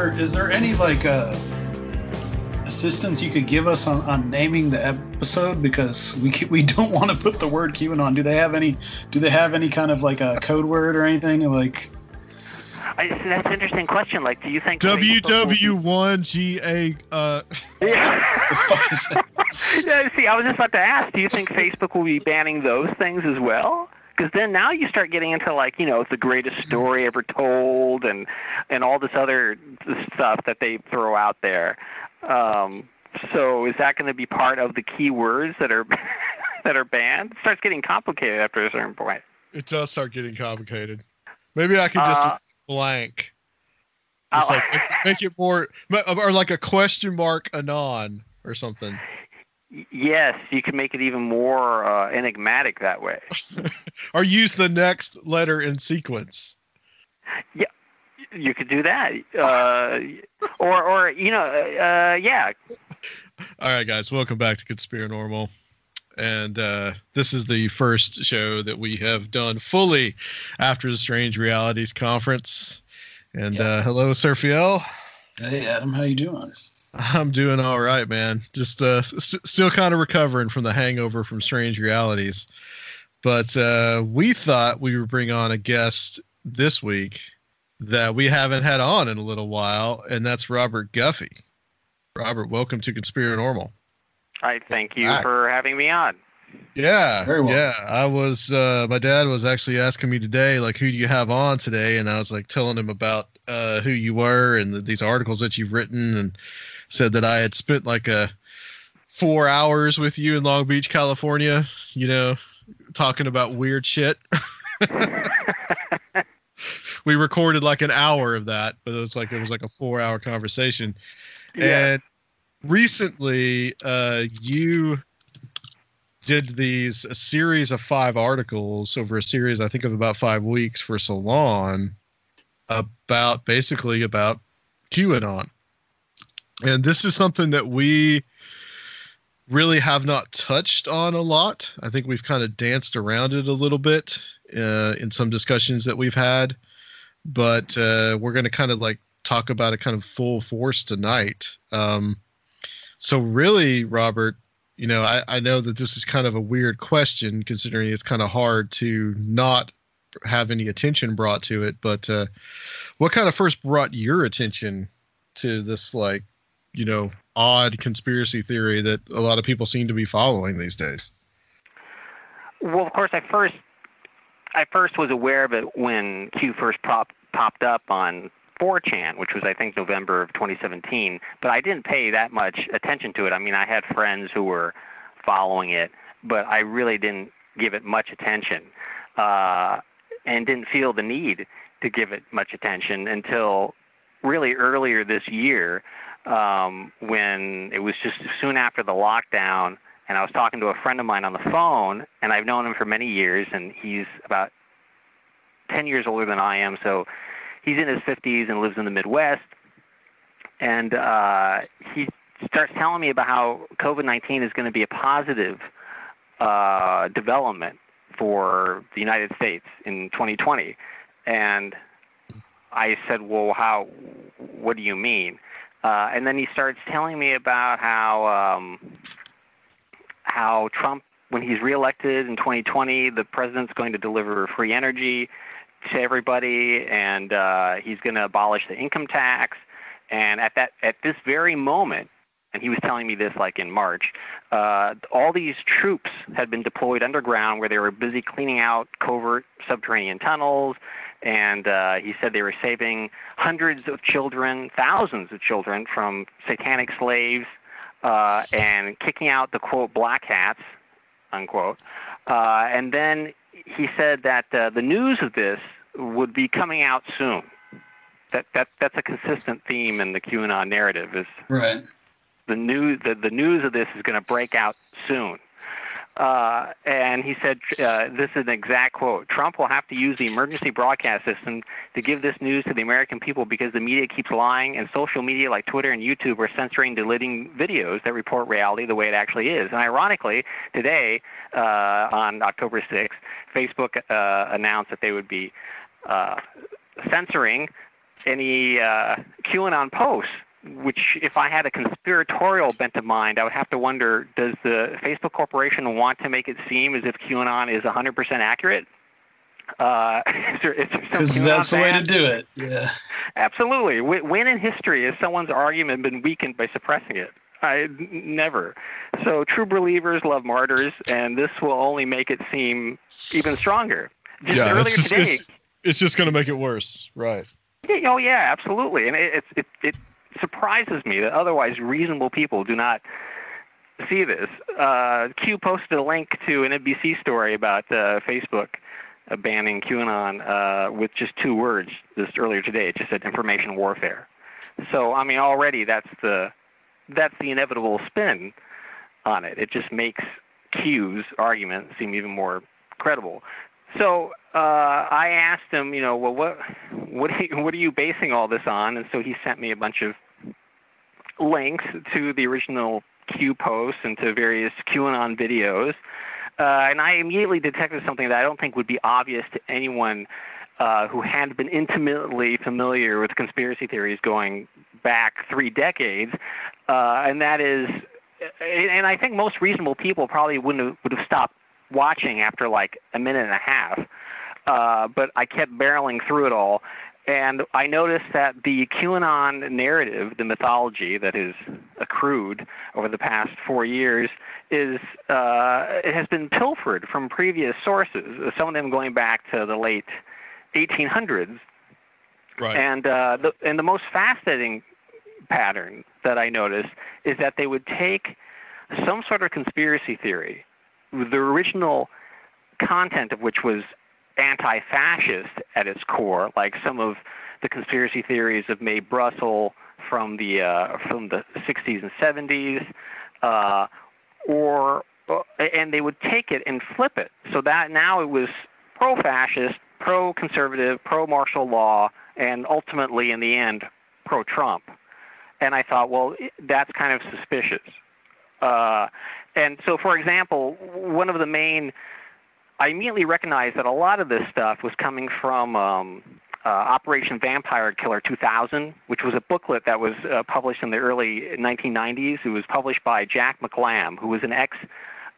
There is there any like uh, assistance you could give us on, on naming the episode because we we don't want to put the word QAnon. Do they have any Do they have any kind of like a code word or anything like? I, that's an interesting question. Like, do you think Facebook will- WW1GA. Uh, Yeah. The fuck is that? yeah, see, I was just about to ask. Do you think Facebook will be banning those things as well? Because then now you start getting into like you know the greatest story ever told and and all this other stuff that they throw out there. Um, so is that going to be part of the keywords that are that are banned? It starts getting complicated after a certain point. it does start getting complicated. Maybe I could just Uh, blank. Just Oh. like make, make it more, or like a question mark anon or something. Y- Yes, you can make it even more uh, enigmatic that way. Or use the next letter in sequence. Yeah, you could do that, uh, or or you know, uh, yeah, All right, guys, welcome back to Conspiranormal. And uh, this is the first show that we have done fully after the Strange Realities Conference. And Yeah. uh, hello, Surfiel. Hey Adam, how you doing? I'm doing all right, man. Just uh, s- still kind of recovering from the hangover from Strange Realities. But uh, we thought we would bring on a guest this week that we haven't had on in a little while, and that's Robert Guffey. Robert, welcome to Conspiranormal. I thank you Back. for having me on. Yeah, Very well. yeah. I was. Uh, my dad was actually asking me today, like, who do you have on today? And I was like telling him about uh, who you were and the, these articles that you've written, and said that I had spent like a four hours with you in Long Beach, California. You know, talking about weird shit. we recorded like an hour of that, but it was like it was like a four-hour conversation. Yeah. And recently, uh, you did these a series of five articles over a series, I think, of about five weeks for Salon about basically about QAnon. And this is something that we really have not touched on a lot. I think we've kind of danced around it a little bit uh, in some discussions that we've had, but uh, we're going to kind of like talk about it kind of full force tonight. Um, so really, Robert, you know, I, I know that this is kind of a weird question considering it's kind of hard to not have any attention brought to it. But uh, what kind of first brought your attention to this, like, you know, odd conspiracy theory that a lot of people seem to be following these days? Well, of course, I first I first was aware of it when Q first pop, popped up on 4chan, which was I think November of 2017. But I didn't pay that much attention to it. I mean, I had friends who were following it, but I really didn't give it much attention, uh, and didn't feel the need to give it much attention until really earlier this year, um, when it was just soon after the lockdown and I was talking to a friend of mine on the phone, and I've known him for many years, and he's about 10 years older than I am, so he's in his 50s and lives in the Midwest. And uh, he starts telling me about how COVID 19 is going to be a positive uh, development for the United States in 2020. And I said, Well, how? What do you mean? Uh, and then he starts telling me about how. Um, how Trump, when he's reelected in 2020, the president's going to deliver free energy, to everybody, and uh, he's going to abolish the income tax. And at that, at this very moment, and he was telling me this like in March, uh, all these troops had been deployed underground where they were busy cleaning out covert subterranean tunnels. And uh, he said they were saving hundreds of children, thousands of children from satanic slaves, uh, and kicking out the quote black hats, unquote. Uh, and then he said that uh, the news of this would be coming out soon. That that that's a consistent theme in the QAnon narrative is right. The news the, the news of this is going to break out soon. Uh, and he said, uh, this is an exact quote Trump will have to use the emergency broadcast system to give this news to the American people because the media keeps lying, and social media like Twitter and YouTube are censoring, deleting videos that report reality the way it actually is. And ironically, today, uh, on October 6th, Facebook uh, announced that they would be uh, censoring any uh, QAnon posts which if I had a conspiratorial bent of mind, I would have to wonder, does the Facebook Corporation want to make it seem as if QAnon is 100% accurate? Uh, Because that's the way to do it. Yeah. Absolutely. When in history has someone's argument been weakened by suppressing it? I never. So true believers love martyrs, and this will only make it seem even stronger. Just yeah, earlier it's just, today, it's, it's just going to make it worse, right? Yeah, oh yeah, absolutely, and it, it it surprises me that otherwise reasonable people do not see this. Uh, Q posted a link to an NBC story about uh, Facebook banning QAnon uh, with just two words just earlier today. It just said information warfare. So I mean, already that's the that's the inevitable spin on it. It just makes Q's argument seem even more credible. So uh, I asked him, you know, well, what what are, you, what are you basing all this on? And so he sent me a bunch of links to the original Q posts and to various QAnon videos. Uh, and I immediately detected something that I don't think would be obvious to anyone uh, who had been intimately familiar with conspiracy theories going back three decades, uh, and that is, and I think most reasonable people probably wouldn't have, would have stopped watching after like a minute and a half. Uh, but I kept barreling through it all, and I noticed that the QAnon narrative, the mythology that has accrued over the past four years, is uh, it has been pilfered from previous sources. Some of them going back to the late 1800s. Right. And uh, the and the most fascinating pattern that I noticed is that they would take some sort of conspiracy theory, the original content of which was anti-fascist at its core, like some of the conspiracy theories of Mae Brussell from the uh, from the 60s and 70s, uh, or uh, and they would take it and flip it so that now it was pro-fascist, pro-conservative, pro-martial law, and ultimately in the end pro-Trump. And I thought, well, that's kind of suspicious. Uh, and so, for example, one of the main I immediately recognized that a lot of this stuff was coming from um, uh, Operation Vampire Killer 2000, which was a booklet that was uh, published in the early 1990s. It was published by Jack McLamb, who was an ex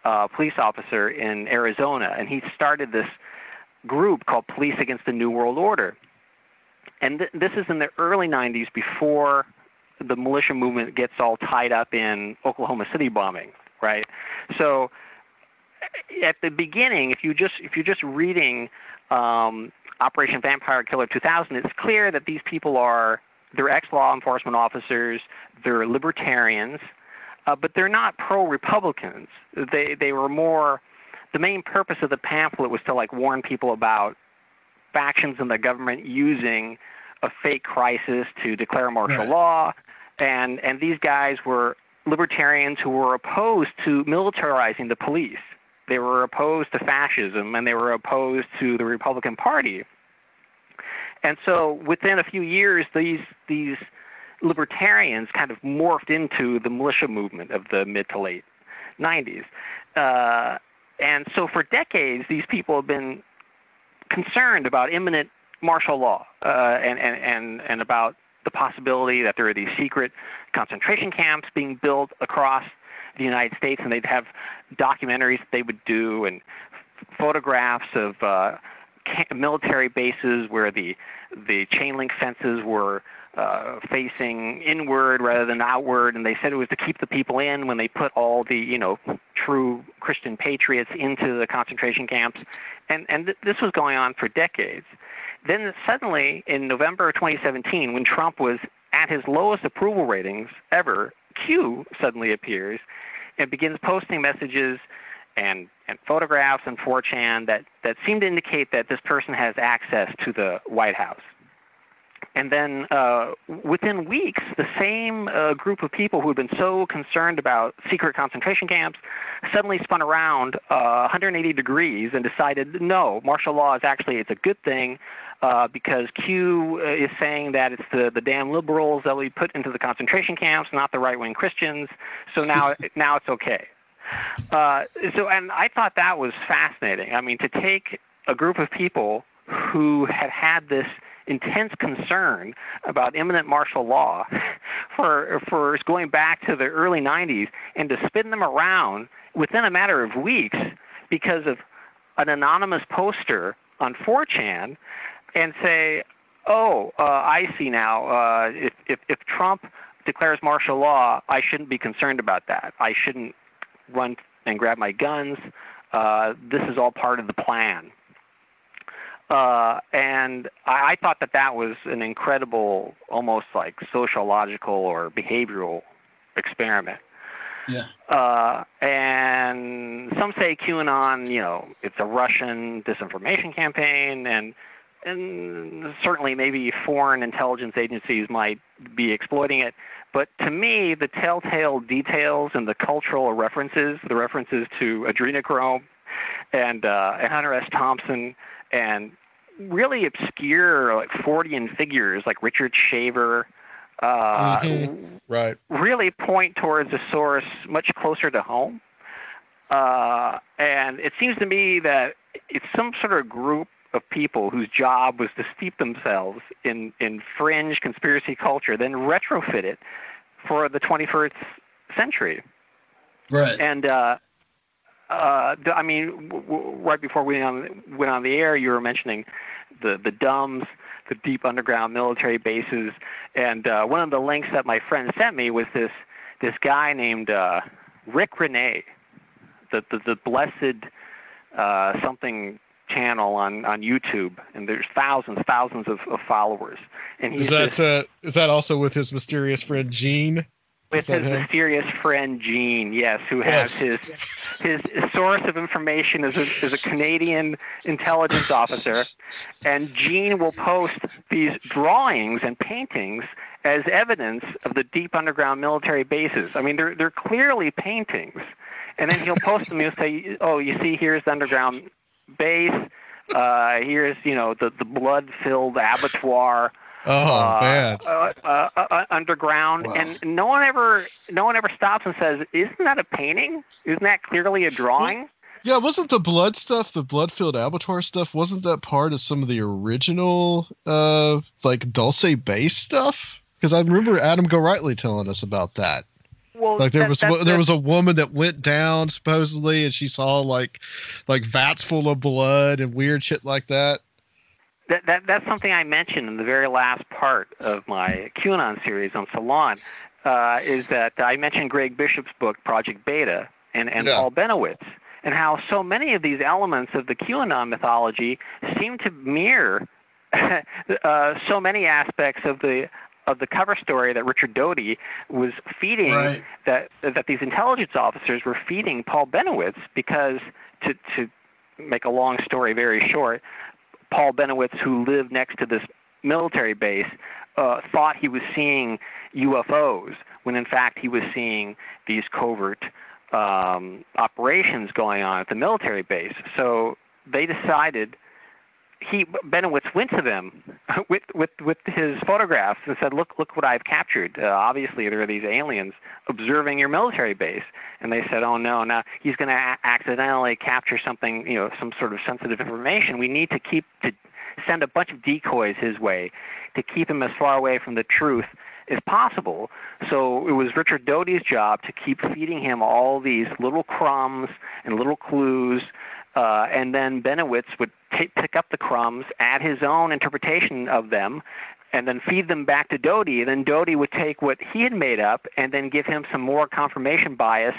uh, police officer in Arizona, and he started this group called Police Against the New World Order. And th- this is in the early 90s before the militia movement gets all tied up in Oklahoma City bombing, right? So at the beginning, if you just if you're just reading um, Operation Vampire Killer 2000, it's clear that these people are they're ex-law enforcement officers, they're libertarians, uh, but they're not pro-Republicans. They they were more the main purpose of the pamphlet was to like warn people about factions in the government using a fake crisis to declare martial right. law, and and these guys were libertarians who were opposed to militarizing the police. They were opposed to fascism and they were opposed to the Republican Party. And so within a few years, these these libertarians kind of morphed into the militia movement of the mid to late 90s. Uh, and so for decades, these people have been concerned about imminent martial law uh, and, and, and, and about the possibility that there are these secret concentration camps being built across the United States, and they'd have documentaries they would do and photographs of uh, military bases where the the chain link fences were uh, facing inward rather than outward, and they said it was to keep the people in when they put all the you know true Christian patriots into the concentration camps, and and th- this was going on for decades. Then suddenly in November 2017, when Trump was at his lowest approval ratings ever, Q suddenly appears and begins posting messages and, and photographs on 4chan that, that seem to indicate that this person has access to the White House. And then uh, within weeks, the same uh, group of people who had been so concerned about secret concentration camps suddenly spun around uh, 180 degrees and decided, no, martial law is actually it's a good thing uh, because Q uh, is saying that it's the, the damn liberals that we put into the concentration camps, not the right-wing Christians. So now now it's okay. Uh, so and I thought that was fascinating. I mean, to take a group of people who had had this intense concern about imminent martial law for for going back to the early 90s and to spin them around within a matter of weeks because of an anonymous poster on 4chan and say, "Oh, uh, I see now. Uh, if, if if Trump declares martial law, I shouldn't be concerned about that. I shouldn't run and grab my guns. Uh, this is all part of the plan." Uh, and I, I thought that that was an incredible, almost like sociological or behavioral experiment. Yeah. Uh, and some say QAnon, you know, it's a Russian disinformation campaign, and and certainly maybe foreign intelligence agencies might be exploiting it. But to me, the telltale details and the cultural references, the references to adrenochrome and, uh, and Hunter S. Thompson and really obscure like Fortean figures like Richard Shaver uh, Mhm. Right. really point towards a source much closer to home. Uh, and it seems to me that it's some sort of group of people whose job was to steep themselves in, in fringe conspiracy culture, then retrofit it for the 21st century. Right. And uh, uh, I mean, w- w- right before we went on, went on the air, you were mentioning the the DUMBs, the deep underground military bases, and uh, one of the links that my friend sent me was this this guy named uh, Rick Renee, the the, the blessed uh, something channel on on YouTube, and there's thousands thousands of, of followers, and he's Is that this- uh, is that also with his mysterious friend Gene? with his him? mysterious friend Gene, yes, who has Yes. his his source of information is a, is a Canadian intelligence officer, and Gene will post these drawings and paintings as evidence of the deep underground military bases. I mean, they're they're clearly paintings, and then he'll post them. He'll say, "Oh, you see, here's the underground base. Uh, here's you know the the blood-filled abattoir." Oh uh, man. uh, uh, uh, underground, Wow. and no one ever, no one ever stops and says, "Isn't that a painting? Isn't that clearly a drawing?" Yeah, wasn't the blood stuff, the blood filled abattoir stuff, wasn't that part of some of the original uh like Dulce base stuff? Because I remember Adam Gorightly telling us about that. Well, Like there that- was that- there that- was a woman that went down supposedly and she saw like like vats full of blood and weird shit like that. that, that that's something I mentioned in the very last part of my QAnon series on Salon. Uh, is that I mentioned Greg Bishop's book Project Beta and and Yeah. Paul Bennewitz and how so many of these elements of the QAnon mythology seem to mirror uh, so many aspects of the of the cover story that Richard Doty was feeding Right. that that these intelligence officers were feeding Paul Bennewitz because to to make a long story very short, Paul Bennewitz, who lived next to this military base, uh, thought he was seeing UFOs when in fact he was seeing these covert um, operations going on at the military base. So they decided he Bennewitz went to them with with with his photographs and said, "Look, look what I've captured. Uh, obviously, there are these aliens observing your military base." And they said, "Oh no, now he's going to a- accidentally capture something, you know, some sort of sensitive information. We need to keep to send a bunch of decoys his way to keep him as far away from the truth as possible." So it was Richard Doty's job to keep feeding him all these little crumbs and little clues uh, and then Bennewitz would pick up the crumbs, add his own interpretation of them, and then feed them back to Doty. And then Doty would take what he had made up and then give him some more confirmation bias,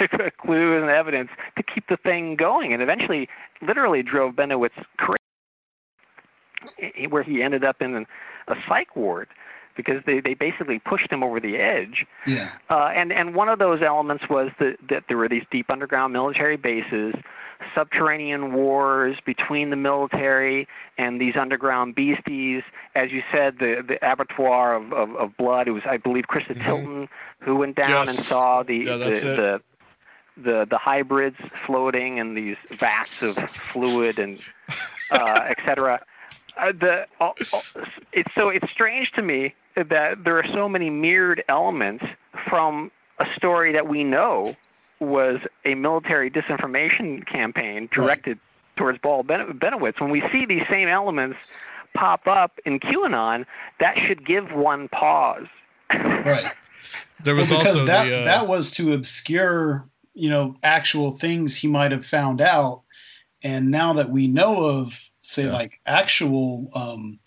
clues and evidence to keep the thing going. And eventually, literally drove Bennewitz crazy, where he ended up in a psych ward because they, they basically pushed him over the edge. Yeah. Uh, and and one of those elements was that, that there were these deep underground military bases subterranean wars between the military and these underground beasties. As you said, the the abattoir of, of, of blood. It was, I believe, Christa mm-hmm. Tilton who went down yes. and saw the yeah, the, the the the hybrids floating in these vats of fluid and uh, et cetera. Uh, the uh, uh, it's so it's strange to me that there are so many mirrored elements from a story that we know was a military disinformation campaign directed right. towards Paul Bennewitz. When we see these same elements pop up in QAnon, that should give one pause. right. There was well, because also that the, uh, that was to obscure, you know, actual things he might have found out, and now that we know of, say, yeah. like actual um,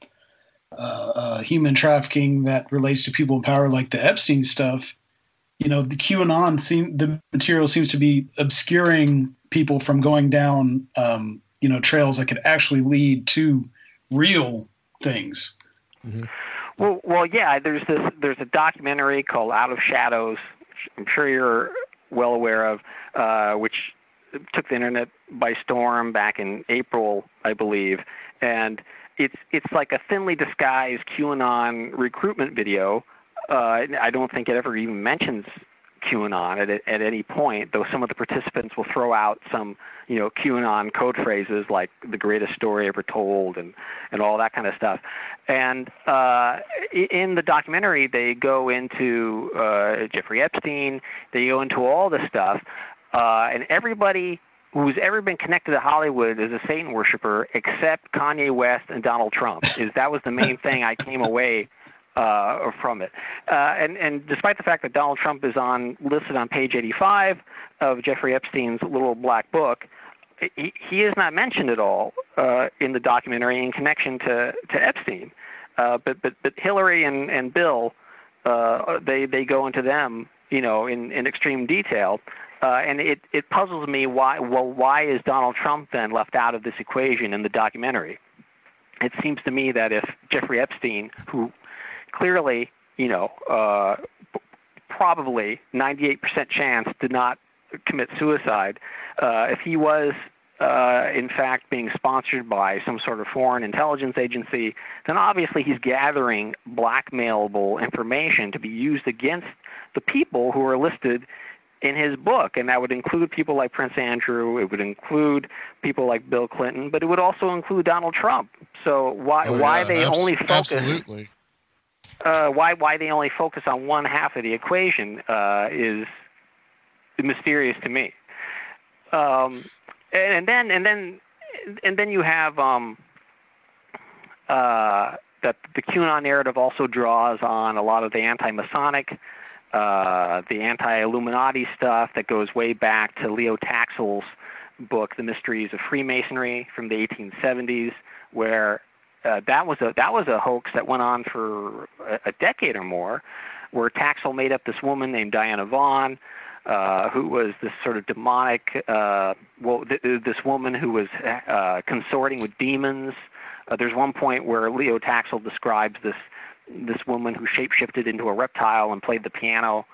uh, uh, human trafficking that relates to people in power, like the Epstein stuff, you know, the QAnon seem the material seems to be obscuring people from going down, um, you know, trails that could actually lead to real things. Mm-hmm. Well, well, yeah. There's this. There's a documentary called Out of Shadows, which I'm sure you're well aware of, uh, which took the internet by storm back in April, I believe, and it's it's like a thinly disguised QAnon recruitment video uh, I don't think it ever even mentions QAnon at, at any point, though some of the participants will throw out some, you know, QAnon code phrases like the greatest story ever told and, and all that kind of stuff. And uh, in the documentary, they go into uh, Jeffrey Epstein, they go into all this stuff, uh, and everybody who's ever been connected to Hollywood is a Satan worshiper except Kanye West and Donald Trump. Is that was the main thing I came away uh, from it. Uh, and, and despite the fact that Donald Trump is on listed on page 85 of Jeffrey Epstein's little black book, he, he is not mentioned at all uh, in the documentary in connection to, to Epstein. Uh, but, but, but Hillary and, and Bill, uh, they, they go into them, you know, in, in extreme detail. Uh, and it, it puzzles me why well why is Donald Trump then left out of this equation in the documentary? It seems to me that if Jeffrey Epstein, who clearly, you know, uh, probably 98% chance did not commit suicide. Uh, if he was uh, in fact being sponsored by some sort of foreign intelligence agency, then obviously he's gathering blackmailable information to be used against the people who are listed in his book, and that would include people like Prince Andrew. It would include people like Bill Clinton, but it would also include Donald Trump. So why oh, why they abs- only focus absolutely uh, why why they only focus on one half of the equation uh, is mysterious to me. Um, and, and then and then and then you have um, uh, that the QAnon narrative also draws on a lot of the anti-Masonic, uh, the anti-Illuminati stuff that goes way back to Leo Taxil's book, The Mysteries of Freemasonry, from the 1870s, where uh, that was a that was a hoax that went on for a, a decade or more, where Taxil made up this woman named Diana Vaughan, uh, who was this sort of demonic, uh, well, th- this woman who was uh, consorting with demons. Uh, there's one point where Leo Taxil describes this this woman who shapeshifted into a reptile and played the piano.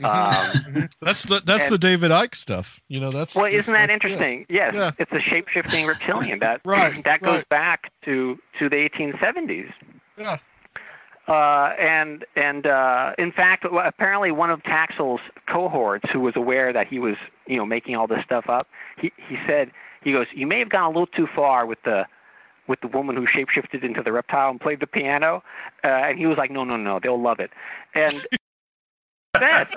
Mm-hmm. Um, that's the that's and, the David Icke stuff. You know, that's well, that's isn't that like, interesting? Yeah. Yes, yeah. it's a shape shifting reptilian. That right, that goes right. back to to the 1870s. Yeah. Uh, and and uh, in fact, apparently one of Taxil's cohorts, who was aware that he was, you know, making all this stuff up, he he said, he goes, you may have gone a little too far with the with the woman who shapeshifted into the reptile and played the piano, uh, and he was like, no, no, no, they'll love it, and said,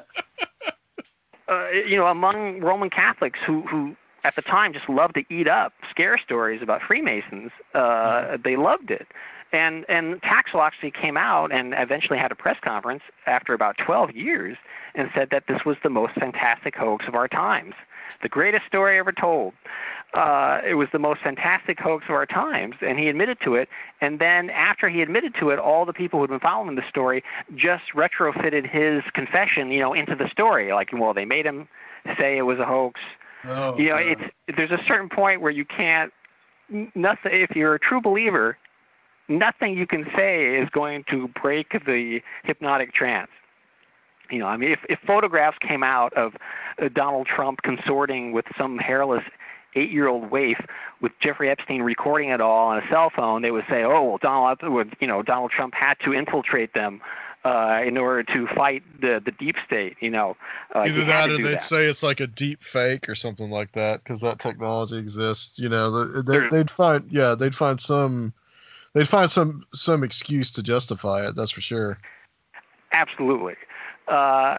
uh, you know, among Roman Catholics who who at the time just loved to eat up scare stories about Freemasons, uh, mm-hmm. they loved it. And and Taxil actually came out and eventually had a press conference after about 12 years and said that this was the most fantastic hoax of our times, the greatest story ever told. Uh, it was the most fantastic hoax of our times, and he admitted to it. And then after he admitted to it, all the people who'd been following the story just retrofitted his confession, you know, into the story. Like, well, they made him say it was a hoax. Oh, you know, it's there's a certain point where you can't nothing. If you're a true believer, nothing you can say is going to break the hypnotic trance. You know, I mean, if, if photographs came out of uh, Donald Trump consorting with some hairless eight-year-old waif with Jeffrey Epstein recording it all on a cell phone, they would say, "Oh, well, Donald, would, you know, Donald Trump had to infiltrate them uh, in order to fight the the deep state." You know, uh, Either that or they'd that. say it's like a deep fake or something like that because that technology exists. You know, the- they, they'd find yeah, they'd find some they'd find some some excuse to justify it. That's for sure. Absolutely. Uh,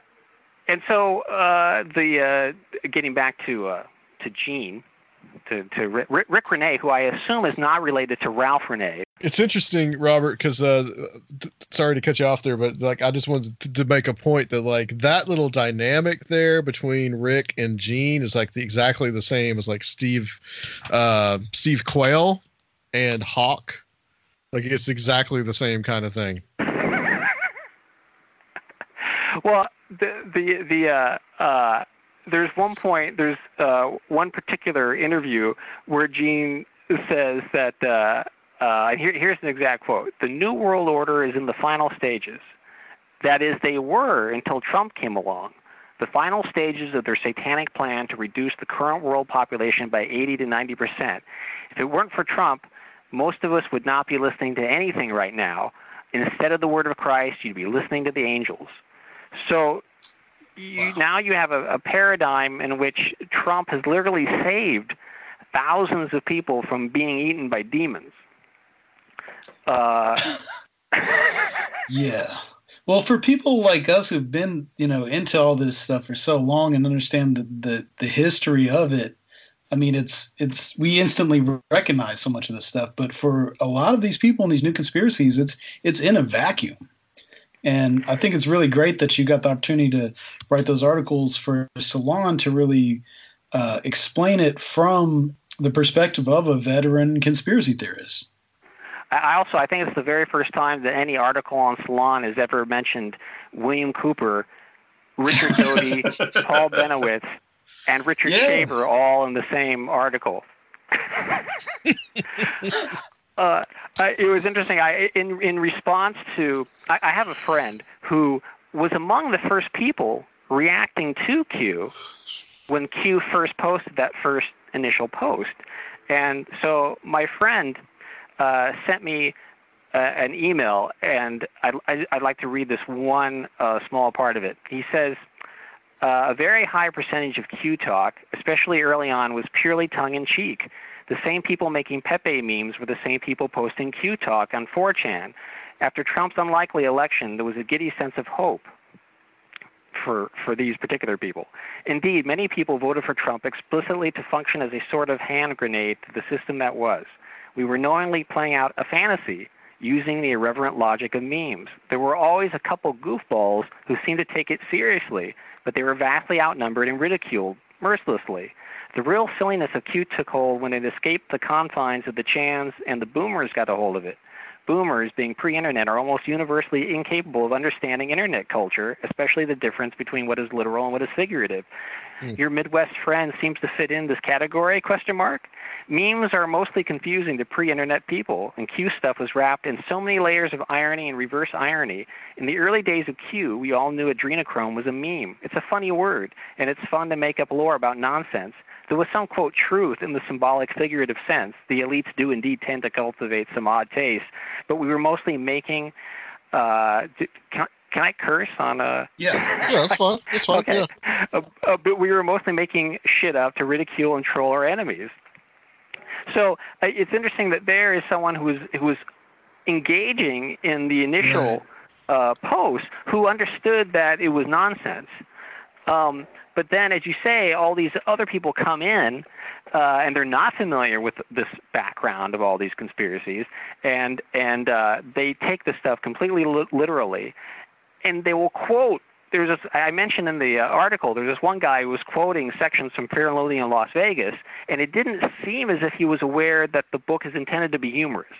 and so uh, the uh, getting back to uh, to Gene, to to Rick, Rick Renee, who I assume is not related to Ralph Renee. It's interesting, Robert, because uh, th- sorry to cut you off there, but like I just wanted to, to make a point that like that little dynamic there between Rick and Gene is like the, exactly the same as like Steve, uh, Steve Quayle and Hawk. Like it's exactly the same kind of thing. Well, the the the uh, uh, there's one point, there's uh, one particular interview where Gene says that, uh, uh, here, here's an exact quote: "The New World Order is in the final stages. That is, they were until Trump came along." The final stages of their satanic plan to reduce the current world population by 80 to 90 percent. If it weren't for Trump, most of us would not be listening to anything right now. Instead of the word of Christ, you'd be listening to the angels. So you, Wow. now you have a, a paradigm in which Trump has literally saved thousands of people from being eaten by demons. Uh, Yeah. Well, for people like us who've been, you know, into all this stuff for so long and understand the, the, the history of it, I mean, it's it's we instantly recognize so much of this stuff. But for a lot of these people in these new conspiracies, it's it's in a vacuum. And I think it's really great that you got the opportunity to write those articles for Salon to really uh, explain it from the perspective of a veteran conspiracy theorist. I also I think it's the very first time that any article on Salon has ever mentioned William Cooper, Richard Doty, Paul Bennewitz, and Richard Yeah. Shaver all in the same article. uh, it was interesting. I in in response to I, I have a friend who was among the first people reacting to Q when Q first posted that first initial post, and so my friend uh, sent me uh, an email, and I'd, I'd like to read this one uh, small part of it. He says. Uh, a very high percentage of Q talk, especially early on, was purely tongue in cheek. The same people making Pepe memes were the same people posting Q talk on 4chan. After Trump's unlikely election, there was a giddy sense of hope for, for these particular people. Indeed, many people voted for Trump explicitly to function as a sort of hand grenade to the system that was. We were knowingly playing out a fantasy using the irreverent logic of memes. There were always a couple goofballs who seemed to take it seriously, but they were vastly outnumbered and ridiculed mercilessly. The real silliness of Q took hold when it escaped the confines of the Chans and the boomers got a hold of it. Boomers, being pre internet, are almost universally incapable of understanding internet culture, especially the difference between what is literal and what is figurative. Hmm. Your Midwest friend seems to fit in this category, question mark? Memes are mostly confusing to pre-internet people, and Q stuff was wrapped in so many layers of irony and reverse irony. In the early days of Q, we all knew adrenochrome was a meme. It's a funny word, and it's fun to make up lore about nonsense. There was some quote truth in the symbolic figurative sense. The elites do indeed tend to cultivate some odd taste, but we were mostly making. Uh, can, I- can I curse on a? Yeah. Yeah, that's fine. That's fine. okay. Yeah. Uh, uh, but we were mostly making shit up to ridicule and troll our enemies. So uh, it's interesting that there is someone who was who was engaging in the initial uh, post who understood that it was nonsense. Um, but then, as you say, all these other people come in, uh, and they're not familiar with this background of all these conspiracies, and and uh, they take this stuff completely li- literally, and they will quote there's this I mentioned in the uh, article there's this one guy who was quoting sections from Fear and Loathing in Las Vegas, and it didn't seem as if he was aware that the book is intended to be humorous.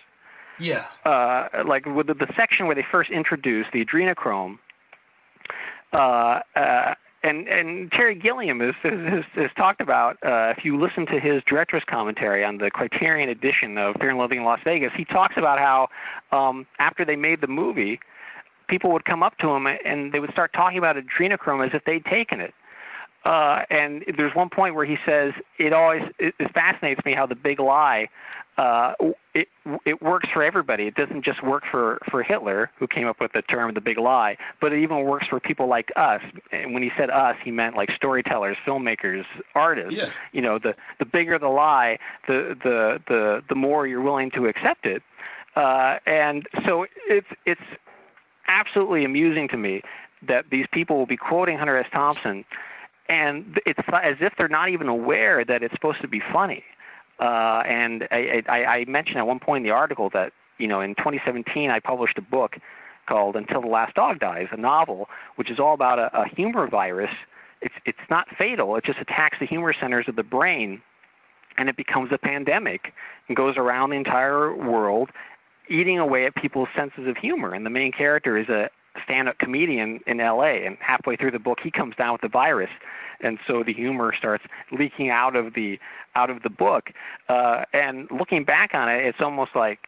Yeah. Uh, like with the, the section where they first introduced the adrenochrome. Uh, uh, and and Terry Gilliam has has, has talked about uh, if you listen to his director's commentary on the Criterion edition of Fear and Loathing in Las Vegas, he talks about how um, after they made the movie, people would come up to him and they would start talking about adrenochrome as if they'd taken it. Uh, and there's one point where he says it always it, it fascinates me how the big lie uh, it it works for everybody. It doesn't just work for for Hitler, who came up with the term the big lie, but it even works for people like us. And when he said us, he meant like storytellers, filmmakers, artists. Yeah. You know, the the bigger the lie, the the the the more you're willing to accept it. Uh, and so it's it's absolutely amusing to me that these people will be quoting Hunter S. Thompson, and it's as if they're not even aware that it's supposed to be funny. Uh, and I, I, I mentioned at one point in the article that you know in 2017 I published a book called Until the Last Dog Dies, a novel which is all about a, a humor virus. It's it's not fatal. It just attacks the humor centers of the brain, and it becomes a pandemic and goes around the entire world, eating away at people's senses of humor. And the main character is a stand-up comedian in L.A. And halfway through the book, he comes down with the virus, and so the humor starts leaking out of the out of the book. Uh, and looking back on it, it's almost like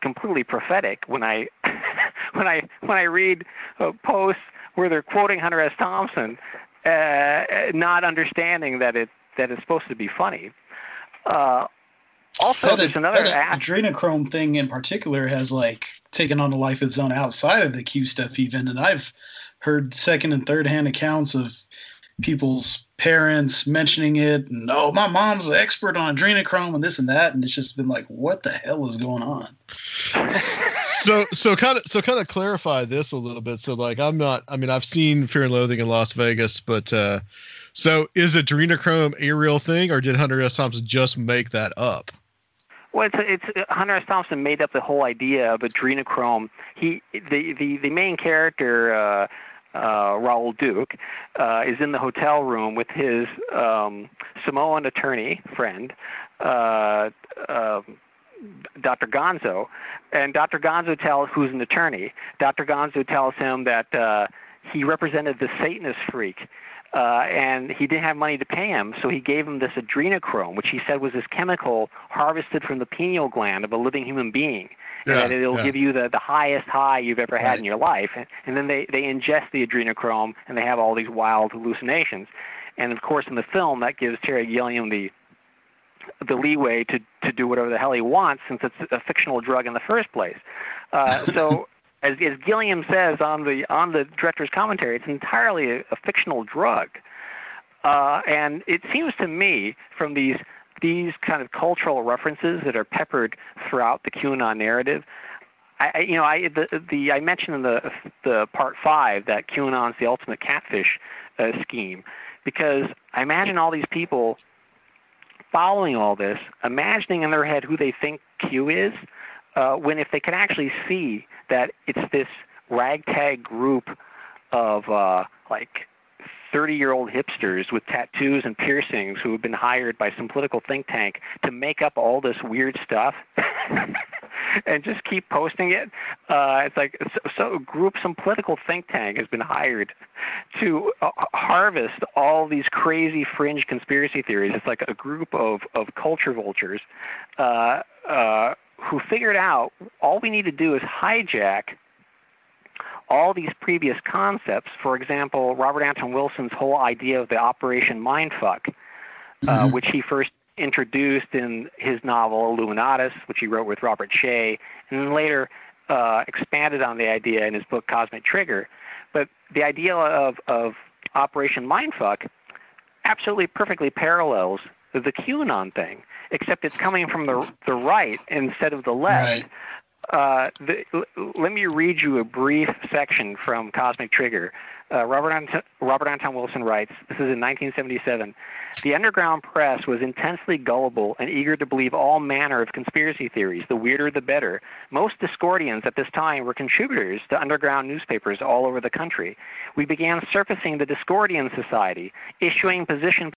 completely prophetic when I when I when I read uh, posts where they're quoting Hunter S. Thompson, uh, not understanding that it that it's supposed to be funny. Uh, also, that, there's another that act. adrenochrome thing in particular has like taken on a life of its own outside of the Q stuff even, and I've heard second and third hand accounts of people's parents mentioning it and oh my mom's an expert on adrenochrome and this and that and it's just been like what the hell is going on so so kind of so kind of clarify this a little bit. So like I'm not. I mean I've seen Fear and Loathing in Las Vegas, but uh, so is adrenochrome a real thing, or did Hunter S. Thompson just make that up? Well, it's, it's Hunter S. Thompson made up the whole idea of adrenochrome. He the the the main character. Uh, uh, Raoul Duke, uh, is in the hotel room with his um, Samoan attorney friend, uh, uh, Dr. Gonzo, and Dr. Gonzo tells who's an attorney. Dr. Gonzo tells him that uh, he represented the Satanist freak. Uh, and he didn't have money to pay him, so he gave him this adrenochrome, which he said was this chemical harvested from the pineal gland of a living human being, and Yeah, that it'll yeah. give you the, the highest high you've ever had Right. in your life. And, and then they, they ingest the adrenochrome, and they have all these wild hallucinations. And of course, in the film, that gives Terry Gilliam the the leeway to to do whatever the hell he wants since it's a fictional drug in the first place. Uh, so as as Gilliam says on the on the director's commentary, it's entirely a, a fictional drug. Uh, and it seems to me from these these kind of cultural references that are peppered throughout the QAnon narrative. I, you know, I the, the I mentioned in the the part five that QAnon's the ultimate catfish uh, scheme, because I imagine all these people following all this, imagining in their head who they think Q is, uh, when if they can actually see that it's this ragtag group of uh, like 30 year old hipsters with tattoos and piercings who have been hired by some political think tank to make up all this weird stuff and just keep posting it. Uh, it's like so, so a group, some political think tank has been hired to uh, harvest all these crazy fringe conspiracy theories. It's like a group of, of culture vultures uh, uh, who figured out all we need to do is hijack all these previous concepts. For example, Robert Anton Wilson's whole idea of the Operation Mindfuck, uh, Mhm. which he first introduced in his novel Illuminatus, which he wrote with Robert Shea, and then later uh, expanded on the idea in his book Cosmic Trigger. But the idea of, of Operation Mindfuck absolutely perfectly parallels the QAnon thing, except it's coming from the the right instead of the left. Right. uh, the, l- let me read you a brief section from Cosmic Trigger. Uh, Robert, Ant- Robert Anton Wilson writes, this is in 1977, the underground press was intensely gullible and eager to believe all manner of conspiracy theories, the weirder the better. Most Discordians at this time were contributors to underground newspapers all over the country. We began surfacing the Discordian Society, issuing position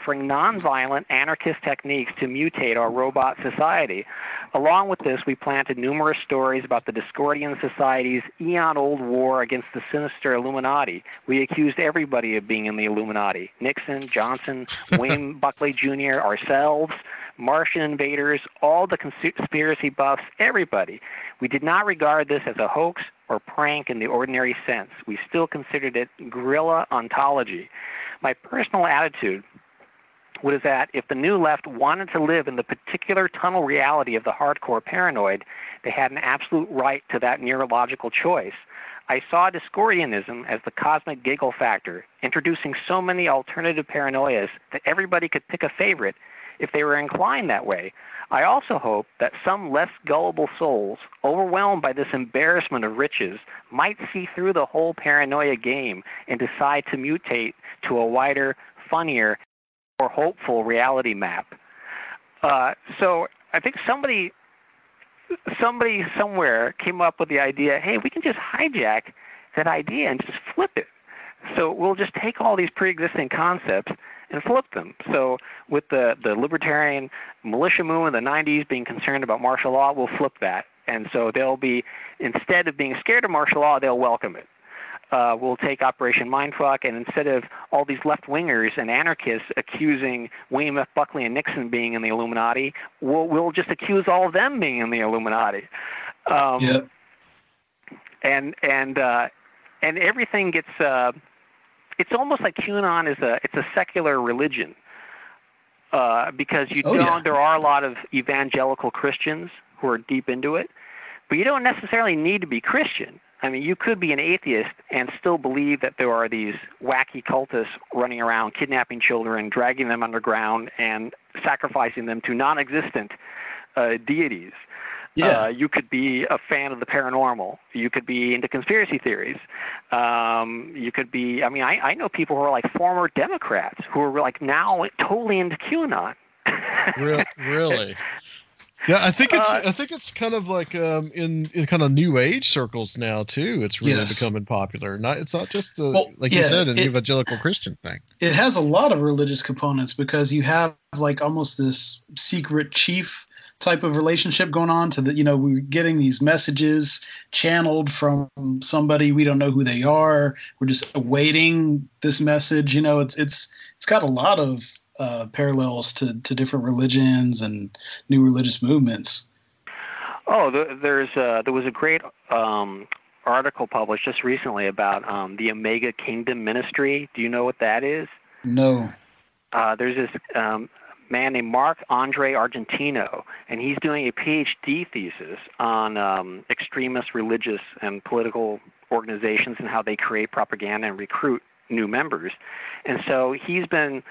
offering nonviolent anarchist techniques to mutate our robot society. Along with this, we planted numerous stories about the Discordian Society's eon old war against the sinister Illuminati. We accused everybody of being in the Illuminati Nixon, Johnson, Wayne Buckley Jr., ourselves. Martian invaders, all the conspiracy buffs, everybody. We did not regard this as a hoax or prank in the ordinary sense. We still considered it guerrilla ontology. My personal attitude was that if the new left wanted to live in the particular tunnel reality of the hardcore paranoid, they had an absolute right to that neurological choice. I saw Discordianism as the cosmic giggle factor, introducing so many alternative paranoias that everybody could pick a favorite if they were inclined that way. I also hope that some less gullible souls, overwhelmed by this embarrassment of riches, might see through the whole paranoia game and decide to mutate to a wider, funnier, more hopeful reality map. Uh, so I think somebody, somebody somewhere came up with the idea. Hey, we can just hijack that idea and just flip it. So we'll just take all these pre-existing concepts and flip them. So with the the libertarian militia movement in the 90s being concerned about martial law, we'll flip that. And so they'll be instead of being scared of martial law, they'll welcome it uh, will take Operation Mindfuck, and instead of all these left wingers and anarchists accusing William F. Buckley and Nixon being in the Illuminati, we'll, we'll just accuse all of them being in the Illuminati. Um, yeah. And and uh, and everything gets. Uh, it's almost like QAnon is a it's a secular religion. Uh, because you Oh, don't, yeah. there are a lot of evangelical Christians who are deep into it, but you don't necessarily need to be Christian. I mean, you could be an atheist and still believe that there are these wacky cultists running around kidnapping children, dragging them underground, and sacrificing them to non existent uh, deities. Yeah. Uh, you could be a fan of the paranormal. You could be into conspiracy theories. Um, you could be, I mean, I, I know people who are like former Democrats who are like now totally into QAnon. Re- really? Yeah, I think it's Uh, I think it's kind of like um, in in kind of new age circles now too. It's really Yes. becoming popular. Not it's not just a, Well, like you yeah, said an it- evangelical Christian thing. it has a lot of religious components because you have like almost this secret chief type of relationship going on to the you know we're getting these messages channeled from somebody we don't know who they are we're just awaiting this message you know it's it's it's got a lot of uh, parallels to to different religions and new religious movements Oh, there, there's uh, there was a great um, article published just recently about um, the Omega Kingdom Ministry. Do you know what that is? no Uh, there's this um, man named Marc-André Argentino, and he's doing a PhD thesis on um, extremist religious and political organizations and how they create propaganda and recruit new members. And so he's been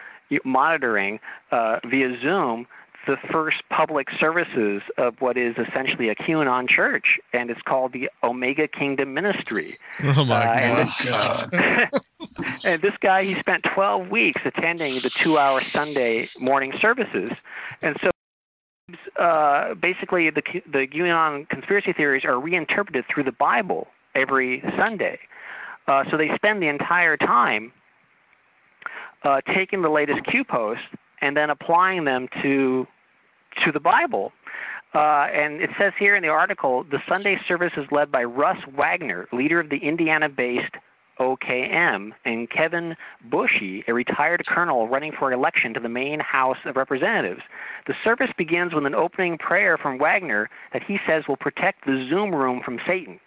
monitoring uh, via Zoom the first public services of what is essentially a QAnon church, and it's called the Omega Kingdom Ministry. Oh my Uh, and god! God. and this guy, he spent 12 weeks attending the two-hour Sunday morning services, and so uh, basically the the QAnon conspiracy theories are reinterpreted through the Bible every Sunday. Uh, so they spend the entire time uh, taking the latest Q posts and then applying them to to the Bible. Uh, and it says here in the article, the Sunday service is led by Russ Wagner, leader of the Indiana-based OKM, and Kevin Bushey, a retired colonel running for election to the Maine House of Representatives. The service begins with an opening prayer from Wagner that he says will protect the Zoom room from Satan.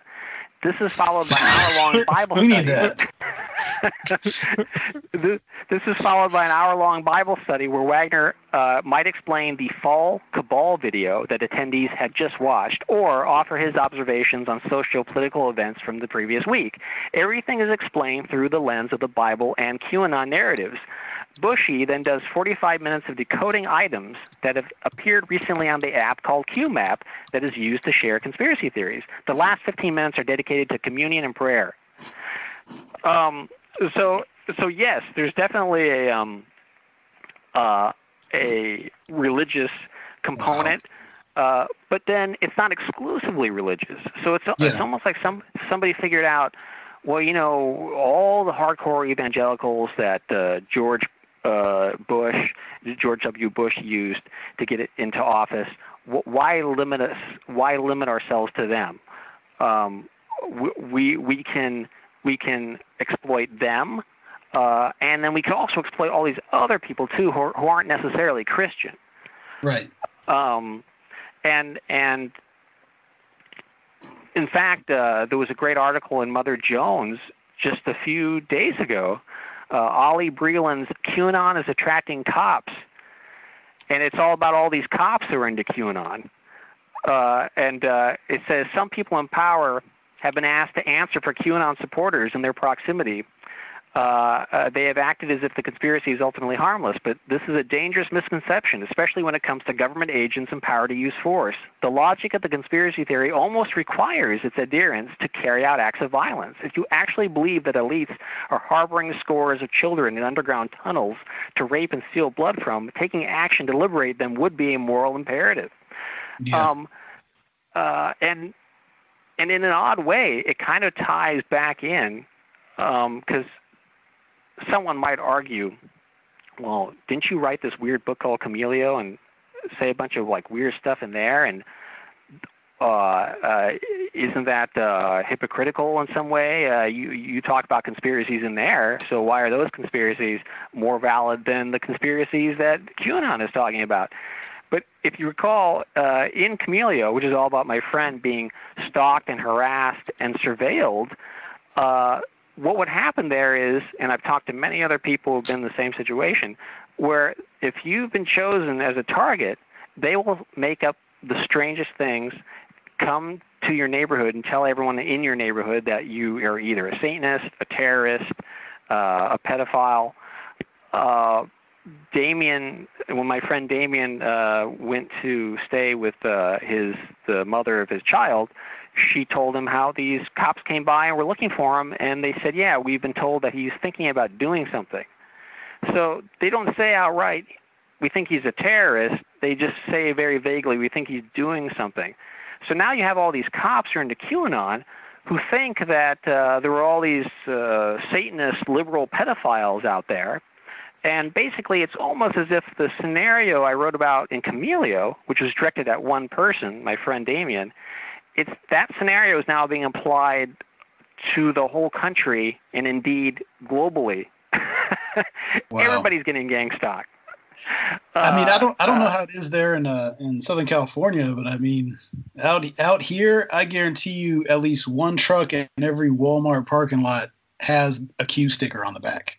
This is followed by an hour-long Bible We study. need that. this, this is followed by an hour-long Bible study where Wagner uh, might explain the fall cabal video that attendees had just watched, or offer his observations on socio-political events from the previous week. Everything is explained through the lens of the Bible and QAnon narratives. Bushey then does 45 minutes of decoding items that have appeared recently on the app called QMAP that is used to share conspiracy theories. The last 15 minutes are dedicated to communion and prayer. Um, so, so yes, there's definitely a um, uh, a religious component. Wow. Uh, but then it's not exclusively religious. So it's yeah. it's almost like some somebody figured out, well, you know, all the hardcore evangelicals that uh, George uh, Bush, George W. Bush used to get it into office. Why limit us? Why limit ourselves to them? Um, we we can we can exploit them, uh, and then we can also exploit all these other people too who, who aren't necessarily Christian. Right. Um, and and in fact, uh, there was a great article in Mother Jones just a few days ago. Uh, Ali Breland's QAnon is attracting cops, and it's all about all these cops who are into QAnon. Uh, and uh, it says some people in power have been asked to answer for QAnon supporters in their proximity uh, uh, they have acted as if the conspiracy is ultimately harmless, but this is a dangerous misconception, especially when it comes to government agents and power to use force. The logic of the conspiracy theory almost requires its adherents to carry out acts of violence. If you actually believe that elites are harboring scores of children in underground tunnels to rape and steal blood from, taking action to liberate them would be a moral imperative. Yeah. Um, uh, and and in an odd way, it kind of ties back in because um, someone might argue, well, didn't you write this weird book called Chameleo and say a bunch of like weird stuff in there and uh, uh, isn't that uh, hypocritical in some way? Uh, you you talk about conspiracies in there, so why are those conspiracies more valid than the conspiracies that QAnon is talking about? But if you recall, uh, in Chameleo, which is all about my friend being stalked and harassed and surveilled, uh, what would happen there is, and I've talked to many other people who've been in the same situation, where if you've been chosen as a target, they will make up the strangest things, come to your neighborhood and tell everyone in your neighborhood that you are either a Satanist, a terrorist, uh, a pedophile. Uh, Damien, when my friend Damien uh, went to stay with uh, his the mother of his child, she told him how these cops came by and were looking for him, and they said, "Yeah, we've been told that he's thinking about doing something." So they don't say outright, "We think he's a terrorist." They just say very vaguely, "We think he's doing something." So now you have all these cops who are into QAnon who think that uh, there were all these uh, Satanist liberal pedophiles out there. And basically, it's almost as if the scenario I wrote about in Chameleo, which was directed at one person, my friend Damien, it's that scenario is now being applied to the whole country and indeed globally. wow. Everybody's getting gang stalked. I mean, I don't, I don't know uh, how it is there in uh, in Southern California, but I mean, out out here, I guarantee you, at least one truck in every Walmart parking lot has a Q sticker on the back.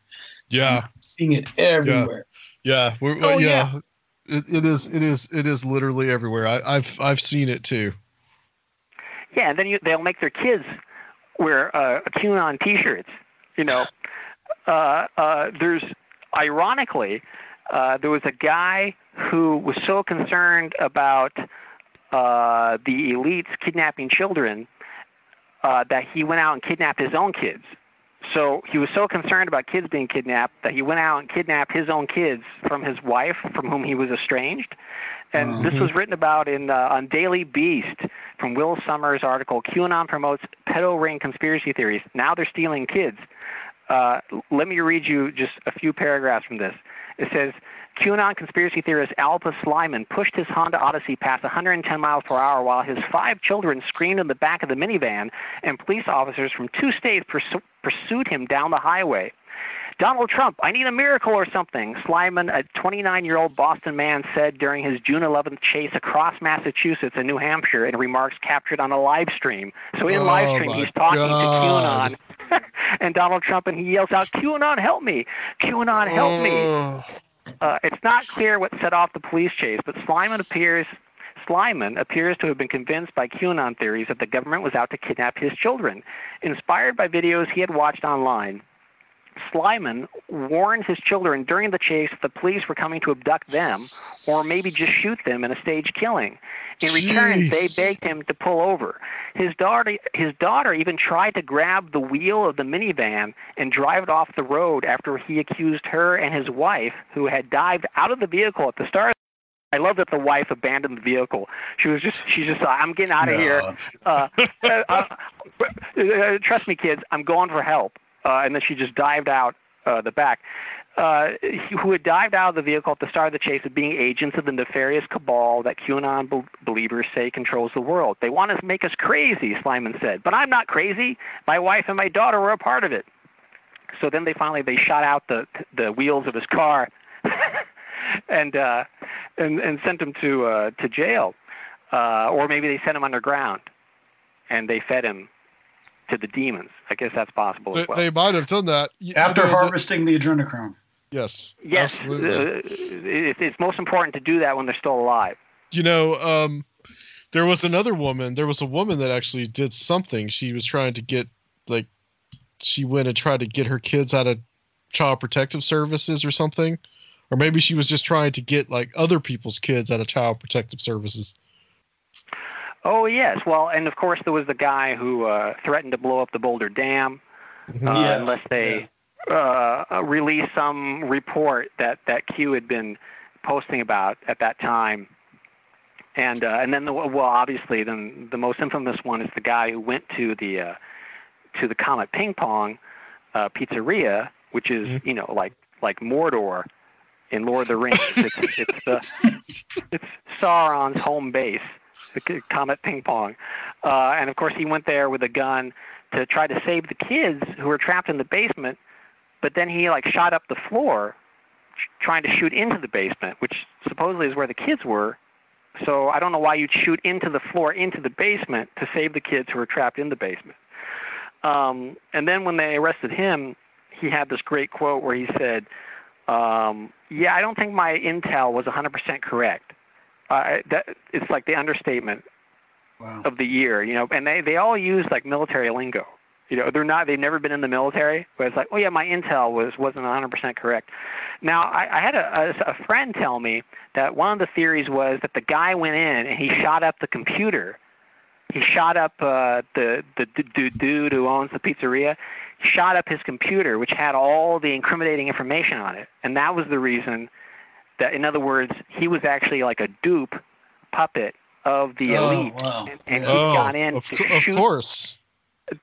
Yeah, I'm seeing it everywhere. Yeah, yeah, oh, yeah. yeah. It, it is, it is, it is literally everywhere. I, I've I've seen it too. Yeah, and then you, they'll make their kids wear uh, QAnon T-shirts. You know, uh, uh, there's ironically uh, there was a guy who was so concerned about uh, the elites kidnapping children uh, that he went out and kidnapped his own kids. So he was so concerned about kids being kidnapped that he went out and kidnapped his own kids from his wife, from whom he was estranged. And mm-hmm. this was written about in uh, on Daily Beast from Will Sommer's article. QAnon promotes pedo ring conspiracy theories. Now they're stealing kids. Uh, let me read you just a few paragraphs from this. It says. QAnon conspiracy theorist Alpalus Slyman pushed his Honda Odyssey past 110 miles per hour while his five children screamed in the back of the minivan, and police officers from two states pursued him down the highway. Donald Trump, I need a miracle or something, Slyman, a 29 year old Boston man, said during his June 11th chase across Massachusetts and New Hampshire in remarks captured on a live stream. So in oh live stream, he's talking God. to QAnon and Donald Trump, and he yells out, QAnon, help me! QAnon, help oh. me! Uh, it's not clear what set off the police chase, but Slyman appears Slyman appears to have been convinced by QAnon theories that the government was out to kidnap his children. Inspired by videos he had watched online, Slyman warned his children during the chase that the police were coming to abduct them or maybe just shoot them in a staged killing. In return, Jeez. they begged him to pull over. His daughter, his daughter even tried to grab the wheel of the minivan and drive it off the road after he accused her and his wife, who had dived out of the vehicle at the start. I love that the wife abandoned the vehicle. She was just, she's just, I'm getting out of here. Uh, uh, uh, uh, trust me, kids, I'm going for help. Uh, and then she just dived out uh, the back. Uh, who had dived out of the vehicle at the start of the chase of being agents of the nefarious cabal that QAnon be- believers say controls the world. They want to make us crazy, Slyman said. But I'm not crazy. My wife and my daughter were a part of it. So then they finally they shot out the the wheels of his car, and uh, and and sent him to uh, to jail, uh, or maybe they sent him underground, and they fed him to the demons. I guess that's possible They, as well. they might have done that. After I know that- harvesting the adrenochrome. yes. yes, Absolutely. uh, it, it's most important to do that when they're still alive. you know, um, there was another woman. There was a woman that actually did something. She was trying to get like she went and tried to get her kids out of child protective services or something, or maybe she was just trying to get like other people's kids out of child protective services. Oh yes, well, and of course there was the guy who uh, threatened to blow up the Boulder Dam uh, Yeah, unless they uh, release some report that that Q had been posting about at that time. And uh, and then the, well, obviously, then the most infamous one is the guy who went to the uh, to the Comet Ping Pong uh, pizzeria, which is Mhm. you know like like Mordor in Lord of the Rings. it's it's the it's Sauron's home base, the Comet Ping Pong. Uh, and of course, he went there with a gun to try to save the kids who were trapped in the basement. But then he like shot up the floor, tr- trying to shoot into the basement, which supposedly is where the kids were. So I don't know why you'd shoot into the floor into the basement to save the kids who were trapped in the basement. Um, and then when they arrested him, he had this great quote where he said, um, "Yeah, I don't think my intel was 100% correct." Uh, that it's like the understatement Wow. of the year, you know, and they they all use like military lingo. You know, they're not they've never been in the military, but it's like, oh yeah, my intel was wasn't 100% correct. Now, I, I had a, a, a friend tell me that one of the theories was that the guy went in and he shot up the computer. He shot up uh, the the d- d- dude who owns the pizzeria. Shot up his computer, which had all the incriminating information on it, and that was the reason that, in other words, he was actually like a dupe puppet of the Oh, elite, wow. and, and Yeah. he oh, got in of, to co- of shoot course.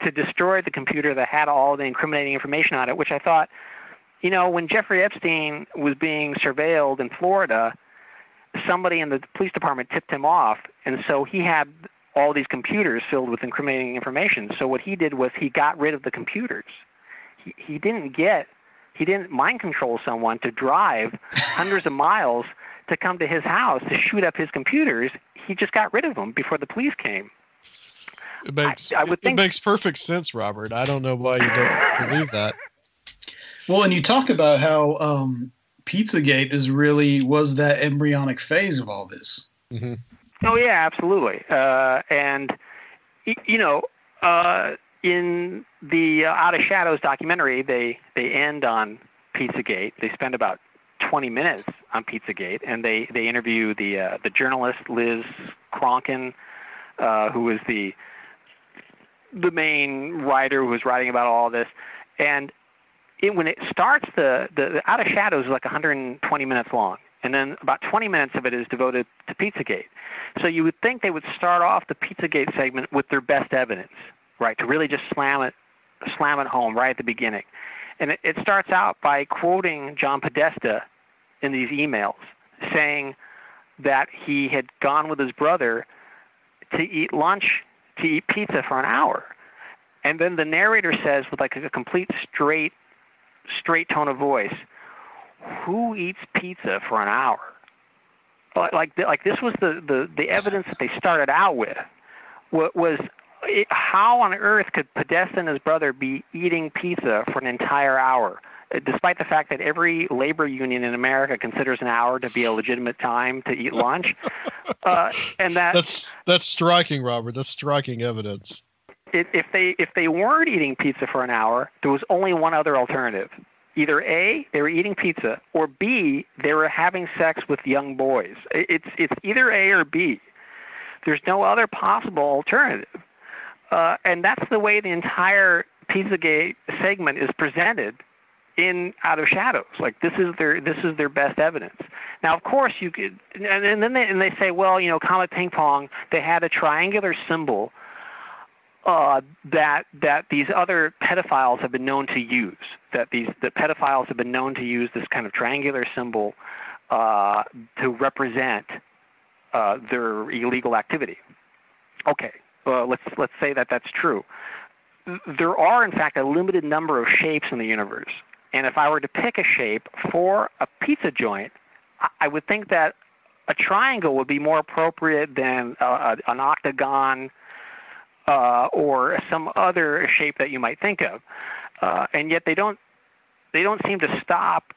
to destroy the computer that had all the incriminating information on it, which I thought, you know, when Jeffrey Epstein was being surveilled in Florida, somebody in the police department tipped him off, and so he had all these computers filled with incriminating information. So what he did was he got rid of the computers. He, he didn't get, he didn't mind control someone to drive hundreds of miles to come to his house to shoot up his computers. He just got rid of them before the police came. It makes I would it makes perfect sense, Robert. I don't know why you don't believe that. Well, and you talk about how um, Pizzagate is really was that embryonic phase of all this. hmm Oh yeah, absolutely. Uh, and you know, uh, in the uh, Out of Shadows documentary, they they end on Pizzagate. They spend about 20 minutes on Pizzagate, and they they interview the uh, the journalist Liz Crokin, uh, who was the the main writer who was writing about all this, and it, when it starts, the, the the Out of Shadows is like 120 minutes long, and then about 20 minutes of it is devoted to Pizzagate. So you would think they would start off the Pizzagate segment with their best evidence, right? To really just slam it, slam it home right at the beginning. And it, it starts out by quoting John Podesta in these emails, saying that he had gone with his brother to eat lunch, to eat pizza for an hour. And then the narrator says with like a complete straight, straight tone of voice, "Who eats pizza for an hour?" Like like, like this was the, the, the evidence that they started out with. wa- Was it, how on earth could Podesta and his brother be eating pizza for an entire hour, uh, despite the fact that every labor union in America considers an hour to be a legitimate time to eat lunch, uh, and that That's that's striking, Robert. That's striking evidence. it, if they if they weren't eating pizza for an hour, there was only one other alternative. Either A, they were eating pizza, or B, they were having sex with young boys. It's it's either A or B. There's no other possible alternative. Uh, and that's the way the entire Pizzagate segment is presented in Out of Shadows. Like this is their this is their best evidence. Now, of course, you could, and, and then they and they say, well, you know, Comet Ping Pong, they had a triangular symbol uh, that that these other pedophiles have been known to use. That these the pedophiles have been known to use this kind of triangular symbol uh, to represent uh, their illegal activity. Okay, uh, let's let's say that that's true. There are, in fact, a limited number of shapes in the universe, and if I were to pick a shape for a pizza joint, I, would think that a triangle would be more appropriate than a, an octagon uh, or some other shape that you might think of. Uh, and yet they don't they don't seem to stop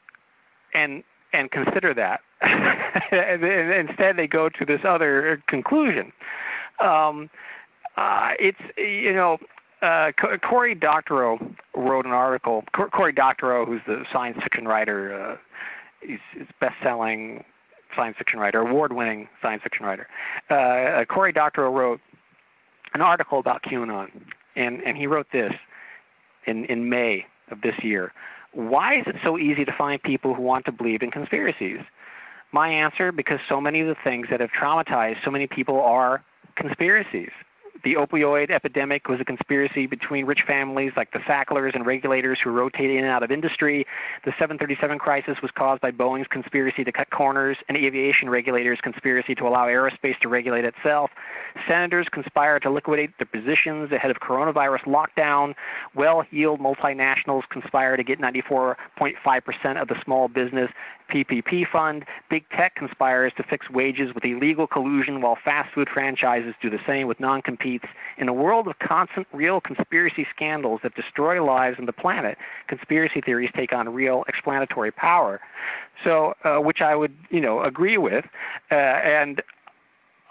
and and consider that. Instead, they go to this other conclusion. Um, uh, it's you know uh, Cory Doctorow wrote an article. Cory Doctorow, who's the science fiction writer, uh, he's, he's best-selling science fiction writer, award-winning science fiction writer. Uh, uh Cory Doctorow wrote an article about QAnon, and and he wrote this in in May of this year. Why is it so easy to find people who want to believe in conspiracies? My answer: because so many of the things that have traumatized so many people are conspiracies the opioid epidemic was a conspiracy between rich families like the Sacklers and regulators who rotated in and out of industry. The 737 crisis was caused by Boeing's conspiracy to cut corners and aviation regulators' conspiracy to allow aerospace to regulate itself. Senators conspired to liquidate their positions ahead of coronavirus lockdown. Well-heeled multinationals conspire to get 94.5% of the small business PPP fund. Big tech conspires to fix wages with illegal collusion, while fast food franchises do the same with non competes. In a world of constant real conspiracy scandals that destroy lives and the planet, conspiracy theories take on real explanatory power. So, uh, which I would, you know, agree with. Uh, and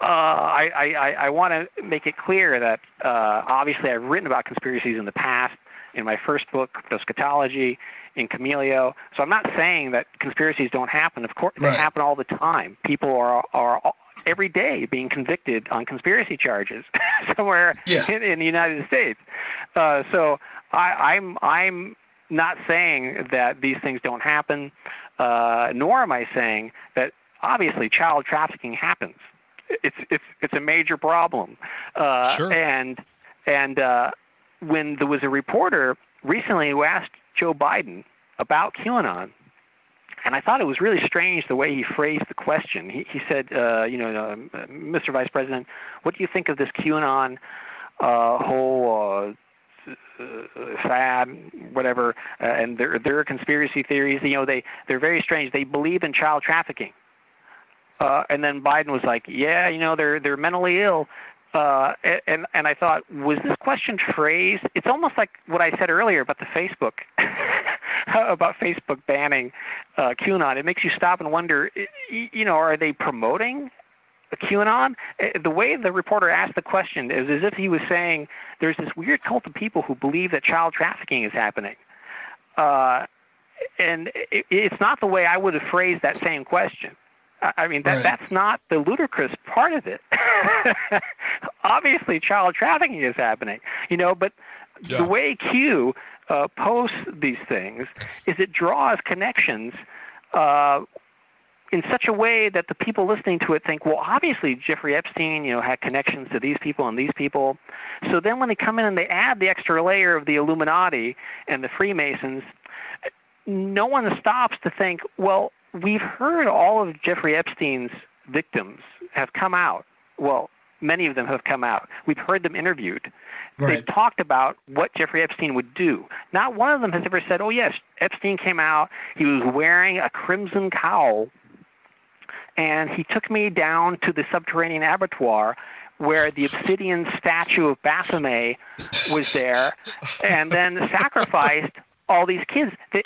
uh, I, I, I want to make it clear that uh, obviously I've written about conspiracies in the past. In my first book, Eschatology, in Chameleo. So I'm not saying that conspiracies don't happen. Of course, they happen all the time. People are are every day being convicted on conspiracy charges somewhere yeah. in, in, the United States. Uh, so I, I'm I'm not saying that these things don't happen, uh, nor am I saying that obviously child trafficking happens. It's it's it's a major problem, uh, sure. and and uh, when there was a reporter recently who asked Joe Biden about QAnon. And I thought it was really strange the way he phrased the question. He, he said, uh, you know, uh, Mr. Vice President, what do you think of this QAnon uh, whole uh, fad, whatever, uh, and their their conspiracy theories. You know, they they're very strange. They believe in child trafficking. Uh, and then Biden was like, yeah, you know, they're they're mentally ill. Uh, and and I thought, was this question phrased? It's almost like what I said earlier about the Facebook, about Facebook banning uh, QAnon. It makes you stop and wonder, you know, are they promoting QAnon? The way the reporter asked the question is as if he was saying, there's this weird cult of people who believe that child trafficking is happening. Uh, and it, it's not the way I would have phrased that same question. I mean, that right. that's not the ludicrous part of it. Obviously, child trafficking is happening, you know, but yeah. the way Q uh, posts these things is it draws connections uh, in such a way that the people listening to it think, well, obviously Jeffrey Epstein, you know, had connections to these people and these people. So then when they come in and they add the extra layer of the Illuminati and the Freemasons, no one stops to think, well, we've heard all of Jeffrey Epstein's victims have come out. Well, many of them have come out. We've heard them interviewed. Right. They've talked about what Jeffrey Epstein would do. Not one of them has ever said, "Oh yes, Epstein came out. He was wearing a crimson cowl, and he took me down to the subterranean abattoir." Where the obsidian statue of Baphomet was there, and then sacrificed all these kids. They,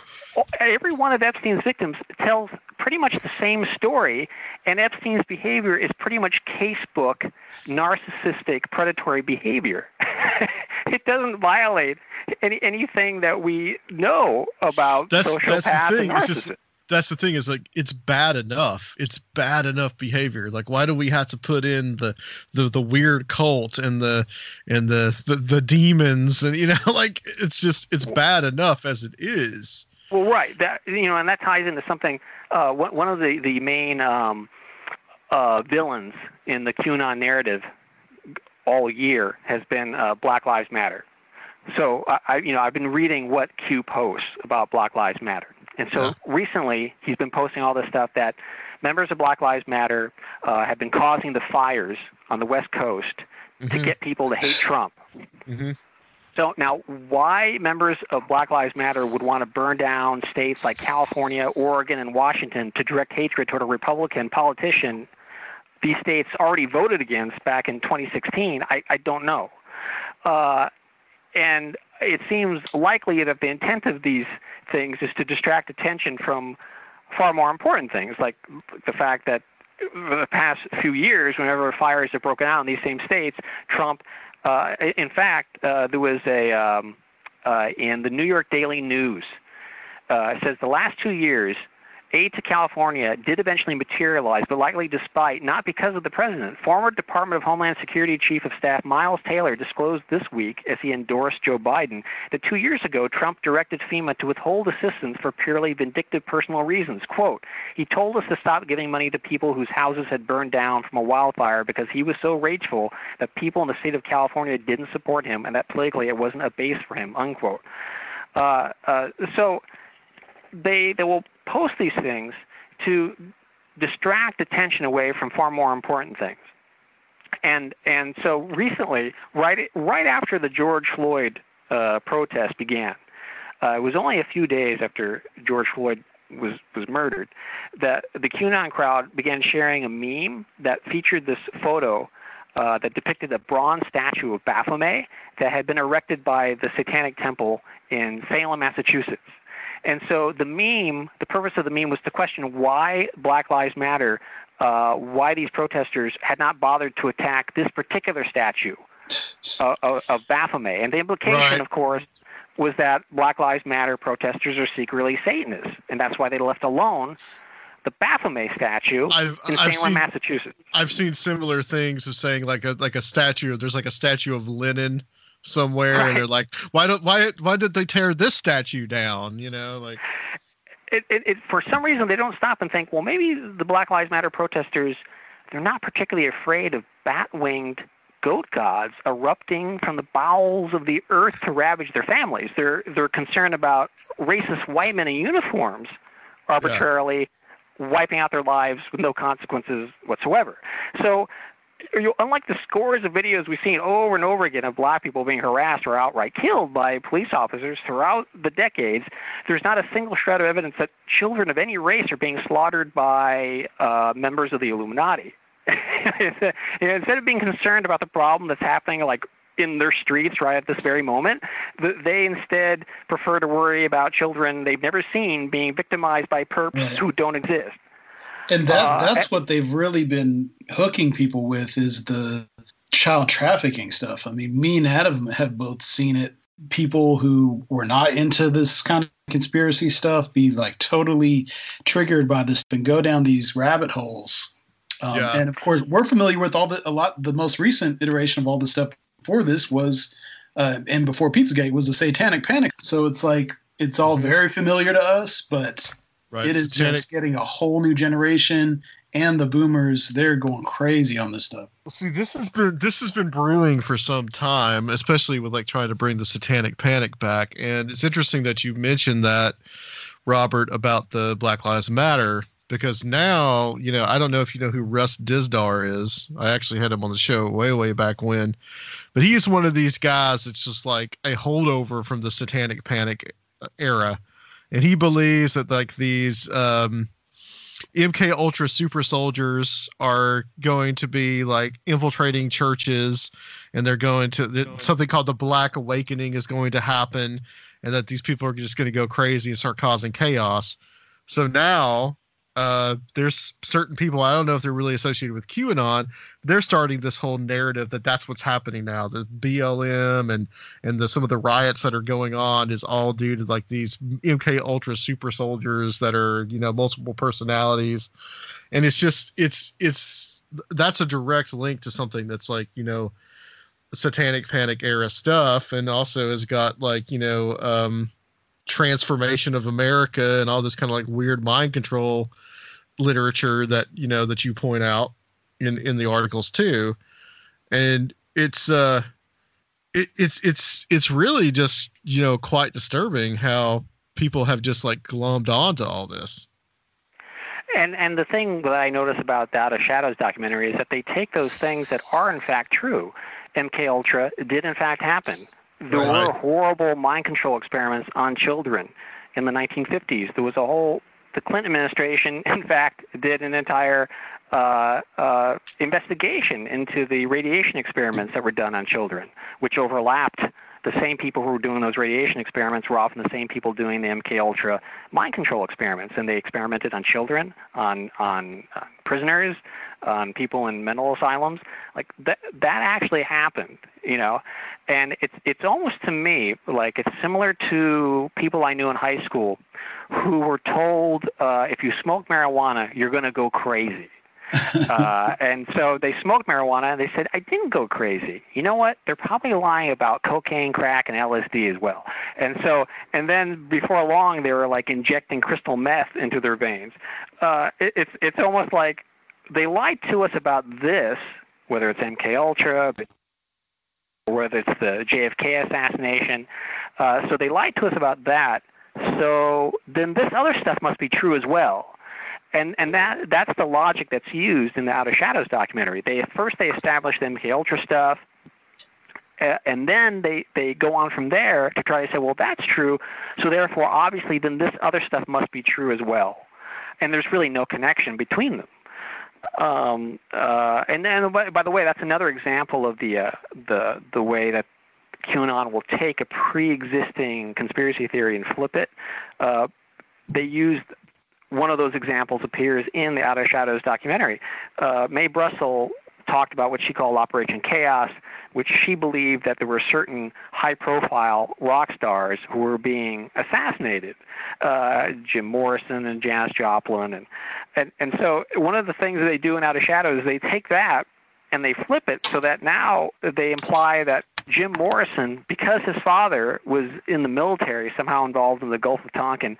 every one of Epstein's victims tells pretty much the same story, and Epstein's behavior is pretty much casebook narcissistic predatory behavior. it doesn't violate any, anything that we know about that's, sociopaths that's the thing. It's just that's the thing is like it's bad enough. It's bad enough behavior. Like why do we have to put in the the, the weird cult and the and the, the the demons and you know like it's just it's bad enough as it is. Well, right. That you know, and that ties into something. Uh, one of the the main um, uh, villains in the QAnon narrative all year has been uh, Black Lives Matter. So I, you know, I've been reading what Q posts about Black Lives Matter, and so Yeah. recently he's been posting all this stuff that members of Black Lives Matter uh, have been causing the fires on the West Coast to Mhm. get people to hate Trump. Mhm. So now, why members of Black Lives Matter would want to burn down states like California, Oregon, and Washington to direct hatred toward a Republican politician these states already voted against back in 2016, I, I don't know. Uh, and it seems likely that the intent of these things is to distract attention from far more important things, like the fact that for the past few years, whenever fires have broken out in these same states, Trump, uh, in fact, uh, there was a um, uh, in the New York Daily News uh, says the last two years, aid to California did eventually materialize, but likely despite, not because of the president. Former Department of Homeland Security Chief of Staff Miles Taylor disclosed this week, as he endorsed Joe Biden, that two years ago Trump directed FEMA to withhold assistance for purely vindictive personal reasons. Quote, he told us to stop giving money to people whose houses had burned down from a wildfire because he was so rageful that people in the state of California didn't support him and that politically it wasn't a base for him, unquote. Uh, uh, so they they will post these things to distract attention away from far more important things. And and so recently, right right after the George Floyd uh, protest began, uh, it was only a few days after George Floyd was was murdered that the QAnon crowd began sharing a meme that featured this photo uh, that depicted a bronze statue of Baphomet that had been erected by the Satanic Temple in Salem, Massachusetts. And so the meme, the purpose of the meme was to question why Black Lives Matter, uh, why these protesters had not bothered to attack this particular statue uh, of, of Baphomet. And the implication, Right. of course, was that Black Lives Matter protesters are secretly Satanists, and that's why they left alone the Baphomet statue I've- in Salem, seen- Massachusetts. I've seen similar things of saying like a like a statue. There's like a statue of Lenin somewhere, Right. and they're like, why don't why why did they tear this statue down? You know, like it, it, it, for some reason they don't stop and think, well, maybe the Black Lives Matter protesters, they're not particularly afraid of bat-winged goat gods erupting from the bowels of the earth to ravage their families. They're they're concerned about racist white men in uniforms arbitrarily wiping out their lives with no consequences whatsoever. So you know, unlike the scores of videos we've seen over and over again of black people being harassed or outright killed by police officers throughout the decades, there's not a single shred of evidence that children of any race are being slaughtered by uh, members of the Illuminati. You know, Instead of being concerned about the problem that's happening, like in their streets right at this very moment, they instead prefer to worry about children they've never seen being victimized by perps Right. who don't exist. And that Uh, that's what they've really been hooking people with is the child trafficking stuff. I mean, me and Adam have both seen it. People who were not into this kind of conspiracy stuff be like totally triggered by this and go down these rabbit holes. Um, Yeah. And of course, we're familiar with all the a lot. The most recent iteration of all this stuff before this was, uh, and before Pizzagate was the Satanic Panic. So it's like it's all Mhm. very familiar to us, but right, it is satanic- just getting a whole new generation and the boomers they're going crazy on this stuff Well, See, this has been this has been brewing for some time, especially with like trying to bring the satanic panic back. And it's interesting that you mentioned that, Robert, about the Black Lives Matter, because now you know I don't know if you know who Russ Dizdar is. I actually had him on the show way way back when, but he's one of these guys that's just like a holdover from the satanic panic era, and he believes that like these. Um, MK Ultra super soldiers are going to be like infiltrating churches, and they're going to something called the Black Awakening is going to happen, and that these people are just going to go crazy and start causing chaos. So now uh, there's certain people I don't know if they're really associated with QAnon. They're starting this whole narrative that that's what's happening now. The BLM and and the, some of the riots that are going on is all due to like these MK Ultra super soldiers that are you know multiple personalities, and it's just it's it's that's a direct link to something that's like you know satanic panic era stuff, and also has got like you know um, transformation of America and all this kind of like weird mind control literature that you know that you point out in in the articles too, and it's uh it, it's it's it's really just you know quite disturbing how people have just like glommed onto all this. And and the thing that I notice about of Shadows documentary is that they take those things that are in fact true. MK Ultra did in fact happen. There right. were horrible mind control experiments on children in the 1950s. There was a whole the Clinton administration, in fact, did an entire uh, uh, investigation into the radiation experiments that were done on children, which overlapped. The same people who were doing those radiation experiments were often the same people doing the MK Ultra mind control experiments, and they experimented on children, on on uh, prisoners, on people in mental asylums. Like that that actually happened, you know. And it's it's almost to me like it's similar to people I knew in high school who were told uh, if you smoke marijuana, you're going to go crazy. uh, and so they smoked marijuana and they said, I didn't go crazy. You know what? They're probably lying about cocaine, crack, and LSD as well. And so, and then before long, they were like injecting crystal meth into their veins. Uh, it, it's, it's almost like they lied to us about this, whether it's MK Ultra, or whether it's the JFK assassination. Uh, so they lied to us about that. So then this other stuff must be true as well. And and that that's the logic that's used in the Out of Shadows documentary. They first they establish the MK Ultra stuff, and then they they go on from there to try to say, well, that's true. So therefore, obviously, then this other stuff must be true as well. And there's really no connection between them. Um, uh, and then, by, by the way, that's another example of the uh, the the way that QAnon will take a pre-existing conspiracy theory and flip it. Uh, they used one of those examples appears in the Out of Shadows documentary. Uh, Mae Brussell talked about what she called Operation Chaos, which she believed that there were certain high-profile rock stars who were being assassinated, uh, Jim Morrison and Janis Joplin, and, and and so one of the things they do in Out of Shadows is they take that and they flip it so that now they imply that Jim Morrison, because his father was in the military, somehow involved in the Gulf of Tonkin,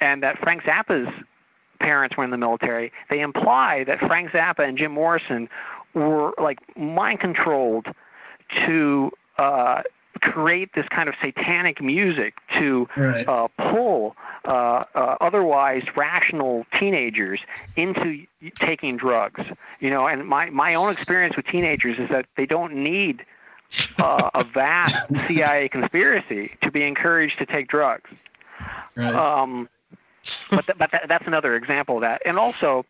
and that Frank Zappa's parents were in the military, they imply that Frank Zappa and Jim Morrison were like mind controlled to uh, create this kind of satanic music to right. uh, pull uh, uh, otherwise rational teenagers into taking drugs. You know, and my my own experience with teenagers is that they don't need uh, a vast CIA conspiracy to be encouraged to take drugs. Right. Um, but th- but th- that's another example of that. And also,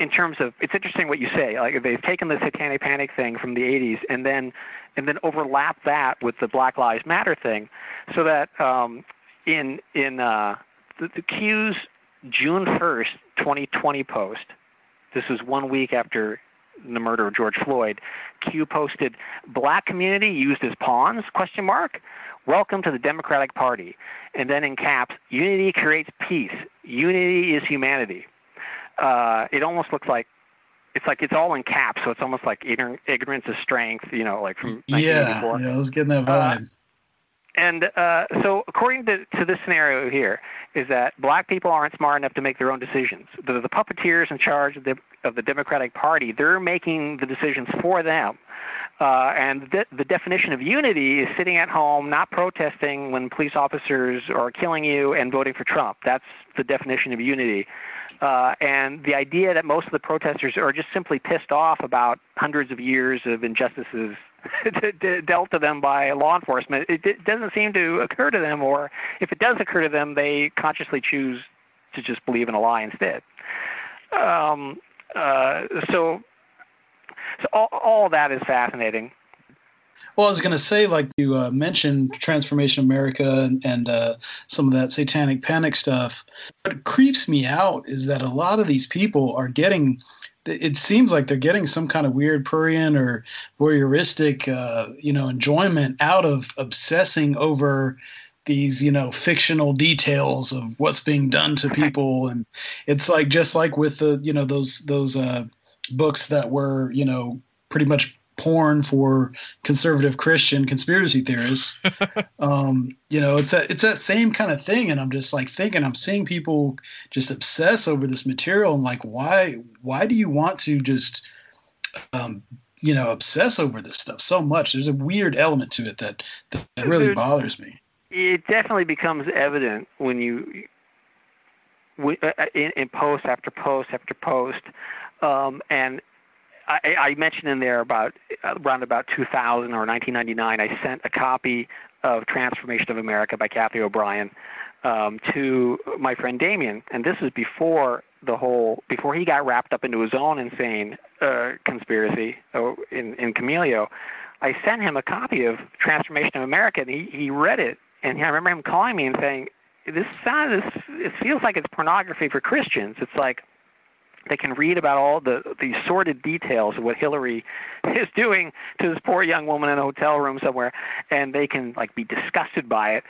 in terms of, it's interesting what you say. Like they've taken the Satanic Panic thing from the 80s and then and then overlap that with the Black Lives Matter thing, so that um, in in uh, the, the Q's June 1st, 2020 post. This was one week after the murder of George Floyd, Q posted, "Black community used as pawns?" Question mark. Welcome to the Democratic Party. And then in caps, unity creates peace. Unity is humanity. Uh, it almost looks like it's like it's all in caps, so it's almost like ignorance is strength, you know, like from yeah, yeah, I was getting that uh, vibe. Uh, and uh, so, according to, to this scenario here, is that black people aren't smart enough to make their own decisions. The, the puppeteers in charge of the, of the Democratic Party, they're making the decisions for them. Uh, and the, the definition of unity is sitting at home, not protesting when police officers are killing you, and voting for Trump. That's the definition of unity. Uh, and the idea that most of the protesters are just simply pissed off about hundreds of years of injustices dealt to them by law enforcement, it, it doesn't seem to occur to them, or if it does occur to them, they consciously choose to just believe in a lie instead. Um, uh, so, so all, all that is fascinating. Well, I was going to say, like you uh, mentioned, Trance Formation America and, and uh, some of that Satanic Panic stuff. What creeps me out is that a lot of these people are getting. It seems like they're getting some kind of weird prurient or voyeuristic, uh, you know, enjoyment out of obsessing over these you know fictional details of what's being done to people and it's like just like with the you know those those uh books that were you know pretty much porn for conservative Christian conspiracy theorists. um, you know, it's that it's that same kind of thing, and I'm just like thinking, I'm seeing people just obsess over this material, and like, why why do you want to just um, you know obsess over this stuff so much? There's a weird element to it that that really bothers me. It definitely becomes evident when you uh, uh, in, in post after post after post, um, and I, I mentioned in there about around about 2000 or 1999, I sent a copy of Trance Formation of America by Cathy O'Brien um, to my friend Damien, and this was before the whole before he got wrapped up into his own insane uh, conspiracy uh, in in Chameleo. I sent him a copy of Trance Formation of America, and he he read it, and I remember him calling me and saying, "This sounds this it feels like it's pornography for Christians." It's like they can read about all the the sordid details of what Hillary is doing to this poor young woman in a hotel room somewhere, and they can like be disgusted by it,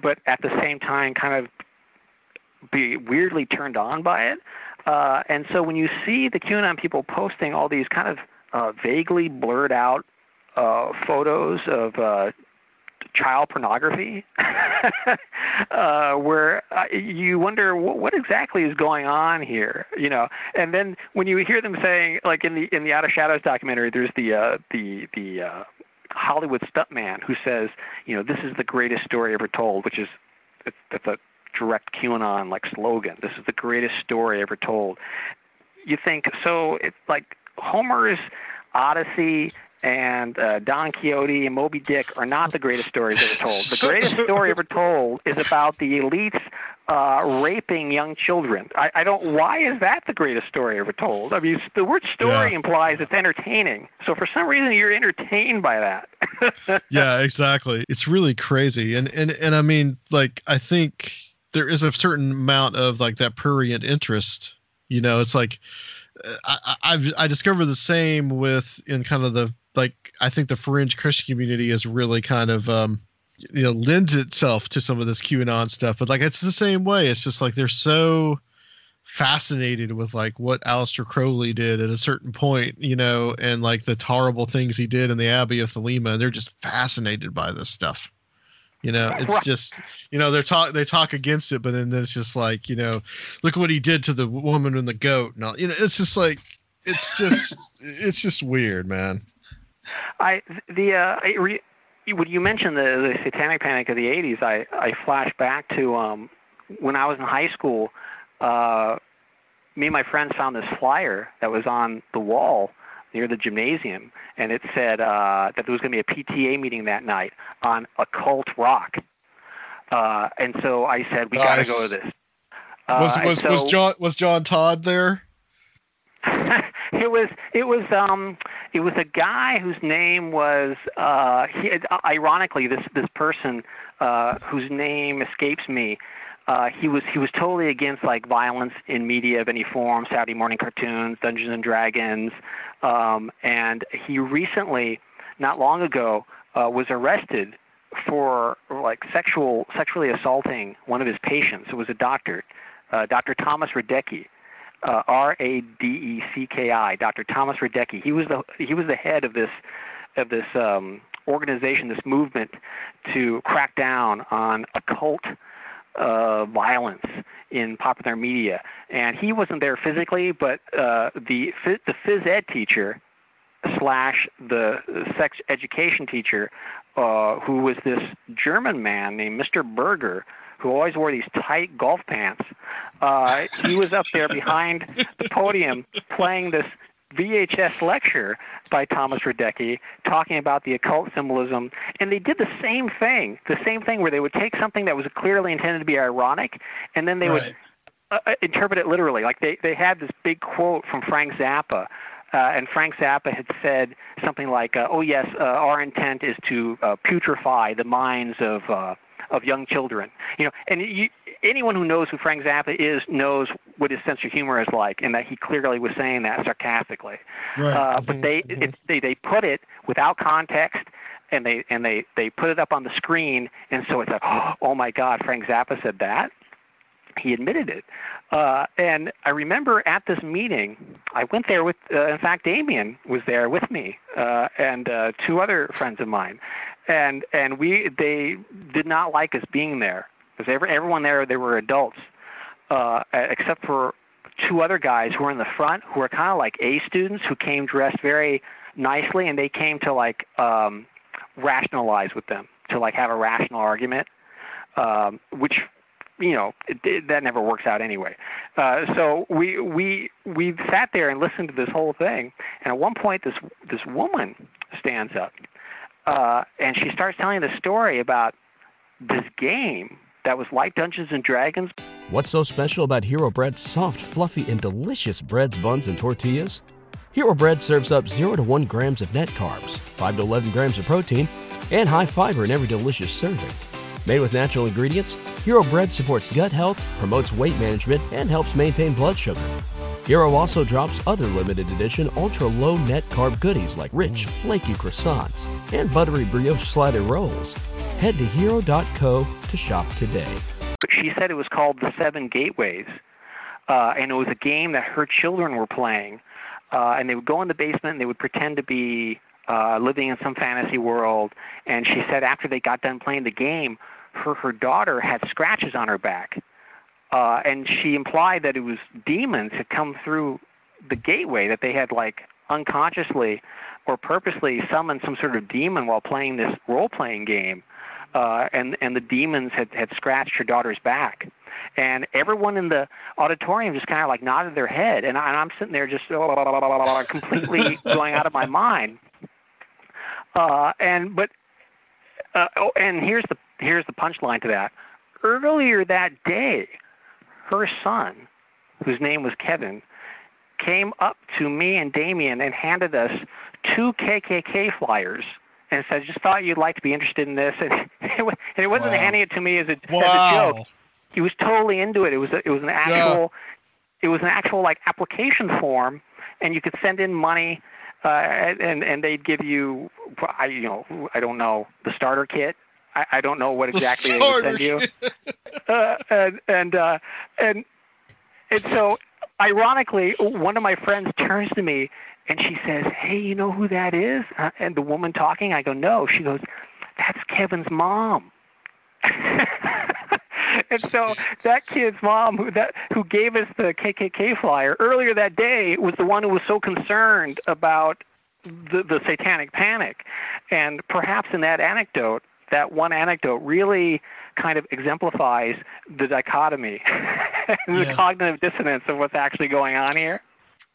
but at the same time kind of be weirdly turned on by it. Uh, and so when you see the QAnon people posting all these kind of uh, vaguely blurred out uh, photos of uh, child pornography, uh, where uh, you wonder what, what exactly is going on here, you know. And then when you hear them saying, like in the in the Out of Shadows documentary, there's the uh, the the uh, Hollywood stuntman who says, you know, this is the greatest story ever told, which is that's a direct QAnon like slogan. This is the greatest story ever told. You think so? It's like Homer's Odyssey and uh, Don Quixote and Moby Dick are not the greatest stories ever told. The greatest story ever told is about the elites uh, raping young children. I, I don't. Why is that the greatest story ever told? I mean, the word story yeah. implies it's entertaining. So for some reason, you're entertained by that. yeah, exactly. It's really crazy, and and and I mean, like, I think there is a certain amount of like that prurient interest. You know, it's like. I, I've I discovered the same with in kind of the like I think the fringe Christian community is really kind of um you know lends itself to some of this QAnon stuff, but like it's the same way. It's just like they're so fascinated with like what Aleister Crowley did at a certain point, you know, and like the horrible things he did in the Abbey of Thelema, and they're just fascinated by this stuff. You know, it's just you know they're talk they talk against it, but then it's just like you know, look what he did to the woman and the goat, and all. You know, it's just like it's just it's just weird, man. I the uh, I re, when you mentioned the, the satanic panic of the 80s, I I flash back to um when I was in high school. Uh, me and my friends found this flyer that was on the wall near the gymnasium, and it said uh, that there was going to be a PTA meeting that night on occult rock. Uh, and so I said, we nice. got to go to this. Uh, was was, so, was John was John Todd there? it was it was um it was a guy whose name was uh he, ironically this this person uh whose name escapes me uh he was he was totally against like violence in media of any form saturday morning cartoons dungeons and dragons um and he recently not long ago uh was arrested for like sexual sexually assaulting one of his patients it was a doctor uh, Dr. Thomas Radecki, uh, R A D E C K I, Dr. Thomas Radecki. He was the he was the head of this of this um, organization, this movement to crack down on occult uh, violence in popular media. And he wasn't there physically, but uh, the the phys ed teacher slash the sex education teacher, uh, who was this German man named Mr. Berger, who always wore these tight golf pants. Uh, he was up there behind the podium playing this VHS lecture by Thomas Radecki talking about the occult symbolism. And they did the same thing, the same thing where they would take something that was clearly intended to be ironic, and then they right. would uh, uh, interpret it literally. Like they, they had this big quote from Frank Zappa uh, and Frank Zappa had said something like, uh, "Oh yes, uh, our intent is to uh, putrefy the minds of uh, of young children." You know, and you, anyone who knows who Frank Zappa is knows what his sense of humor is like, and that he clearly was saying that sarcastically. Right. Uh, but they, Mhm. it, they they put it without context, and they and they they put it up on the screen, and so it's like, oh my God, Frank Zappa said that. He admitted it, uh, and I remember at this meeting, I went there with, uh, in fact, Damien was there with me, uh, and uh, two other friends of mine, and and we they did not like us being there because every, everyone there they were adults, uh, except for two other guys who were in the front who were kind of like A students who came dressed very nicely and they came to like um, rationalize with them to like have a rational argument, um, which you know it, it, that never works out anyway. Uh, so we we we sat there and listened to this whole thing, and at one point this this woman stands up uh, and she starts telling the story about this game that was like Dungeons and Dragons, What's so special about Hero Bread's soft, fluffy, and delicious breads, buns, and tortillas? Hero Bread serves up 0 to 1 grams of net carbs, 5 to 11 grams of protein, and high fiber in every delicious serving. Made with natural ingredients, Hero Bread supports gut health, promotes weight management, and helps maintain blood sugar. Hero also drops other limited edition ultra low net carb goodies like rich, flaky croissants and buttery brioche slider rolls. Head to hero.co to shop today. she said it was called the Seven Gateways, uh, and it was a game that her children were playing, uh, and they would go in the basement and they would pretend to be uh, living in some fantasy world. And she said after they got done playing the game, her her daughter had scratches on her back, uh, and she implied that it was demons had come through the gateway that they had like unconsciously or purposely summoned some sort of demon while playing this role playing game uh, and and the demons had had scratched her daughter's back, and everyone in the auditorium just kind of like nodded their head, and, I, and I'm sitting there just completely going out of my mind. Uh, and but uh, oh, and here's the here's the punchline to that. Earlier that day, her son, whose name was Kevin, came up to me and Damien and handed us two KKK flyers and said, "Just thought you'd like to be interested in this." And it, wa- and it wasn't Wow. handing it to me as a as a Wow. joke. He was totally into it. It was a, it was an actual it was an actual like application form, and you could send in money, uh, and and they'd give you I you know I don't know the starter kit. I, I don't know what The exactly they would send you uh, and and uh, and and so ironically, one of my friends turns to me and she says, "Hey, you know who that is?" Uh, and the woman talking, I go, "No." She goes, "That's Kevin's mom." and so that kid's mom, who that who gave us the KKK flyer earlier that day, was the one who was so concerned about the, the satanic panic, and perhaps in that anecdote, that one anecdote really kind of exemplifies the dichotomy, the Yeah. cognitive dissonance of what's actually going on here.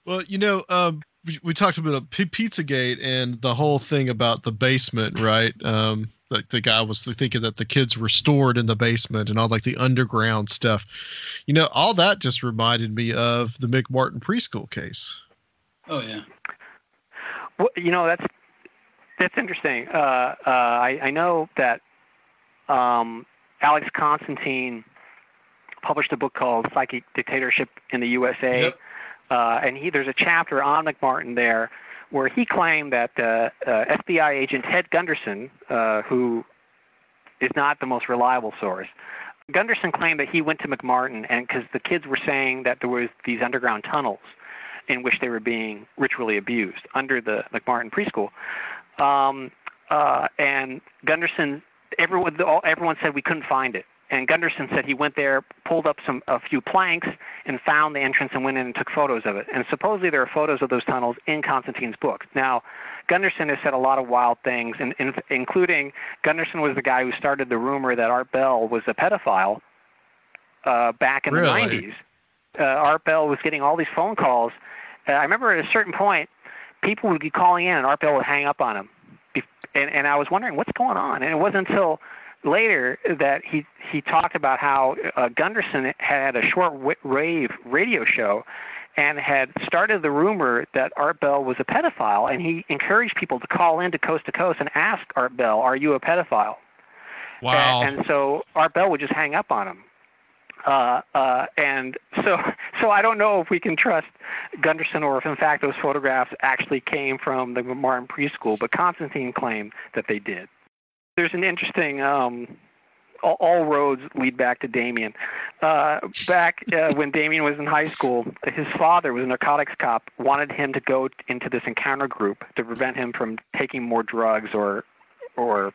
Well, you know, um, we, we talked about P- Pizzagate and the whole thing about the basement, right? Um, like the guy was thinking that the kids were stored in the basement and all like the underground stuff. You know, all that just reminded me of the McMartin preschool case. Oh yeah. Well, you know that's that's interesting. Uh, uh, I, I know that um, Alex Constantine published a book called Psychic Dictatorship in the USA, Yep. uh, and he there's a chapter on McMartin there where he claimed that uh, uh, FBI agent Ted Gunderson, uh, who is not the most reliable source, Gunderson claimed that he went to McMartin and because the kids were saying that there was these underground tunnels in which they were being ritually abused under the McMartin preschool. Um, uh, and Gunderson, everyone, all, everyone said we couldn't find it. And Gunderson said he went there, pulled up some a few planks, and found the entrance and went in and took photos of it. And supposedly there are photos of those tunnels in Constantine's book. Now, Gunderson has said a lot of wild things, and, in including Gunderson was the guy who started the rumor that Art Bell was a pedophile uh, back in Really? the 90s. Uh, Art Bell was getting all these phone calls. Uh, I remember at a certain point, people would be calling in, and Art Bell would hang up on him. And, and I was wondering what's going on. And it wasn't until later that he he talked about how uh, Gunderson had a short wave radio show, and had started the rumor that Art Bell was a pedophile, and he encouraged people to call in to Coast to Coast and ask Art Bell, "Are you a pedophile?" Wow. And, and so Art Bell would just hang up on him. Uh, uh, and so, so I don't know if we can trust Gunderson or if in fact those photographs actually came from the McMartin preschool, but Constantine claimed that they did. There's an interesting um, all, all roads lead back to Damien. Uh, back uh, when Damien was in high school, his father was a narcotics cop, wanted him to go into this encounter group to prevent him from taking more drugs or or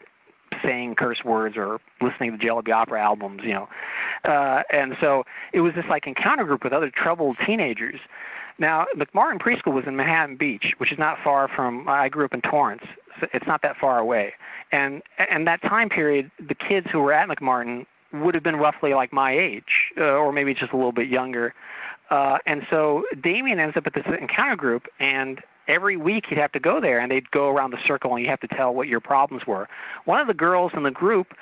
saying curse words or listening to Jelly Opera albums, you know. Uh, and so it was this like encounter group with other troubled teenagers. Now, McMartin Preschool was in Manhattan Beach, which is not far from. I grew up in Torrance. So it's not that far away. And and that time period, the kids who were at McMartin would have been roughly like my age, uh, or maybe just a little bit younger. Uh, and so Damien ends up at this encounter group, and every week he'd have to go there and they'd go around the circle and you have to tell what your problems were. One of the girls in the group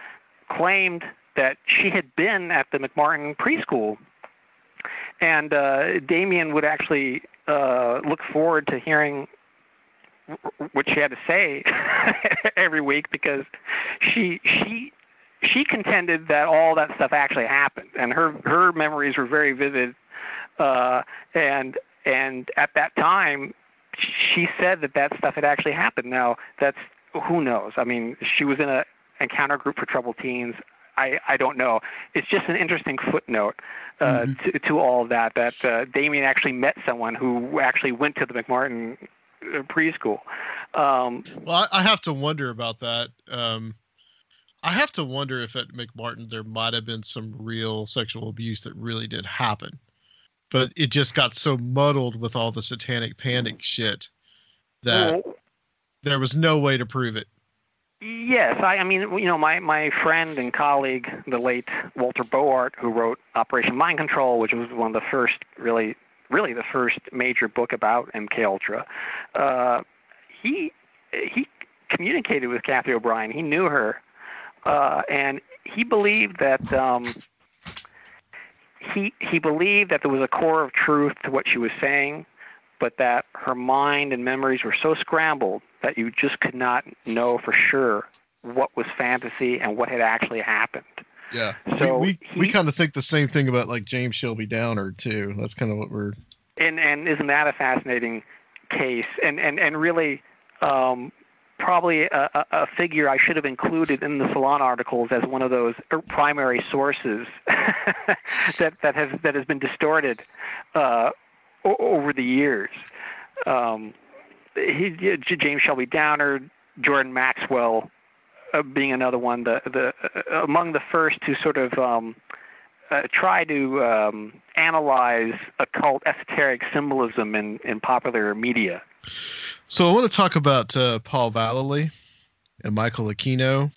claimed that she had been at the McMartin preschool and uh, Damien would actually uh, look forward to hearing what she had to say every week because she she she contended that all that stuff actually happened and her her memories were very vivid uh and and at that time she said that that stuff had actually happened. Now that's who knows. I mean, she was in a encounter group for troubled teens. I, I don't know. It's just an interesting footnote uh, mm-hmm. to, to all of that. That uh, Damien actually met someone who actually went to the McMartin uh, preschool. Um, well, I, I have to wonder about that. Um, I have to wonder if at McMartin there might have been some real sexual abuse that really did happen but it just got so muddled with all the satanic panic shit that there was no way to prove it. Yes, I, I mean, you know, my my friend and colleague, the late Walter Bowart, who wrote Operation Mind Control, which was one of the first, really, really the first major book about MK Ultra. Uh, he he communicated with Cathy O'Brien. He knew her, uh, and he believed that um, he he believed that there was a core of truth to what she was saying, but that her mind and memories were so scrambled that you just could not know for sure what was fantasy and what had actually happened. Yeah. So we we, we kind of think the same thing about like James Shelby Downard too. That's kind of what we're. And and isn't that a fascinating case? And and and really, um, probably a, a, figure I should have included in the Salon articles as one of those primary sources that that has that has been distorted uh, over the years. Um, he, James Shelby Downard, Jordan Maxwell, uh, being another one, the the uh, among the first to sort of um, uh, try to um, analyze occult esoteric symbolism in in popular media. So I want to talk about uh, Paul Vallely and Michael Aquino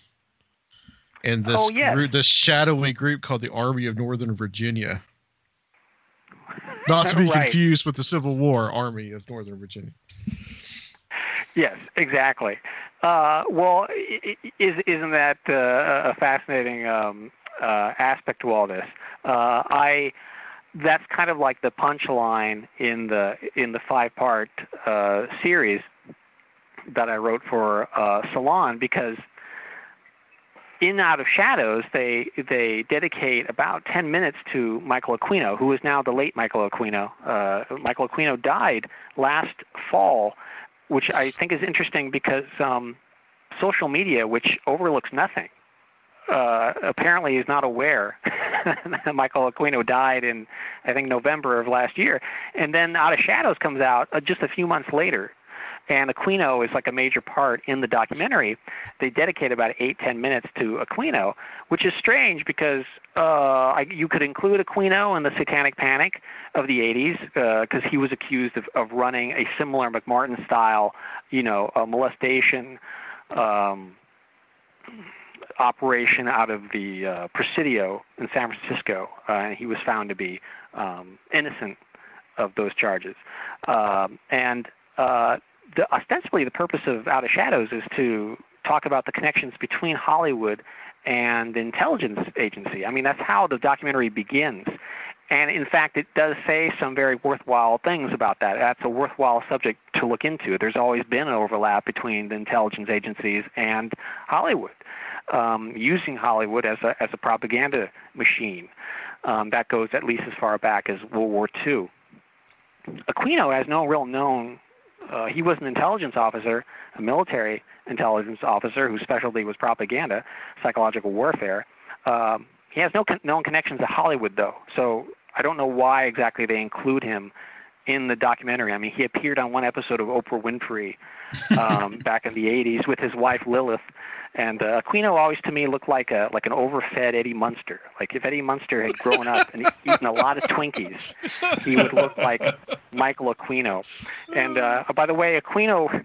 and this oh, yes. group, this shadowy group called the Army of Northern Virginia. Not to be right. confused with the Civil War Army of Northern Virginia. Yes, exactly. Uh, well, is, isn't that uh, a fascinating um, uh, aspect to all this? Uh, I that's kind of like the punchline in the in the five part uh, series that I wrote for uh, Salon because in Out of Shadows they they dedicate about 10 minutes to Michael Aquino, who is now the late Michael Aquino. Uh, Michael Aquino died last fall, which I think is interesting because um, social media, which overlooks nothing, uh, apparently is not aware that Michael Aquino died in, I think, November of last year. And then Out of Shadows comes out uh, just a few months later. And Aquino is like a major part in the documentary. They dedicate about eight, ten minutes to Aquino, which is strange because uh, you could include Aquino in the Satanic Panic of the 80s because uh, he was accused of, of running a similar McMartin style, you know, molestation. Um, operation out of the uh, Presidio in San Francisco, uh, and he was found to be um, innocent of those charges. Um, and uh, the, ostensibly, the purpose of Out of Shadows is to talk about the connections between Hollywood and the intelligence agency. I mean, that's how the documentary begins. and in fact, it does say some very worthwhile things about that. That's a worthwhile subject to look into. There's always been an overlap between the intelligence agencies and Hollywood, um, using Hollywood as a, as a propaganda machine. Um, that goes at least as far back as World War II. Aquino has no real known. Uh, he was an intelligence officer, a military intelligence officer whose specialty was propaganda, psychological warfare. Um, he has no con- known connections to Hollywood, though. So I don't know why exactly they include him in the documentary. I mean, he appeared on one episode of Oprah Winfrey um, back in the '80s with his wife Lilith, and uh, Aquino always to me looked like a like an overfed Eddie Munster. Like if Eddie Munster had grown up and eaten a lot of Twinkies, he would look like Michael Aquino. And uh, by the way, Aquino.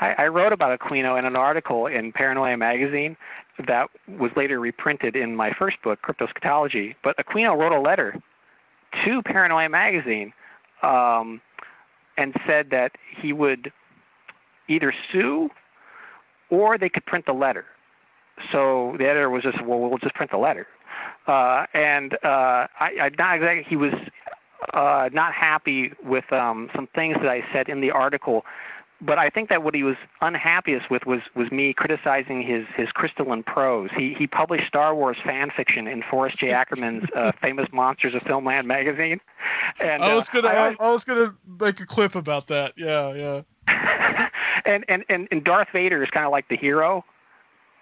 I, I wrote about Aquino in an article in Paranoia magazine that was later reprinted in my first book, Cryptoscatology. But Aquino wrote a letter to Paranoia magazine um, and said that he would either sue or they could print the letter. So the editor was just, well, we'll just print the letter. Uh, and uh, I, I not exactly, he was uh, not happy with um, some things that I said in the article but I think that what he was unhappiest with was was me criticizing his his crystalline prose. He he published Star Wars fan fiction in Forrest J. Ackerman's uh, Famous Monsters of Filmland magazine. And I was uh, gonna I, I, I was gonna make a clip about that. Yeah, yeah. and, and and and Darth Vader is kind of like the hero.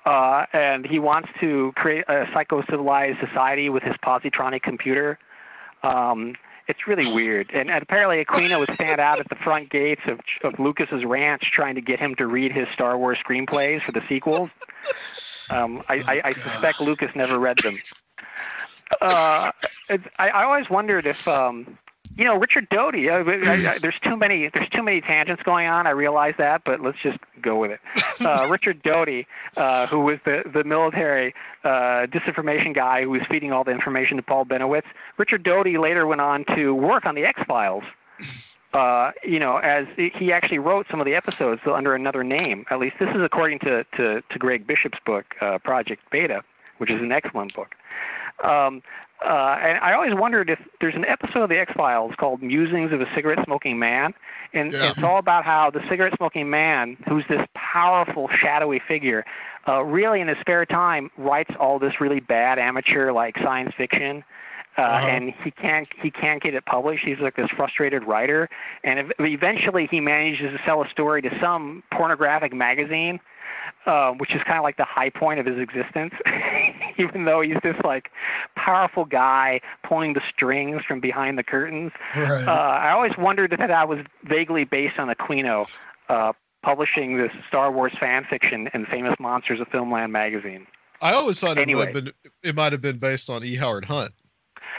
Uh, and he wants to create a psycho-civilized society with his positronic computer. Um, it's really weird. And, and apparently Aquino would stand out at the front gates of, of Lucas's ranch trying to get him to read his Star Wars screenplays for the sequels. Um, I, I, I suspect Lucas never read them. Uh, I, I always wondered if um, you know, Richard Doty. I, I, I, there's too many. There's too many tangents going on. I realize that, but let's just go with it. Uh, Richard Doty, uh, who was the the military uh, disinformation guy who was feeding all the information to Paul Bennewitz. Richard Doty later went on to work on the X Files. Uh, you know, as he actually wrote some of the episodes under another name. At least this is according to to, to Greg Bishop's book, uh, Project Beta, which is an excellent book. Um, uh, and I always wondered if there's an episode of the X Files called "Musings of a Cigarette Smoking Man," and yeah. it's all about how the cigarette smoking man, who's this powerful, shadowy figure, uh, really in his spare time writes all this really bad amateur like science fiction. Uh, uh-huh. and he can't he can't get it published. He's like this frustrated writer, and ev- eventually he manages to sell a story to some pornographic magazine, um, which is kind of like the high point of his existence, even though he's this like powerful guy pulling the strings from behind the curtains. Right. Uh, I always wondered if that was vaguely based on Aquino uh, publishing this Star Wars fan fiction in Famous Monsters of Filmland magazine. I always thought anyway, it, been, it might have been based on E. Howard Hunt.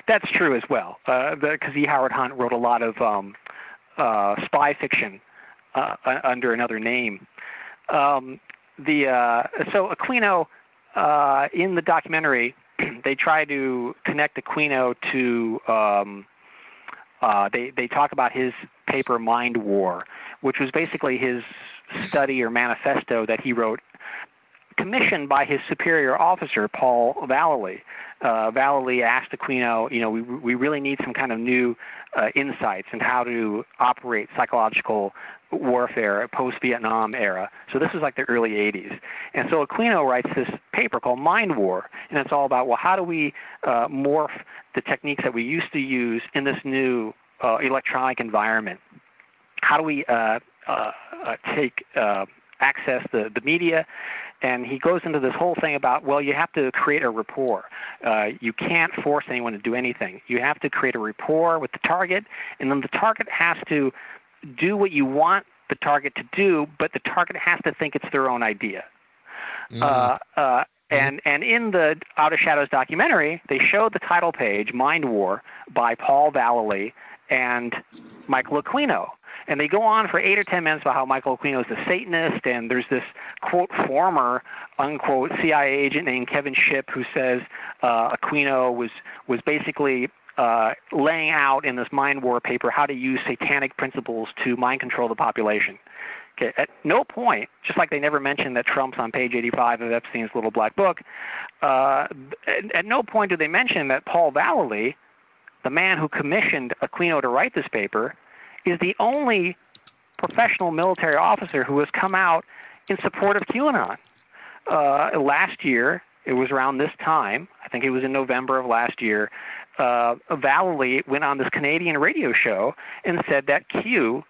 That's true as well, because uh, E. Howard Hunt wrote a lot of um, uh, spy fiction uh, under another name. Um, the uh, so Aquino uh, in the documentary they try to connect Aquino to um, uh, they they talk about his paper Mind War, which was basically his study or manifesto that he wrote commissioned by his superior officer Paul Vallely. Uh, Vallely asked Aquino, you know, we we really need some kind of new uh, insights in how to operate psychological warfare post-Vietnam era. So this is like the early 80s. And so Aquino writes this paper called Mind War, and it's all about, well, how do we uh, morph the techniques that we used to use in this new uh, electronic environment? How do we uh, uh, uh take uh, access the, the media and he goes into this whole thing about well you have to create a rapport uh, you can't force anyone to do anything you have to create a rapport with the target and then the target has to do what you want the target to do, but the target has to think it's their own idea. Mm. Uh, uh, and and in the Out of Shadows documentary, they showed the title page, Mind War, by Paul Vallely and Michael Aquino. And they go on for eight or ten minutes about how Michael Aquino is a Satanist, and there's this quote former unquote CIA agent named Kevin Shipp who says uh, Aquino was was basically uh, laying out in this mind war paper how to use satanic principles to mind control the population. Okay, at no point, just like they never mentioned that Trump's on page 85 of Epstein's little black book, uh, at, at no point do they mention that Paul Vallely the man who commissioned Aquino to write this paper, is the only professional military officer who has come out in support of QAnon. Uh, last year, it was around this time, I think it was in November of last year, uh, Vallely went on this Canadian radio show and said that Q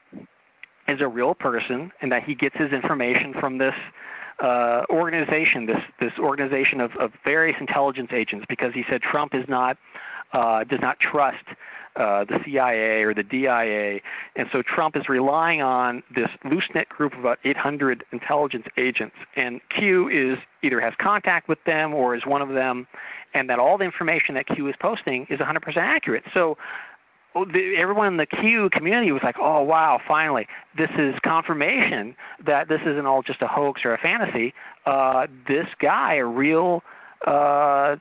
is a real person and that he gets his information from this uh, organization, this this organization of, of various intelligence agents, because he said Trump is not uh, does not trust uh, the CIA or the DIA, and so Trump is relying on this loose knit group of about 800 intelligence agents, and Q is either has contact with them or is one of them, and that all the information that Q is posting is 100% accurate. So oh, everyone in the Q community was like, "Oh wow, finally, this is confirmation that this isn't all just a hoax or a fantasy. Uh, this guy, a real uh,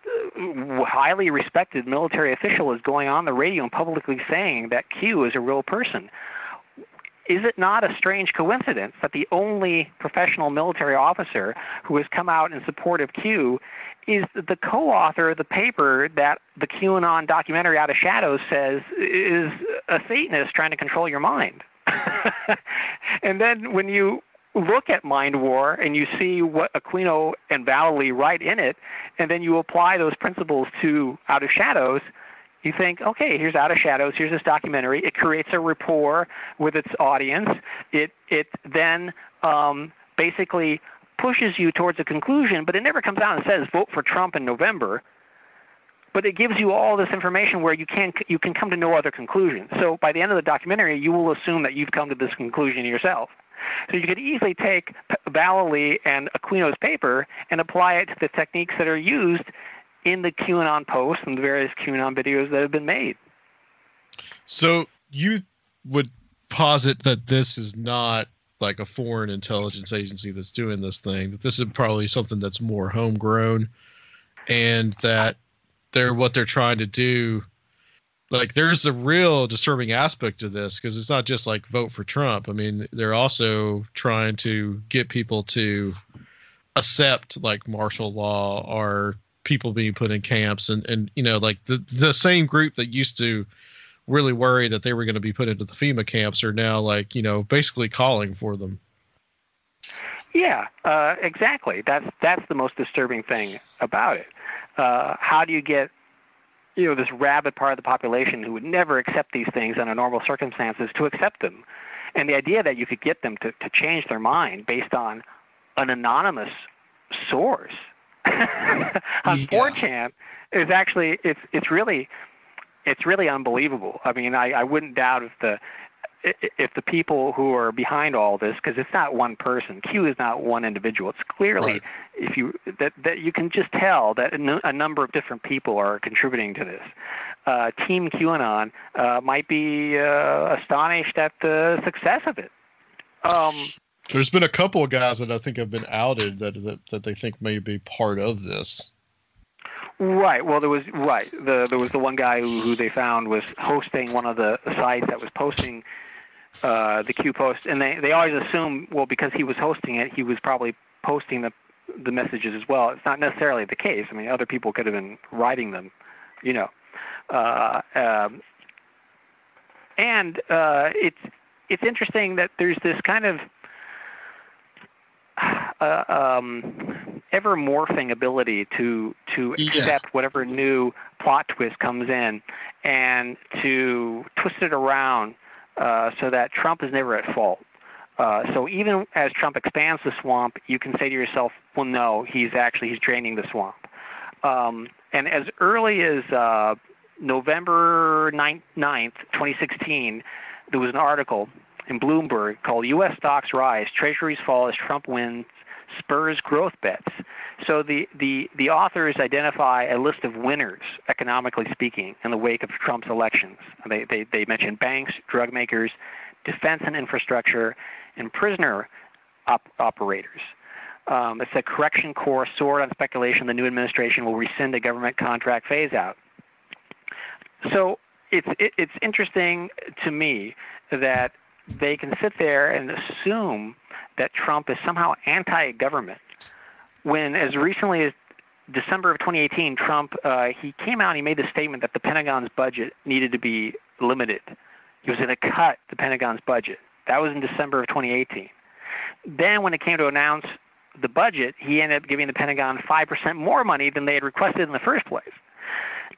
highly respected military official is going on the radio and publicly saying that Q is a real person. Is it not a strange coincidence that the only professional military officer who has come out in support of Q is the co-author of the paper that the QAnon documentary Out of Shadows says is a Satanist trying to control your mind? and then when you look at Mind War and you see what Aquino and Vallely write in it, and then you apply those principles to Out of Shadows, you think, okay, here's Out of Shadows, here's this documentary. It creates a rapport with its audience. It it then um, basically pushes you towards a conclusion, but it never comes out and says vote for Trump in November. But it gives you all this information where you can you can come to no other conclusion. So by the end of the documentary, you will assume that you've come to this conclusion yourself. So you could easily take Vallely and Aquino's paper and apply it to the techniques that are used in the QAnon posts and the various QAnon videos that have been made. So you would posit that this is not like a foreign intelligence agency that's doing this thing, that this is probably something that's more homegrown and that they're what they're trying to do like there's a real disturbing aspect to this because it's not just like vote for Trump. I mean, they're also trying to get people to accept like martial law or people being put in camps and and you know like the the same group that used to really worry that they were going to be put into the FEMA camps are now like you know basically calling for them. Yeah, uh, exactly. That's that's the most disturbing thing about it. Uh, how do you get you know this rabid part of the population who would never accept these things under normal circumstances to accept them and the idea that you could get them to, to change their mind based on an anonymous source on yeah. 4chan is actually it's it's really it's really unbelievable. I mean, I, I wouldn't doubt if the if the people who are behind all this, because it's not one person, Q is not one individual. It's clearly, right. if you that that you can just tell that a number of different people are contributing to this. Uh, Team QAnon uh, might be uh, astonished at the success of it. Um, There's been a couple of guys that I think have been outed that that, that they think may be part of this. Right. Well, there was right. The, there was the one guy who, who they found was hosting one of the sites that was posting uh, the Q post, and they they always assume well because he was hosting it, he was probably posting the the messages as well. It's not necessarily the case. I mean, other people could have been writing them, you know. Uh, um, and uh, it's it's interesting that there's this kind of uh, um, ever morphing ability to to accept yeah. whatever new plot twist comes in and to twist it around uh, so that Trump is never at fault. Uh, so even as Trump expands the swamp, you can say to yourself, well, no, he's actually he's draining the swamp. Um, and as early as uh, November 9th, 9th, 2016, there was an article in Bloomberg called U.S. Stocks Rise, Treasuries Fall as Trump Wins Spurs Growth Bets. So the, the, the authors identify a list of winners, economically speaking, in the wake of Trump's elections. They, they, they mention banks, drug makers, defense and infrastructure, and prisoner op- operators. Um, it's a Corrections Corp soared on speculation the new administration will rescind a government contract phase out. So it's, it, it's interesting to me that they can sit there and assume that Trump is somehow anti-government when as recently as December of 2018, Trump uh, he came out and he made the statement that the Pentagon's budget needed to be limited. He was going to cut the Pentagon's budget. That was in December of 2018. Then, when it came to announce the budget, he ended up giving the Pentagon 5% more money than they had requested in the first place.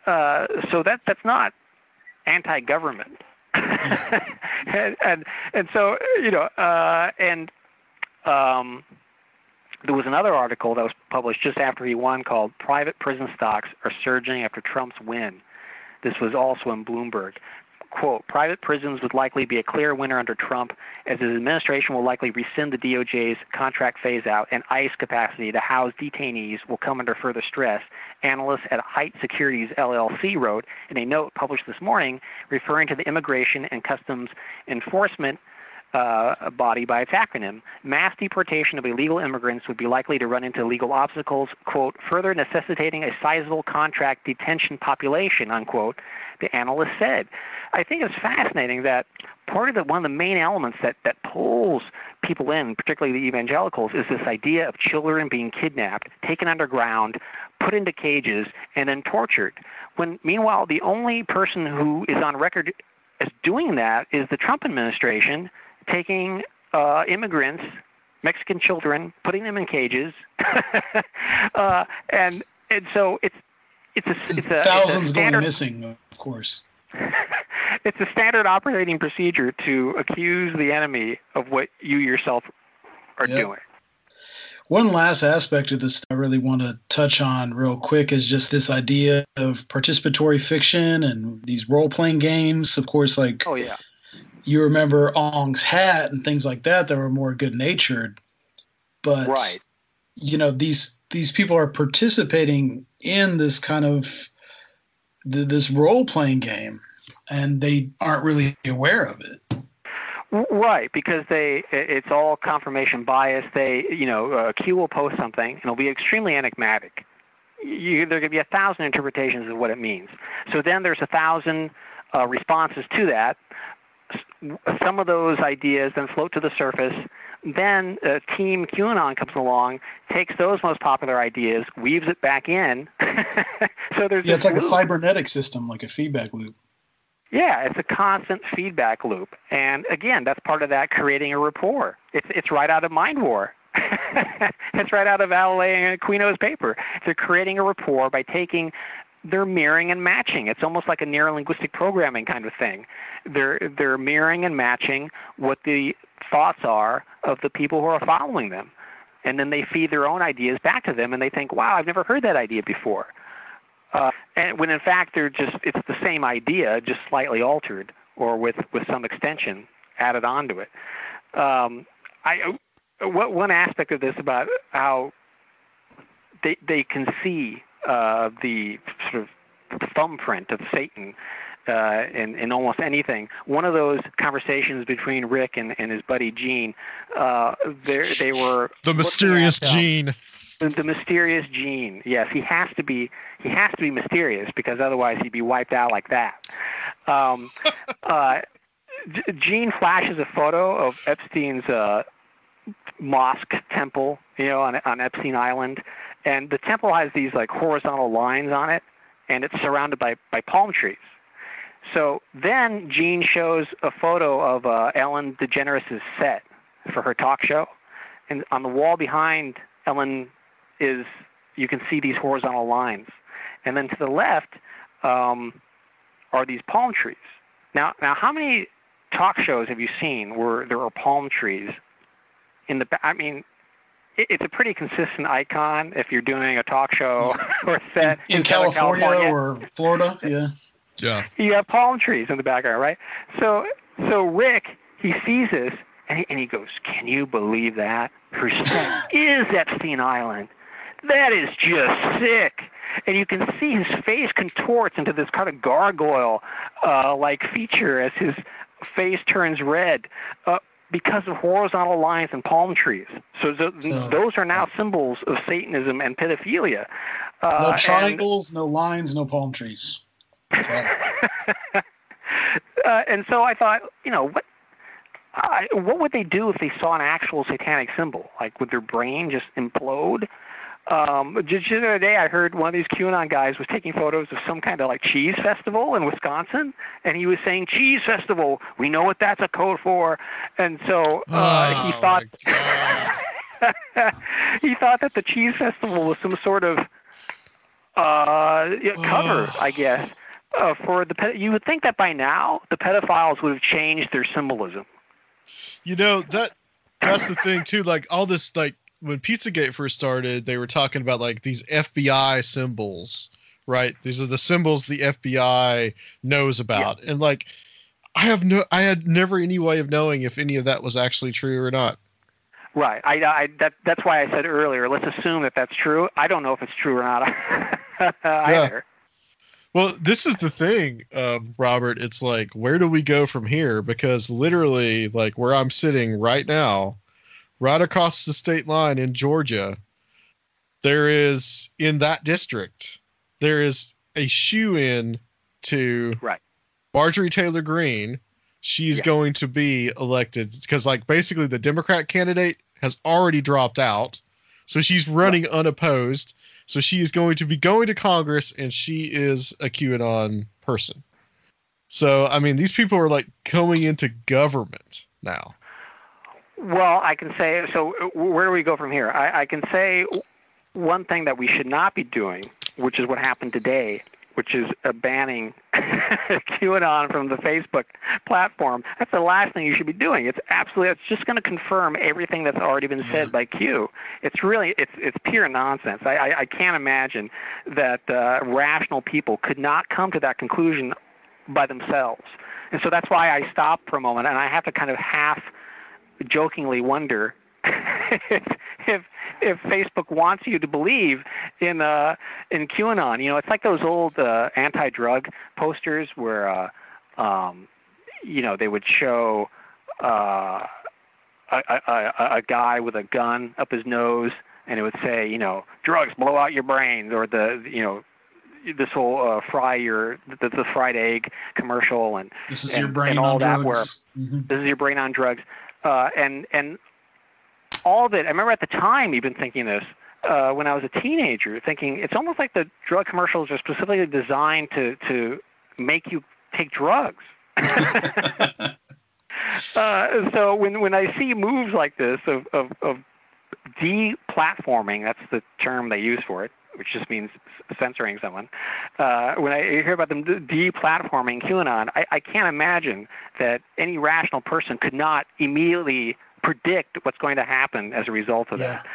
Uh, so that that's not anti-government. and, and and so you know uh, and um, there was another article that was published just after he won called "Private Prison Stocks Are Surging After Trump's Win." This was also in Bloomberg quote, private prisons would likely be a clear winner under Trump, as his administration will likely rescind the DOJ's contract phase out and ICE capacity to house detainees will come under further stress, analysts at Height Securities LLC wrote in a note published this morning referring to the Immigration and Customs Enforcement uh, body by its acronym. Mass deportation of illegal immigrants would be likely to run into legal obstacles, quote, further necessitating a sizable contract detention population, unquote, the analyst said. I think it's fascinating that part of the one of the main elements that, that pulls people in, particularly the evangelicals, is this idea of children being kidnapped, taken underground, put into cages, and then tortured. When meanwhile the only person who is on record as doing that is the Trump administration taking uh, immigrants, Mexican children, putting them in cages, uh, and and so it's it's a it's a thousands it's a standard, going missing, of course. it's a standard operating procedure to accuse the enemy of what you yourself are Yep. doing. One last aspect of this I really want to touch on real quick is just this idea of participatory fiction and these role playing games. Of course, like Oh yeah. You remember Ong's Hat and things like that that were more good natured. But Right. you know, these these people are participating in this kind of th- this role playing game and they aren't really aware of it. Right, because they it's all confirmation bias. They, you know, uh, Q will post something and it'll be extremely enigmatic. You, there could be a thousand interpretations of what it means. So then there's a thousand uh, responses to that. Some of those ideas then float to the surface. Then uh, Team QAnon comes along, takes those most popular ideas, weaves it back in. so there's Yeah, it's like a cybernetic system, like a feedback loop. Yeah, it's a constant feedback loop, and again, that's part of that creating a rapport. It's it's right out of Mind War. it's right out of Vallely and Aquino's paper. They're creating a rapport by taking they're mirroring and matching. It's almost like a neurolinguistic programming kind of thing. They're they're mirroring and matching what the thoughts are of the people who are following them. And then they feed their own ideas back to them and they think, Wow, I've never heard that idea before. Uh, and when in fact they're just it's the same idea, just slightly altered or with with some extension added onto it. Um, I what one aspect of this about how they they can see uh, the sort of thumbprint of Satan uh, in, in almost anything. One of those conversations between Rick and, and his buddy Gene, uh, they they were The mysterious at, um, gene. the, the mysterious Gene. Yes, he has to be. He has to be mysterious because otherwise he'd be wiped out like that. Um, uh, Gene flashes a photo of Epstein's uh, mosque temple, you know, on on Epstein Island, and the temple has these like horizontal lines on it, and it's surrounded by by palm trees. So then Gene shows a photo of uh, Ellen DeGeneres' set for her talk show, and on the wall behind Ellen is you can see these horizontal lines, and then to the left um, are these palm trees. Now, now, how many talk shows have you seen where there are palm trees in the? I mean, it's a pretty consistent icon if you're doing a talk show or set In, in Southern California, or Florida, yeah. Yeah. you have palm trees in the background, right? So so Rick he sees this and he, and he goes, "Can you believe that? Her set is Epstein Island. That is just sick." And you can see his face contorts into this kind of gargoyle uh, like feature as his face turns red. Uh, because of horizontal lines and palm trees, so, th- So- those are now symbols of Satanism and pedophilia. Uh, No and- triangles, no lines, no palm trees. Uh, and so I thought, you know, what I, what would they do if they saw an actual satanic symbol? Like, would their brain just implode? Um, just the other day, I heard one of these QAnon guys was taking photos of some kind of like cheese festival in Wisconsin, and he was saying cheese festival. We know what that's a code for, and so uh, oh, he thought he thought that the cheese festival was some sort of uh, cover, Ugh. I guess, uh, for the. Ped- you would think that by now the pedophiles would have changed their symbolism. You know that that's the thing too. Like all this, like when Pizzagate first started, they were talking about like these FBI symbols, right? These are the symbols the FBI knows about, and like I have no, I had never any way of knowing if any of that was actually true or not. Right. I, I that that's why I said earlier. Let's assume that that's true. I don't know if it's true or not either. Yeah. Well, this is the thing, um, Robert. It's like, where do we go from here? Because literally, like where I'm sitting right now, right across the state line in Georgia, there is in that district, there is a shoe in to Right. Marjorie Taylor Greene. She's Yeah. going to be elected because, like, basically the Democrat candidate has already dropped out, so she's running unopposed. So she is going to be going to Congress, and she is a QAnon person. So I mean, these people are like coming into government now. Well, I can say so. uh, Where do we go from here? I, I can say one thing that we should not be doing, which is what happened today, which is uh, banning QAnon from the Facebook platform. That's the last thing you should be doing. It's absolutely. It's just going to confirm everything that's already been said by Q. It's really. It's it's pure nonsense. I I, I can't imagine that uh, rational people could not come to that conclusion by themselves. And so that's why I stopped for a moment, and I have to kind of half jokingly wonder if if if Facebook wants you to believe in uh in QAnon. You know, it's like those old uh, anti-drug posters where uh um you know they would show uh a, a, a, guy with a gun up his nose and it would say, you know, drugs blow out your brains or the you know this whole uh, fry your the, the fried egg commercial and This is and- your brain and all on that drugs. Mhm. this is your brain on drugs, uh, and and all of it. I remember at the time even thinking this uh, when I was a teenager, thinking it's almost like the drug commercials are specifically designed to to make you take drugs. uh, so when when I see moves like this of of, of deplatforming, that's the term they use for it, which just means censoring someone. Uh, when I hear about them de- deplatforming QAnon, I, I can't imagine that any rational person could not immediately predict what's going to happen as a result of Yeah. that.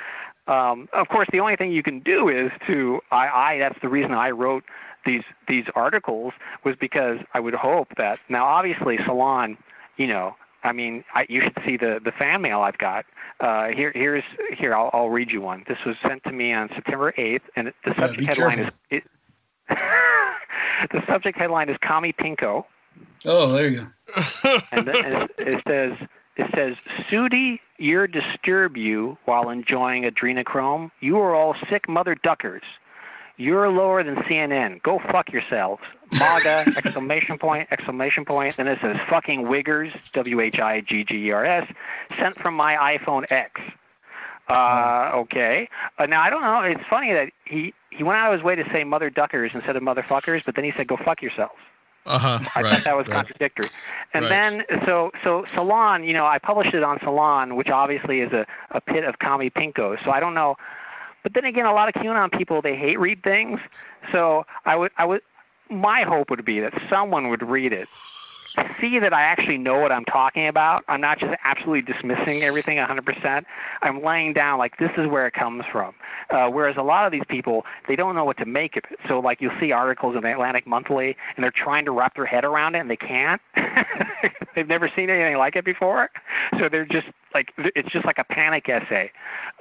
Um, of course, the only thing you can do is to I, I that's the reason I wrote these these articles was because I would hope that now obviously Salon, you know, I mean, I, you should see the the fan mail I've got. Uh, here here's here I'll, I'll read you one. This was sent to me on September 8th, and the subject be headline is it, the subject headline is Kami Pinko. Oh, there you go. and, th- and it, it says it says Sudi, you're disturb you while enjoying adrenochrome. You are all sick mother duckers. You're lower than CNN. Go fuck yourselves. MAGA exclamation point exclamation point. Then it says fucking wiggers W H I G G E R S sent from my iPhone X. Uh, okay. Uh, now I don't know. It's funny that he he went out of his way to say mother duckers instead of motherfuckers, but then he said go fuck yourselves. Uh huh. I right. thought that was right. contradictory. And Right. then so so Salon, you know, I published it on Salon, which obviously is a, a pit of commie pinko. So I don't know. But then again, a lot of QAnon people they hate read things. So I would I would my hope would be that someone would read it, see that I actually know what I'm talking about. I'm not just absolutely dismissing everything 100%. I'm laying down like this is where it comes from. Uh, whereas a lot of these people, they don't know what to make of it. So like you'll see articles in the Atlantic Monthly, and they're trying to wrap their head around it, and they can't. They've never seen anything like it before, so they're just like it's just like a panic essay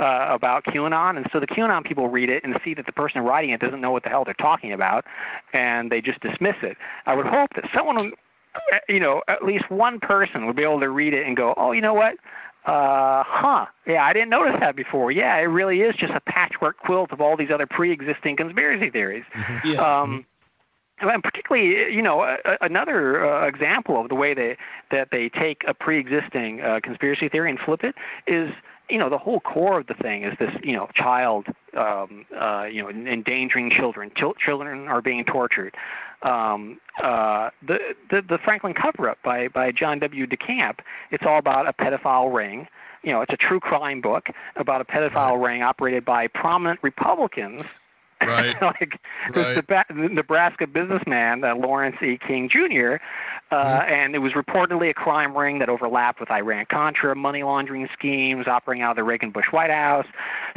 uh, about QAnon, and so the QAnon people read it and see that the person writing it doesn't know what the hell they're talking about, and they just dismiss it. I would hope that someone, you know, at least one person would be able to read it and go, oh, you know what? Uh, huh. Yeah, I didn't notice that before. Yeah, it really is just a patchwork quilt of all these other pre-existing conspiracy theories. Yeah. Um, and particularly, you know, a, a- another uh, example of the way they that they take a pre-existing uh, conspiracy theory and flip it is you know the whole core of the thing is this you know child um, uh, you know endangering children. Chil- children are being tortured. Um, uh, the, the the Franklin cover up by by John W. DeCamp it's all about a pedophile ring. You know it's a true crime book about a pedophile ring operated by prominent Republicans Right. like Right. this Nebraska businessman uh, Lawrence E. King Jr. Uh, Mm-hmm. and it was reportedly a crime ring that overlapped with Iran Contra money laundering schemes operating out of the Reagan Bush White House.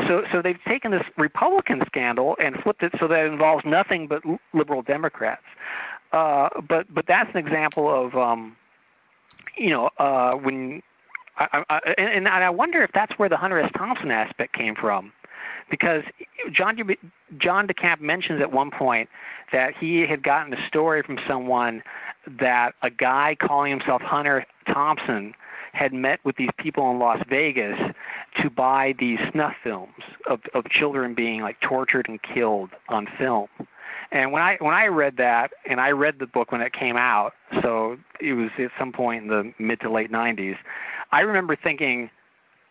So so they've taken this Republican scandal and flipped it so that it involves nothing but liberal Democrats. Uh, but but that's an example of um, you know uh, when I, I, and, and I wonder if that's where the Hunter S. Thompson aspect came from because John John DeCamp mentions at one point that he had gotten a story from someone that a guy calling himself Hunter Thompson had met with these people in Las Vegas to buy these snuff films of of children being like tortured and killed on film. And when I when I read that, and I read the book when it came out, so it was at some point in the mid to late 90s. I remember thinking,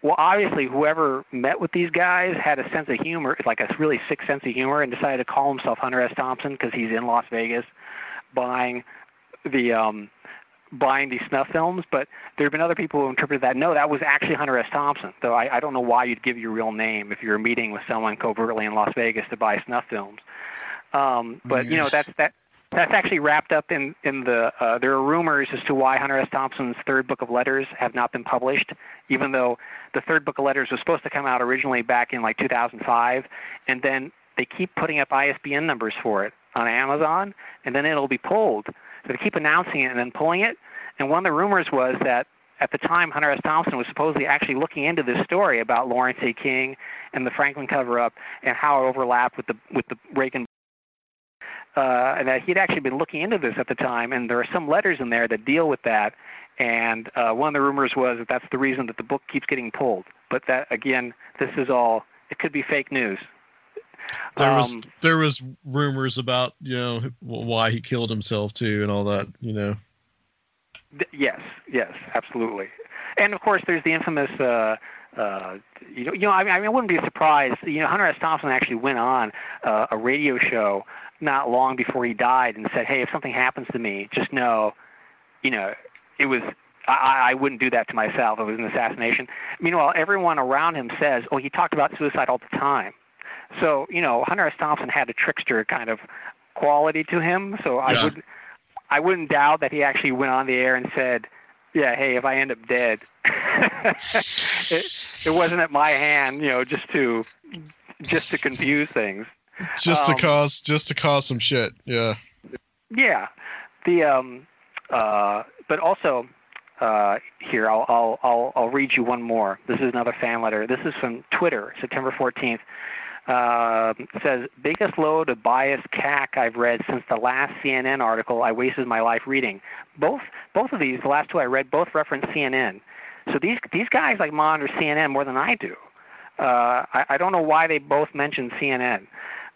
well, obviously, whoever met with these guys had a sense of humor, like a really sick sense of humor, and decided to call himself Hunter S. Thompson because he's in Las Vegas buying the um, buying these snuff films. But there have been other people who interpreted that no, that was actually Hunter S. Thompson. Though I, I don't know why you'd give your real name if you're meeting with someone covertly in Las Vegas to buy snuff films. Um, but you know that's that that's actually wrapped up in in the uh, there are rumors as to why Hunter S. Thompson's third book of letters have not been published, even though the third book of letters was supposed to come out originally back in like 2005, and then they keep putting up ISBN numbers for it on Amazon, and then it'll be pulled. So they keep announcing it and then pulling it. And one of the rumors was that at the time Hunter S. Thompson was supposedly actually looking into this story about Lawrence A. King and the Franklin cover-up and how it overlapped with the with the Reagan uh, and that he'd actually been looking into this at the time, and there are some letters in there that deal with that. And uh, one of the rumors was that that's the reason that the book keeps getting pulled. But that again, this is all it could be fake news. There was Um, there was rumors about you know why he killed himself too and all that you know. Th- Yes, yes, absolutely. And of course, there's the infamous. Uh, uh, you know, you know, I mean, I mean, I wouldn't be surprised. You know, Hunter S. Thompson actually went on uh, a radio show not long before he died and said, "Hey, if something happens to me, just know, you know, it was." I, I wouldn't do that to myself. It was an assassination. Meanwhile, everyone around him says, "Oh, he talked about suicide all the time." So, you know, Hunter S. Thompson had a trickster kind of quality to him. So I Yeah. would, I wouldn't doubt that he actually went on the air and said, "Yeah, hey, if I end up dead, it, it wasn't at my hand, you know, just to, just to confuse things." Just Um, to cause just to cause some shit. Yeah. Yeah, the um, uh, but also uh, here I'll, I'll I'll I'll read you one more. This is another fan letter. This is from Twitter, September 14th. Uh, says biggest load of biased cack I've read since the last CNN article I wasted my life reading. Both both of these, the last two I read, both reference CNN. So these these guys like monitor CNN more than I do. Uh, I, I don't know why they both mention CNN.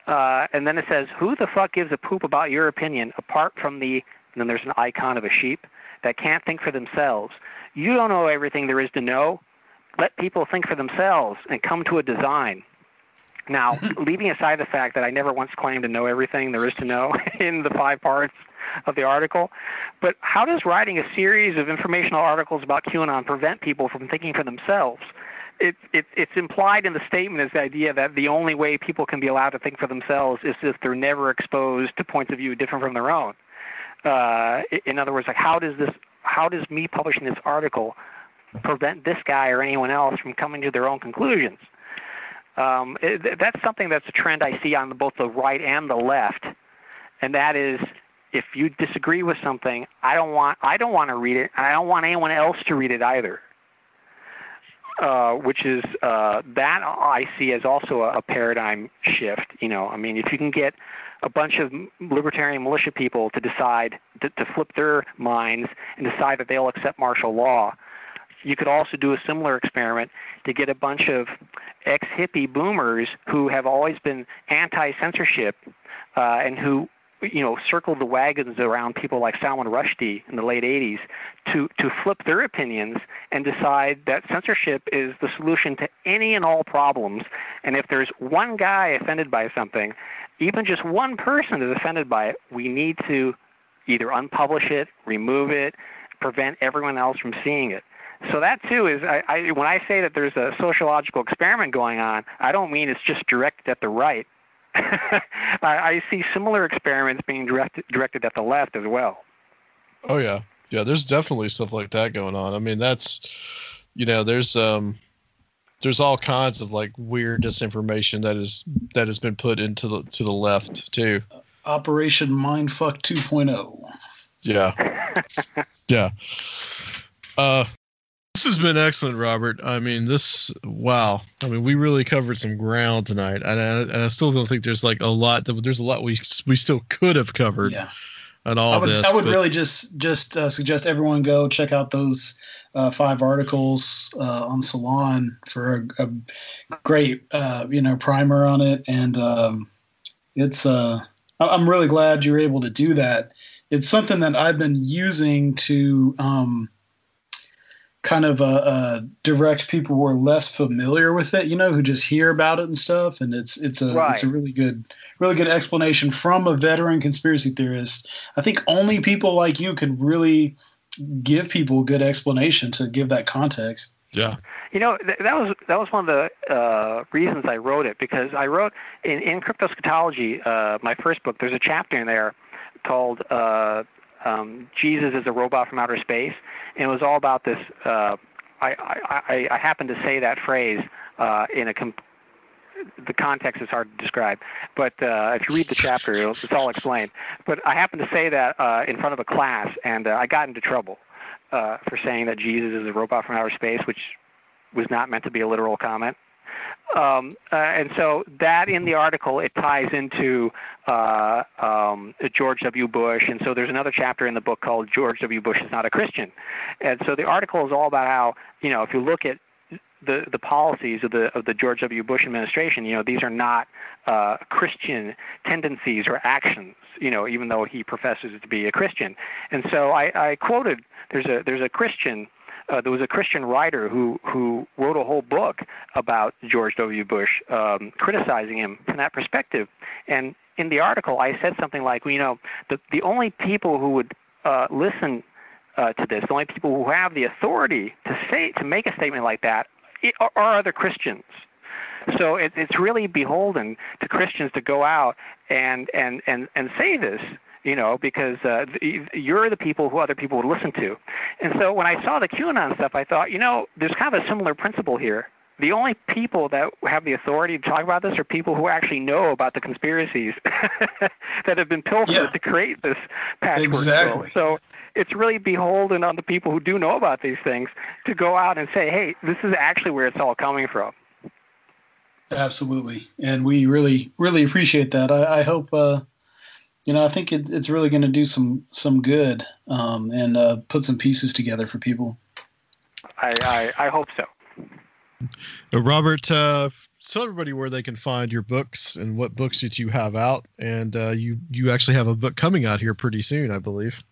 Uh, and then it says, "Who the fuck gives a poop about your opinion apart from the?" And then there's an icon of a sheep that can't think for themselves. You don't know everything there is to know. Let people think for themselves and come to a design. Now, leaving aside the fact that I never once claimed to know everything there is to know in the five parts of the article, but how does writing a series of informational articles about QAnon prevent people from thinking for themselves? It, it, it's implied in the statement is the idea that the only way people can be allowed to think for themselves is if they're never exposed to points of view different from their own. Uh, in other words, like how does this, how does me publishing this article prevent this guy or anyone else from coming to their own conclusions? Um, it, that's something that's a trend I see on both the right and the left, and that is if you disagree with something, I don't want I don't want to read it, and I don't want anyone else to read it either. Uh, which is uh, that I see as also a, a paradigm shift. You know, I mean, if you can get a bunch of libertarian militia people to decide to, to flip their minds and decide that they'll accept martial law, you could also do a similar experiment to get a bunch of ex-hippie boomers who have always been anti-censorship uh, and who you know, circled the wagons around people like Salman Rushdie in the late 80s to, to flip their opinions and decide that censorship is the solution to any and all problems. And if there's one guy offended by something, even just one person is offended by it, we need to either unpublish it, remove it, prevent everyone else from seeing it. So that too is I, I when I say that there's a sociological experiment going on, I don't mean it's just directed at the right. I, I see similar experiments being directed directed at the left as well. Oh yeah, yeah. There's definitely stuff like that going on. I mean, that's you know, there's um, there's all kinds of like weird disinformation that is that has been put into the to the left too. Operation Mindfuck 2.0. Yeah. yeah. Uh, this has been excellent, Robert. I mean, this wow. I mean, we really covered some ground tonight, and I, and I still don't think there's like a lot. That, there's a lot we we still could have covered. Yeah. On all I would, this, I would but- really just just uh, suggest everyone go check out those uh, five articles uh, on Salon for a, a great uh, you know primer on it, and um, it's uh, I'm really glad you're able to do that. It's something that I've been using to um, kind of uh, uh, direct people who are less familiar with it, you know, who just hear about it and stuff, and it's it's a Right. it's a really good really good explanation from a veteran conspiracy theorist. I think only people like you could really give people a good explanation to give that context. yeah. You know, th- that was that was one of the uh, reasons I wrote it because I wrote in, in cryptoscatology, uh, my first book. There's a chapter in there called uh, um, "Jesus is a Robot from Outer Space," and it was all about this. Uh, I, I, I, happen to say that phrase uh, in a com- the context is hard to describe, but uh, if you read the chapter, it's all explained. But I happened to say that uh, in front of a class, and uh, I got into trouble uh, for saying that Jesus is a robot from outer space, which was not meant to be a literal comment. Um, uh, and so that in the article it ties into uh, um, George W. Bush, and so there's another chapter in the book called George W. Bush is not a Christian, and so the article is all about how you know if you look at the the policies of the of the George W. Bush administration, you know these are not uh, Christian tendencies or actions, you know, even though he professes to be a Christian. And so I, I quoted there's a there's a Christian uh, there was a Christian writer who who wrote a whole book about George W. Bush, um, criticizing him from that perspective. And in the article, I said something like, well, you know, the the only people who would uh, listen uh, to this, the only people who have the authority to say to make a statement like that are, are other Christians. So it, it's really beholden to Christians to go out and and and and say this, you know, because uh, you're the people who other people would listen to. And so when I saw the QAnon stuff, I thought, you know, there's kind of a similar principle here. The only people that have the authority to talk about this are people who actually know about the conspiracies that have been pilfered Yeah. to create this patchwork. Exactly. So it's really beholden on the people who do know about these things to go out and say, hey, this is actually where it's all coming from. Absolutely, and we really really appreciate that. I, I hope uh, you know I think it, it's really going to do some some good um, and uh, put some pieces together for people. I, I, I hope so. Uh, Robert, uh, tell everybody where they can find your books and what books that you have out, and uh, you you actually have a book coming out here pretty soon, I believe.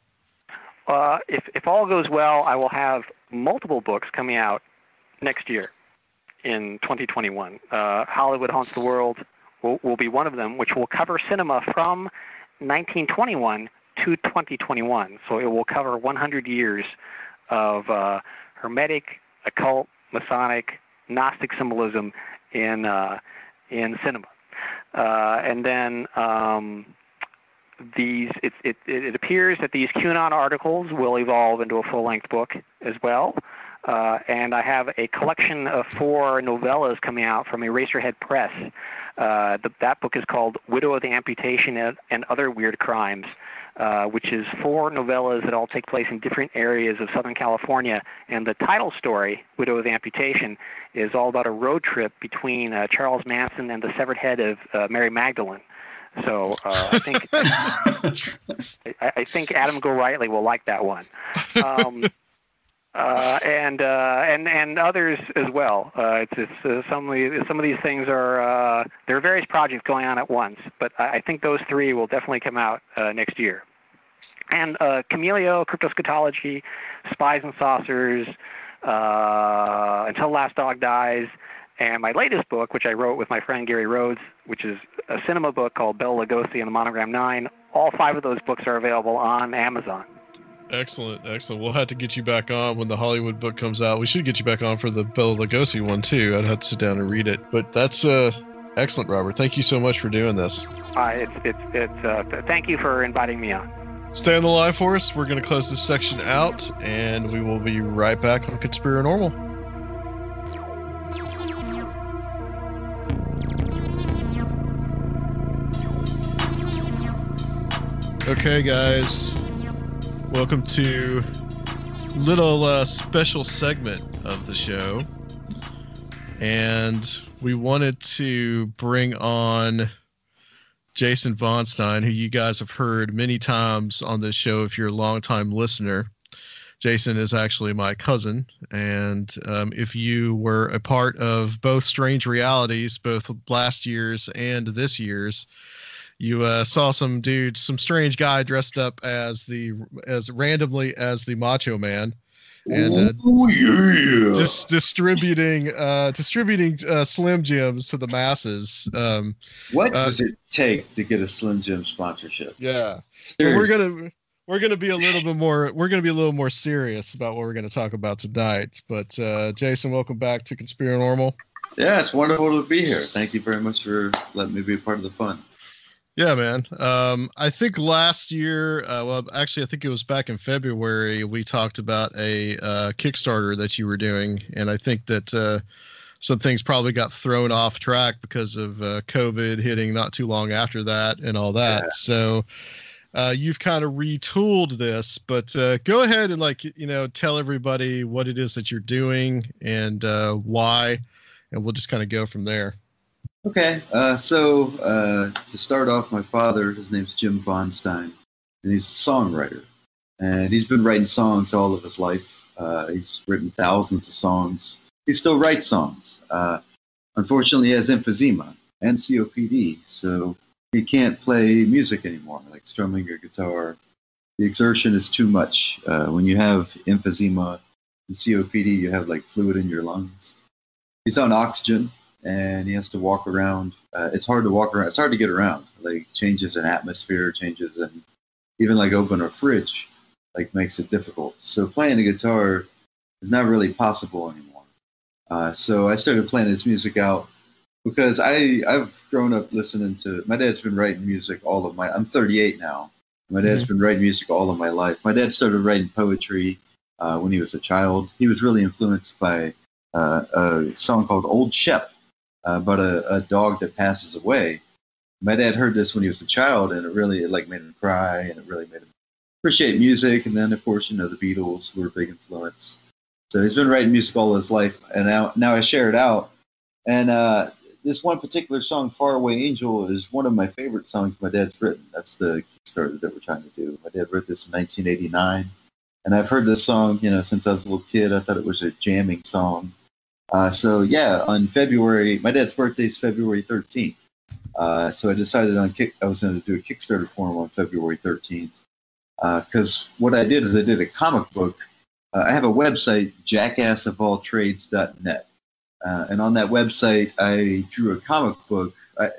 Uh, if, if all goes well, I will have multiple books coming out next year in 2021. Uh, Hollywood Haunts the World will, will be one of them, which will cover cinema from 1921 to 2021. So it will cover 100 years of uh, Hermetic, occult, Masonic, Gnostic symbolism in uh, in cinema. Uh, and then um, these it, it, it appears that these QAnon articles will evolve into a full-length book as well. Uh, and I have a collection of four novellas coming out from Eraserhead Press. Uh, the, that book is called Widow of the Amputation and, and Other Weird Crimes, uh, which is four novellas that all take place in different areas of Southern California. And the title story, Widow of the Amputation, is all about a road trip between uh, Charles Manson and the severed head of uh, Mary Magdalene. So uh, I think I, I think Adam Gorightly will like that one. Um, uh, and uh, and and others as well. Uh, it's, it's uh, some of these, some of these things are uh, there are various projects going on at once, but I I think those three will definitely come out uh, next year. And uh, Chameleo, Cryptoscatology, Spies and Saucers, uh, Until Last Dog Dies, and my latest book, which I wrote with my friend Gary Rhodes, which is a cinema book called Bela Lugosi and the Monogram Nine. All five of those books are available on Amazon. Excellent, excellent. We'll have to get you back on when the Hollywood book comes out. We should get you back on for the Bela Lugosi one too. I'd have to sit down and read it. But that's uh, excellent, Robert. Thank you so much for doing this. Uh, it's it's it's. Uh, th- thank you for inviting me on. Stay on the line for us. We're going to close this section out, and we will be right back on Conspiranormal. Normal. Okay, guys, welcome to little uh, special segment of the show, and we wanted to bring on Jason Von Stein, who you guys have heard many times on this show if you're a longtime listener. Jason is actually my cousin, and um, if you were a part of both Strange Realities, both last year's and this year's, you uh, saw some dude, some strange guy dressed up as the as randomly as the Macho Man, and uh, oh yeah. just distributing uh, distributing uh, Slim Jims to the masses. Um, what does it take to get a Slim Jim sponsorship? yeah. We're gonna we're gonna be a little bit more we're gonna be a little more serious about what we're gonna talk about tonight. But uh, Jason, welcome back to Conspiranormal. Yeah, it's wonderful to be here. Thank you very much for letting me be a part of the fun. Yeah, man. Um, I think last year, uh, well, actually, I think it was back in February, we talked about a uh, Kickstarter that you were doing, and I think that uh, some things probably got thrown off track because of uh, COVID hitting not too long after that and all that. Yeah. So. Uh, you've kind of retooled this, but uh, go ahead and like you know tell everybody what it is that you're doing and uh, why, and we'll just kind of go from there. Okay, uh, so uh, to start off, my father, his name's Jim Von Stein, and he's a songwriter. And he's been writing songs all of his life. Uh, he's written thousands of songs. He still writes songs. Uh, unfortunately, he has emphysema and COPD, so he can't play music anymore, like strumming or guitar. The exertion is too much. Uh, when you have emphysema and COPD, you have like fluid in your lungs. He's on oxygen and he has to walk around. Uh, it's hard to walk around. It's hard to get around. Like changes in atmosphere, changes in even like open a fridge, like makes it difficult. So playing the guitar is not really possible anymore. Uh, so I started playing his music out because I I've grown up listening to. My dad's been writing music all of my. I'm 38 now. My dad's been writing music all of my life. My dad started writing poetry uh, when he was a child. He was really influenced by uh, a song called Old Shep uh, about a, a dog that passes away. My dad heard this when he was a child, and it really it like made him cry, and it really made him appreciate music. And then, of course, you know, the Beatles were a big influence. So he's been writing music all his life, and now now I share it out. And uh, this one particular song, "Far Away Angel," is one of my favorite songs my dad's written. That's the Kickstarter that we're trying to do. My dad wrote this in 1989, and I've heard this song, you know, since I was a little kid. I thought it was a jamming song. Uh, so yeah, on February, my dad's birthday is February 13th. Uh, so I decided on kick, I was going to do a Kickstarter for him on February 13th. Because what I did is I did a comic book. Uh, I have a website, jackassofalltrades.net. Uh, and on that website, I drew a comic book. I,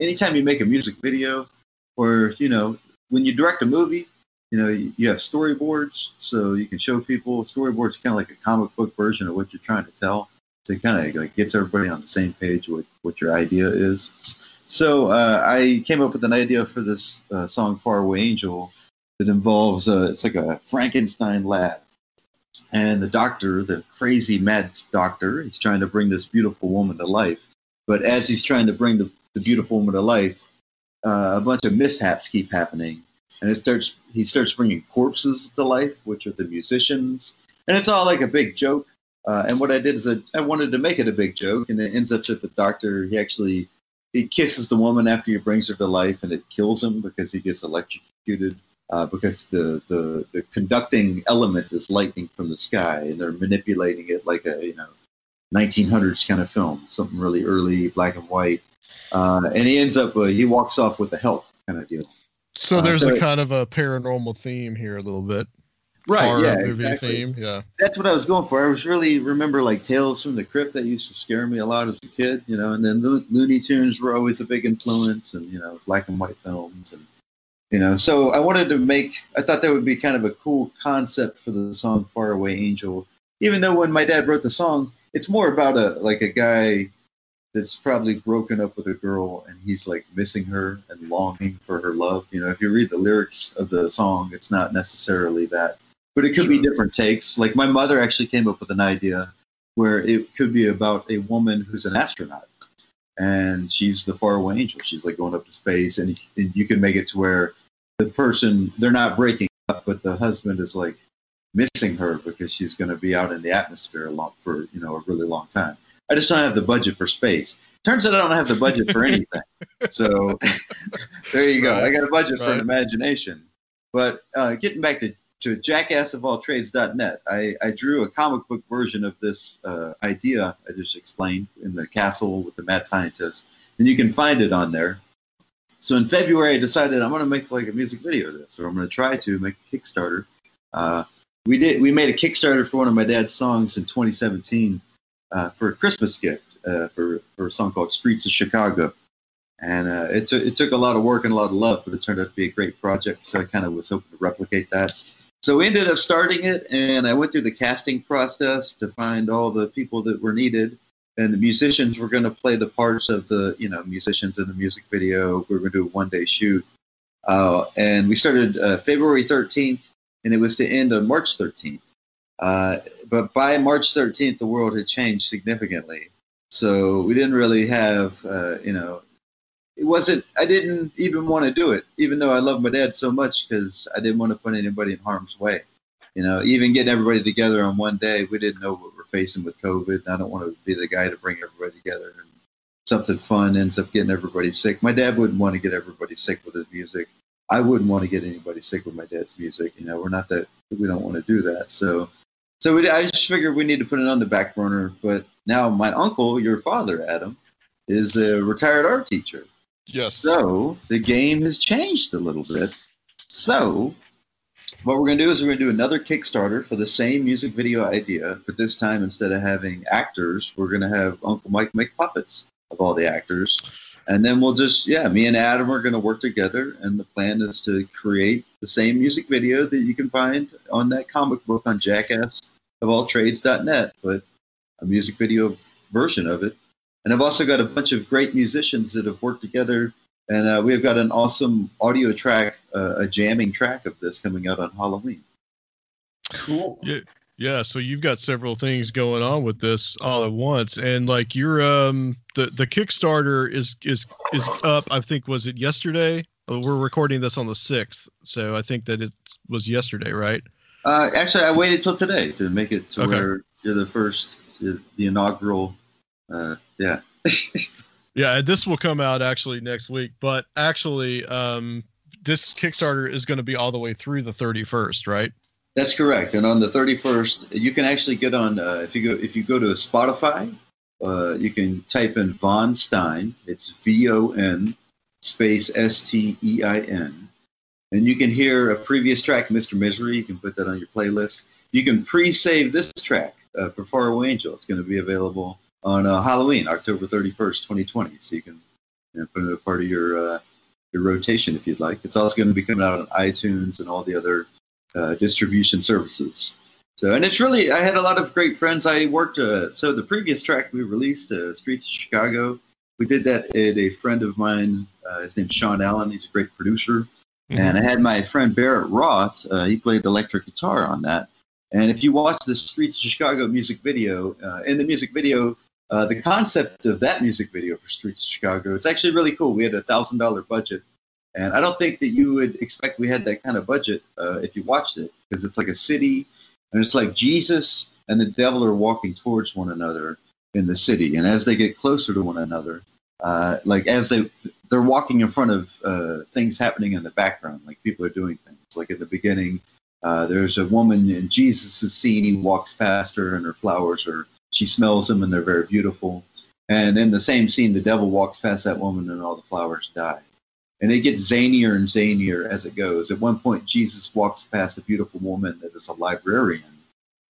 anytime you make a music video, or you know, when you direct a movie, you know, you, you have storyboards, so you can show people. Storyboards kind of like a comic book version of what you're trying to tell. It kind of like gets everybody on the same page with what your idea is. So uh, I came up with an idea for this uh, song "Far Away Angel" that involves uh, it's like a Frankenstein lab, and the doctor, the crazy mad doctor, he's trying to bring this beautiful woman to life. But as he's trying to bring the, the beautiful woman to life, uh, a bunch of mishaps keep happening, and it starts. He starts bringing corpses to life, which are the musicians, and it's all like a big joke. Uh, and what I did is I, I wanted to make it a big joke, and it ends up that the doctor he actually he kisses the woman after he brings her to life, and it kills him because he gets electrocuted. uh, because the, the the conducting element is lightning from the sky, and they're manipulating it like a you know 1900s kind of film, something really early, black and white. Uh, and he ends up uh, he walks off with the help kind of deal. So Uh, there's so a it- kind of a paranormal theme here a little bit. Right, yeah, movie exactly. theme. Yeah. That's what I was going for. I was really remember like Tales from the Crypt that used to scare me a lot as a kid, you know. And then Lo- Looney Tunes were always a big influence, and you know, black and white films, and you know. So I wanted to make. I thought that would be kind of a cool concept for the song "Far Away Angel." Even though when my dad wrote the song, it's more about a like a guy that's probably broken up with a girl and he's like missing her and longing for her love. You know, if you read the lyrics of the song, it's not necessarily that but it could be different takes. Like my mother actually came up with an idea where it could be about a woman who's an astronaut, and she's the faraway angel. She's like going up to space, and, and you can make it to where the person they're not breaking up, but the husband is like missing her because she's going to be out in the atmosphere a long, for you know a really long time. I just don't have the budget for space. Turns out I don't have the budget for anything. so there you go. I got a budget for an imagination. But uh, getting back to to jackassofalltrades.net. I, I drew a comic book version of this uh, idea I just explained in the castle with the mad scientist, and you can find it on there. So in February, I decided I'm going to make like a music video of this, or I'm going to try to make a Kickstarter. Uh, we did. We made a Kickstarter for one of my dad's songs in 2017 uh, for a Christmas gift uh, for for a song called "Streets of Chicago." And uh, it, took it took a lot of work and a lot of love, but it turned out to be a great project. So I kind of was hoping to replicate that. So we ended up starting it, and I went through the casting process to find all the people that were needed, and the musicians were going to play the parts of the you know musicians in the music video. We were going to do a one day shoot, uh, and we started uh, February 13th, and it was to end on March 13th. Uh, but by March 13th, the world had changed significantly, so we didn't really have uh, you know it wasn't i didn't even want to do it even though i love my dad so much because i didn't want to put anybody in harm's way. You know even getting everybody together on one day we didn't know what we're facing with covid and i don't want to be the guy to bring everybody together and something fun ends up getting everybody sick. My dad wouldn't want to get everybody sick with his music. I wouldn't want to get anybody sick with my dad's music you know we're not that we don't want to do that. So so we, i just figured we need to put it on the back burner but now my uncle your father adam is a retired art teacher Yes. so the game has changed a little bit. So what we're going to do is we're going to do another Kickstarter for the same music video idea, but this time instead of having actors, we're going to have Uncle Mike make puppets of all the actors. And then we'll just, yeah, me and Adam are going to work together. And the plan is to create the same music video that you can find on that comic book on jackassofalltrades.net, but a music video version of it. And I've also got a bunch of great musicians that have worked together. And uh, we've got an awesome audio track, uh, a jamming track of this coming out on Halloween. Cool. Yeah, yeah. So you've got several things going on with this all at once, and like your um the the Kickstarter is is is up. I think was it yesterday? We're recording this on the sixth, so I think that it was yesterday, right? Uh, actually, I waited till today to make it to Okay. where you're the first, the, the inaugural. Uh, yeah. Yeah, this will come out actually next week, but actually, um, this Kickstarter is going to be all the way through the 31st, right? That's correct. And on the 31st, you can actually get on uh, if you go if you go to Spotify, uh, you can type in Von Stein. It's V O N space S T E I N, and you can hear a previous track, Mr. Misery. You can put that on your playlist. You can pre-save this track uh, for Faraway Angel. It's going to be available on uh, Halloween, October 31st, 2020. So you can you know, put it a part of your uh, your rotation if you'd like. It's also going to be coming out on iTunes and all the other uh, distribution services. So, and it's really, I had a lot of great friends. I worked, uh, so the previous track we released, uh, Streets of Chicago, we did that at a friend of mine. Uh, his name's Sean Allen. He's a great producer. And I had my friend Barrett Roth. Uh, he played electric guitar on that. And if you watch the Streets of Chicago music video, uh, in the music video, uh, the concept of that music video for Streets of Chicago, it's actually really cool. We had a thousand dollar budget, and I don't think that you would expect we had that kind of budget uh, if you watched it, because it's like a city, and it's like Jesus and the devil are walking towards one another in the city, and as they get closer to one another, uh, like as they they're walking in front of uh, things happening in the background, like people are doing things. Like in the beginning, uh, there's a woman in Jesus' scene. He walks past her, and her flowers are. She smells them, and they're very beautiful. And in the same scene, the devil walks past that woman, and all the flowers die. And it gets zanier and zanier as it goes. At one point, Jesus walks past a beautiful woman that is a librarian,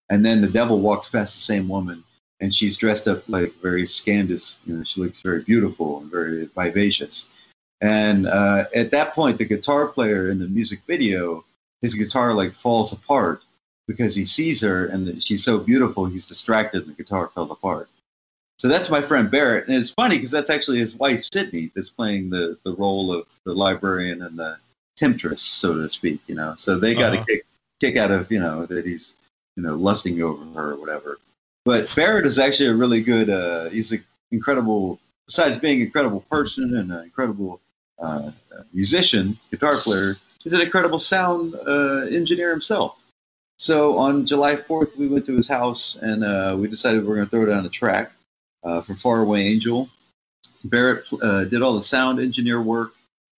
and then the devil walks past the same woman, and she's dressed up like very Scandis. You know, she looks very beautiful and very vivacious. And uh, at that point, the guitar player in the music video, his guitar like falls apart because he sees her and she's so beautiful, he's distracted and the guitar fell apart. So that's my friend Barrett, and it's funny because that's actually his wife Sydney that's playing the the role of the librarian and the temptress, so to speak. You know, so they got uh-huh. a kick kick out of you know that he's you know lusting over her or whatever. But Barrett is actually a really good. Uh, he's an incredible. Besides being an incredible person and an incredible uh, musician, guitar player, he's an incredible sound uh, engineer himself. So on July 4th, we went to his house and uh, we decided we are going to throw down a track uh, for Faraway Angel. Barrett uh, did all the sound engineer work.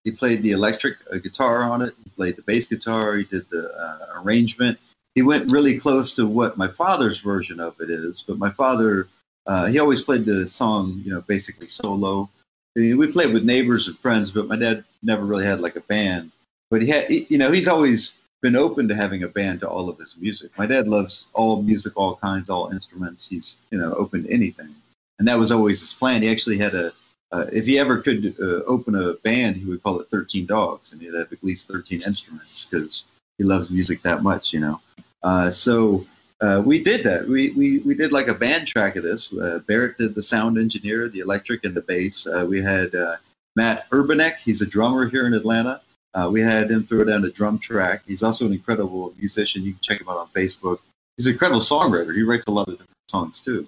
He played the electric uh, guitar on it. He played the bass guitar. He did the uh, arrangement. He went really close to what my father's version of it is. But my father, uh, he always played the song, you know, basically solo. We played with neighbors and friends, but my dad never really had like a band. But he had, you know, he's always been open to having a band to all of his music. My dad loves all music, all kinds, all instruments. He's, you know, open to anything and that was always his plan. He actually had a, uh, if he ever could uh, open a band, he would call it 13 Dogs, and he'd have at least 13 instruments because he loves music that much, you know. Uh, so uh, we did that. We, we we did like a band track of this. Uh, Barrett did the sound engineer, the electric, and the bass. Uh, we had Matt Urbanek. He's a drummer here in Atlanta. We had him throw down a drum track. He's also an incredible musician. You can check him out on Facebook. He's an incredible songwriter. He writes a lot of different songs too.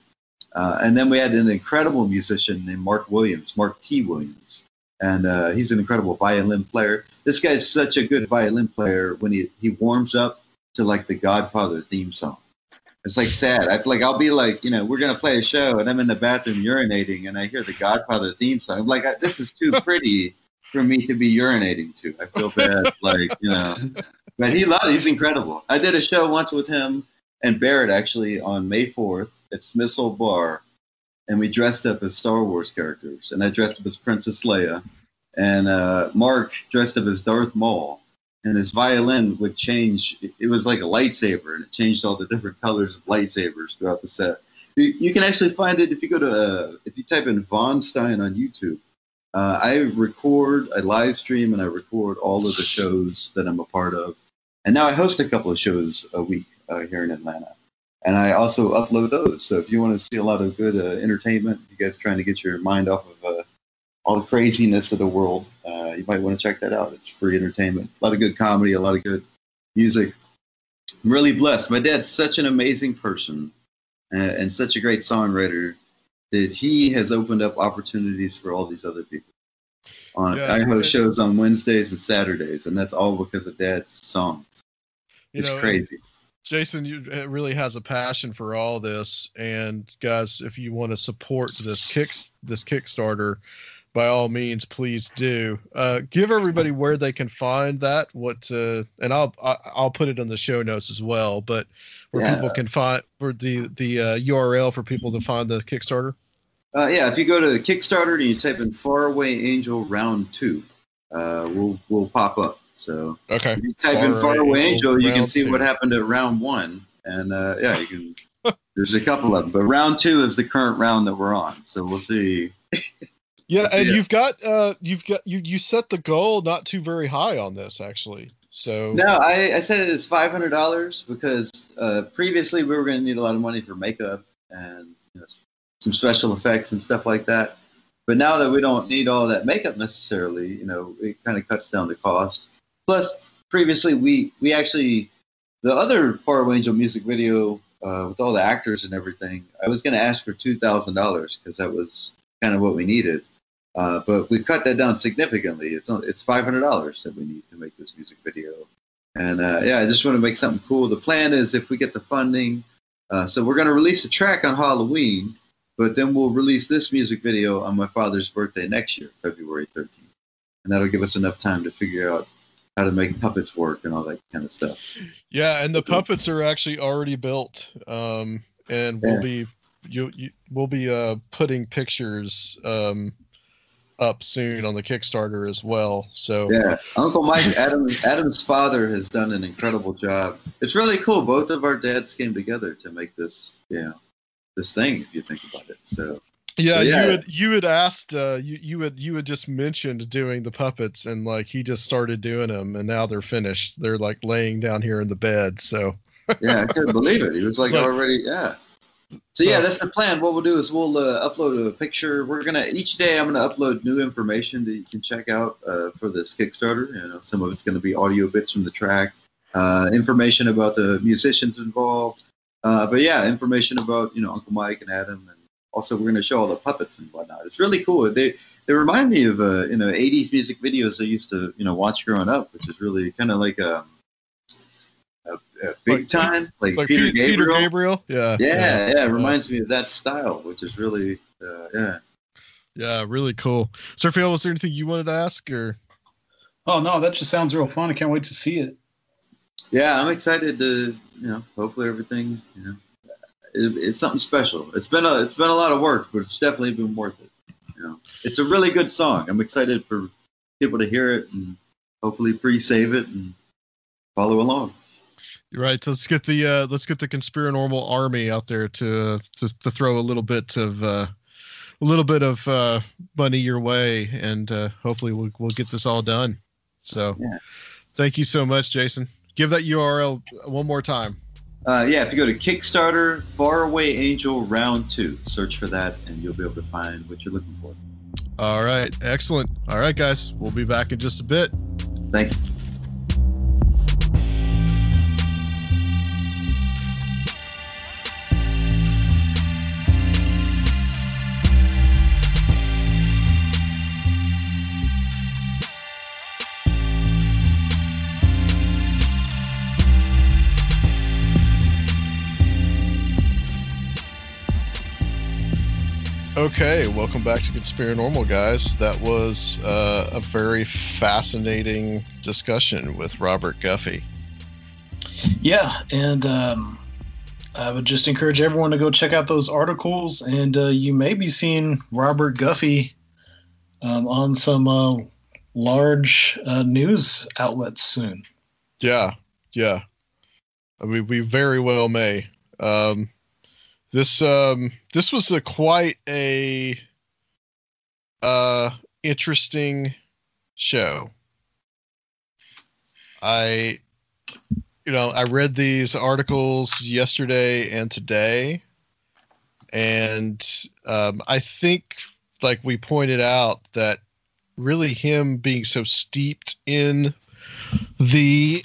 Uh, and then we had an incredible musician named Mark Williams, Mark T. Williams. And uh, he's an incredible violin player. This guy's such a good violin player when he, he warms up to like the Godfather theme song. It's like sad. I feel like I'll be like, you know, we're gonna play a show, and I'm in the bathroom urinating, and I hear the Godfather theme song. I'm like, this is too pretty for me to be urinating to. I feel bad, like you know. But he loves. He's incredible. I did a show once with him and Barrett actually on May 4th at Smith's Olde Bar, and we dressed up as Star Wars characters. And I dressed up as Princess Leia, and uh, Mark dressed up as Darth Maul. And his violin would change. It was like a lightsaber, and it changed all the different colors of lightsabers throughout the set. You, you can actually find it if you go to uh, if you type in Von Stein on YouTube. Uh, I record, I live stream, and I record all of the shows that I'm a part of. And now I host a couple of shows a week uh, here in Atlanta. And I also upload those. So if you want to see a lot of good uh, entertainment, you guys trying to get your mind off of uh, all the craziness of the world, uh, you might want to check that out. It's free entertainment. A lot of good comedy, a lot of good music. I'm really blessed. My dad's such an amazing person and, and such a great songwriter that he has opened up opportunities for all these other people. On, yeah, I host shows on Wednesdays and Saturdays, and that's all because of Dad's songs. It's know, crazy. Jason you, really has a passion for all this, and guys, if you want to support this kick this Kickstarter, by all means, please do. Uh, give everybody where they can find that. What uh, and I'll I'll put it in the show notes as well. But where yeah. people can find for the the uh, URL for people to find the Kickstarter. Uh, yeah, if you go to Kickstarter and you type in Faraway Angel Round Two, uh, we'll we'll pop up. So okay. if you type Far in Faraway Angel, you can see two. what happened at round one, and uh, yeah, you can. there's a couple of them, but round two is the current round that we're on. So we'll see. yeah, and you've got uh, you've got you you set the goal not too very high on this actually. So no, I, I set it as five hundred dollars because uh, previously we were going to need a lot of money for makeup and you know, some special effects and stuff like that. But now that we don't need all that makeup necessarily, you know, it kind of cuts down the cost. Plus, previously we we actually the other Faraway Angel music video uh, with all the actors and everything. I was going to ask for two thousand dollars because that was kind of what we needed. Uh, but we've cut that down significantly. It's it's five hundred dollars that we need to make this music video. And uh, yeah, I just want to make something cool. The plan is if we get the funding, uh, so we're going to release a track on Halloween, But then we'll release this music video on my father's birthday next year, February 13th, and that'll give us enough time to figure out how to make puppets work and all that kind of stuff. Yeah, and the puppets are actually already built, um, and we'll Yeah. be you, you we'll be uh, putting pictures um, up soon on the Kickstarter as well. So Yeah, Uncle Mike, Adam, Adam's father has done an incredible job. It's really cool. Both of our dads came together to make this, you know, this thing. If you think about it, so Yeah, yeah. you had you had asked uh, you you had you had just mentioned doing the puppets and like he just started doing them and now they're finished. They're like laying down here in the bed. So yeah, I couldn't believe it. He was like like- already, yeah. So, yeah, that's the plan. What we'll do is we'll uh, upload a picture. We're gonna each day I'm gonna upload new information that you can check out uh, for this Kickstarter. You know, some of it's gonna be audio bits from the track, uh, information about the musicians involved. Uh, but yeah, information about you know Uncle Mike and Adam, and also we're gonna show all the puppets and whatnot. It's really cool. They they remind me of uh, you know 80s music videos I used to you know watch growing up, which is really kind of like a, a, a big Like- time, like, like Peter, Pe- Gabriel. Peter Gabriel. Yeah. Yeah, yeah, it reminds me of that style, which is really, uh, yeah. Yeah, really cool. So Raphael, was there anything you wanted to ask or Oh no, that just sounds real fun. I can't wait to see it. Yeah, I'm excited to, you know, hopefully everything, you know, it, it's something special. It's been a, it's been a lot of work, but it's definitely been worth it. You know, it's a really good song. I'm excited for people to hear it and hopefully pre-save it and follow along. Right. So let's get the uh, let's get the conspiranormal army out there to to, to throw a little bit of uh, a little bit of uh, money your way, and uh, hopefully we'll we'll get this all done. So Yeah. thank you so much, Jason. Give that URL one more time. Uh, yeah, if you go to Kickstarter, Faraway Angel Round Two, search for that, and you'll be able to find what you're looking for. All right, excellent. All right, guys, we'll be back in just a bit. Thank you. Okay, welcome back to Conspiranormal, guys. That was uh, a very fascinating discussion with Robert Guffey. Yeah, and um, I would just encourage everyone to go check out those articles, and uh, you may be seeing Robert Guffey um, on some uh, large uh, news outlets soon. Yeah, yeah. I mean, we very well may. Um, this um, this was a quite a uh, interesting show. I, you know, I read these articles yesterday and today, and um, I think, like we pointed out, that really him being so steeped in the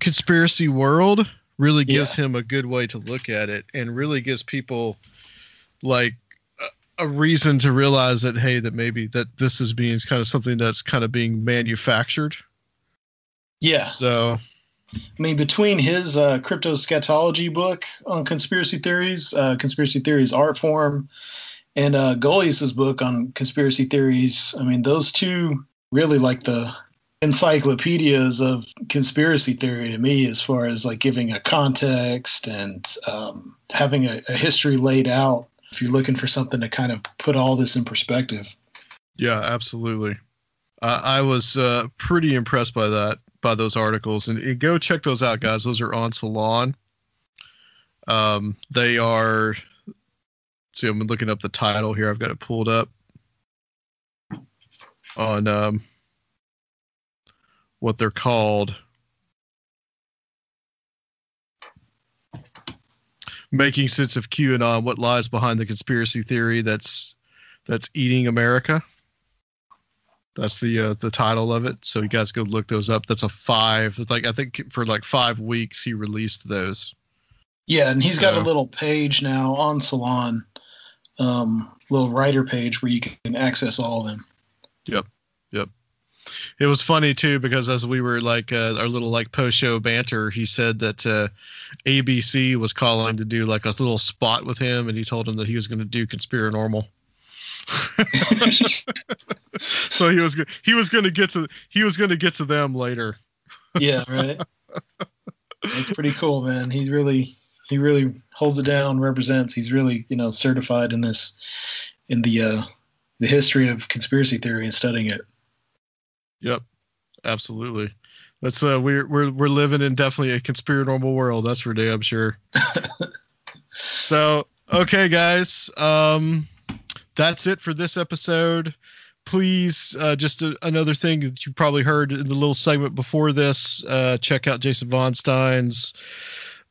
conspiracy world really gives him a good way to look at it and really gives people like a, a reason to realize that hey that maybe that this is being kind of something that's kind of being manufactured. Yeah, so I mean, between his uh, Cryptoscatology book on conspiracy theories, uh, conspiracy theories art form, and uh, Golias's book on conspiracy theories, I mean, those two really like the encyclopedias of conspiracy theory to me, as far as like giving a context and um, having a, a history laid out. If you're looking for something to kind of put all this in perspective. yeah absolutely uh, i was uh, pretty impressed by that by those articles and, and go check those out guys those are on salon um, they are see i'm looking up the title here i've got it pulled up on um, what they're called. Making sense of qanon what lies behind the conspiracy theory that's that's eating america? That's the uh, the title of it. So you guys go look those up. That's a five it's like i think for like five weeks he released those. Yeah, and he's got a little page now on Salon, um, little writer page where you can access all of them. It was funny too because as we were like uh, our little like post show banter, he said that uh, ABC was calling to do like a little spot with him, and he told him that he was going to do Conspiranormal. so he was he was going to get to he was going to get to them later. yeah, right. It's pretty cool, man. He's really he really holds it down, represents. He's really you know certified in this in the uh, the history of conspiracy theory and studying it. Yep, absolutely. That's uh we're we're we're living in definitely a conspiratorial world. That's for damn sure. so okay, guys. Um, that's it for this episode. Please, uh, just a, another thing that you probably heard in the little segment before this. Uh, check out Jason Von Stein's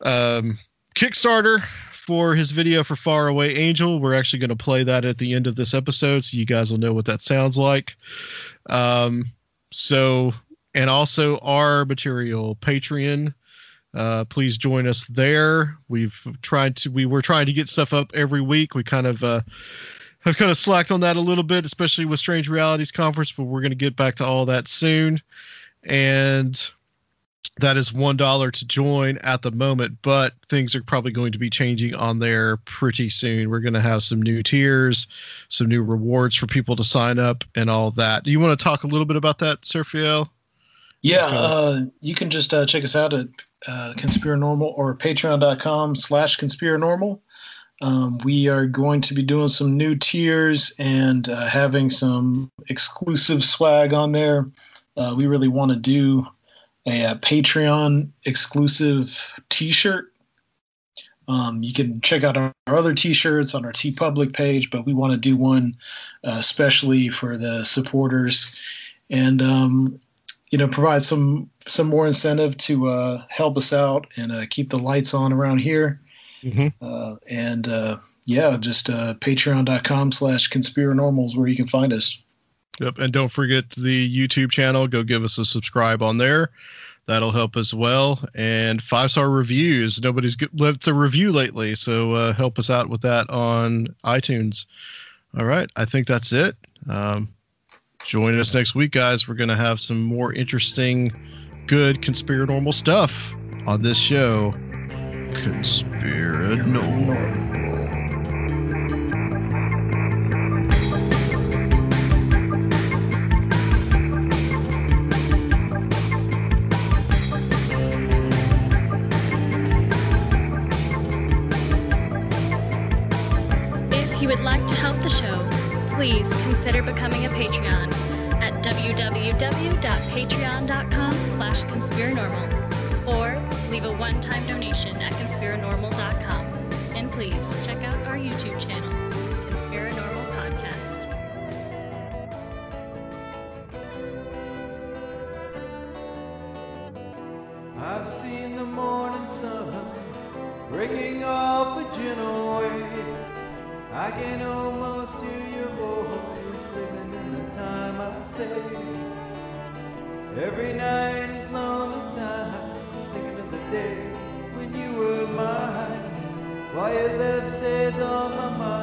um, Kickstarter for his video for Far Away Angel. We're actually going to play that at the end of this episode, so you guys will know what that sounds like. Um, so, and also our material, Patreon. Uh, please join us there. We've tried to, we were trying to get stuff up every week. We kind of, uh, have kind of slacked on that a little bit, especially with Strange Realities Conference, but we're going to get back to all that soon. And that is one dollar to join at the moment, but things are probably going to be changing on there pretty soon. We're going to have some new tiers, some new rewards for people to sign up, and all that. Do you want to talk a little bit about that, Sergio? Yeah, uh, you can just uh, check us out at uh, Conspiranormal or patreon.com slash Conspiranormal. Um, we are going to be doing some new tiers and uh, having some exclusive swag on there. Uh, we really want to do a, a, Patreon exclusive T-shirt. Um, you can check out our, our, other T-shirts on our TeePublic page, but we want to do one uh, especially for the supporters, and um, you know provide some some more incentive to uh, help us out and uh, keep the lights on around here. Mm-hmm. Uh, and uh, yeah, just uh, patreon.com slash conspiranormals where you can find us. Yep. And don't forget the YouTube channel. Go give us a subscribe on there. That'll help as well. And five star reviews. Nobody's left a review lately. So uh, help us out with that on iTunes. All right. I think that's it. Um, join us next week, guys. We're going to have some more interesting, good conspiranormal stuff on this show. Conspiranormal. One-time donation on my mind.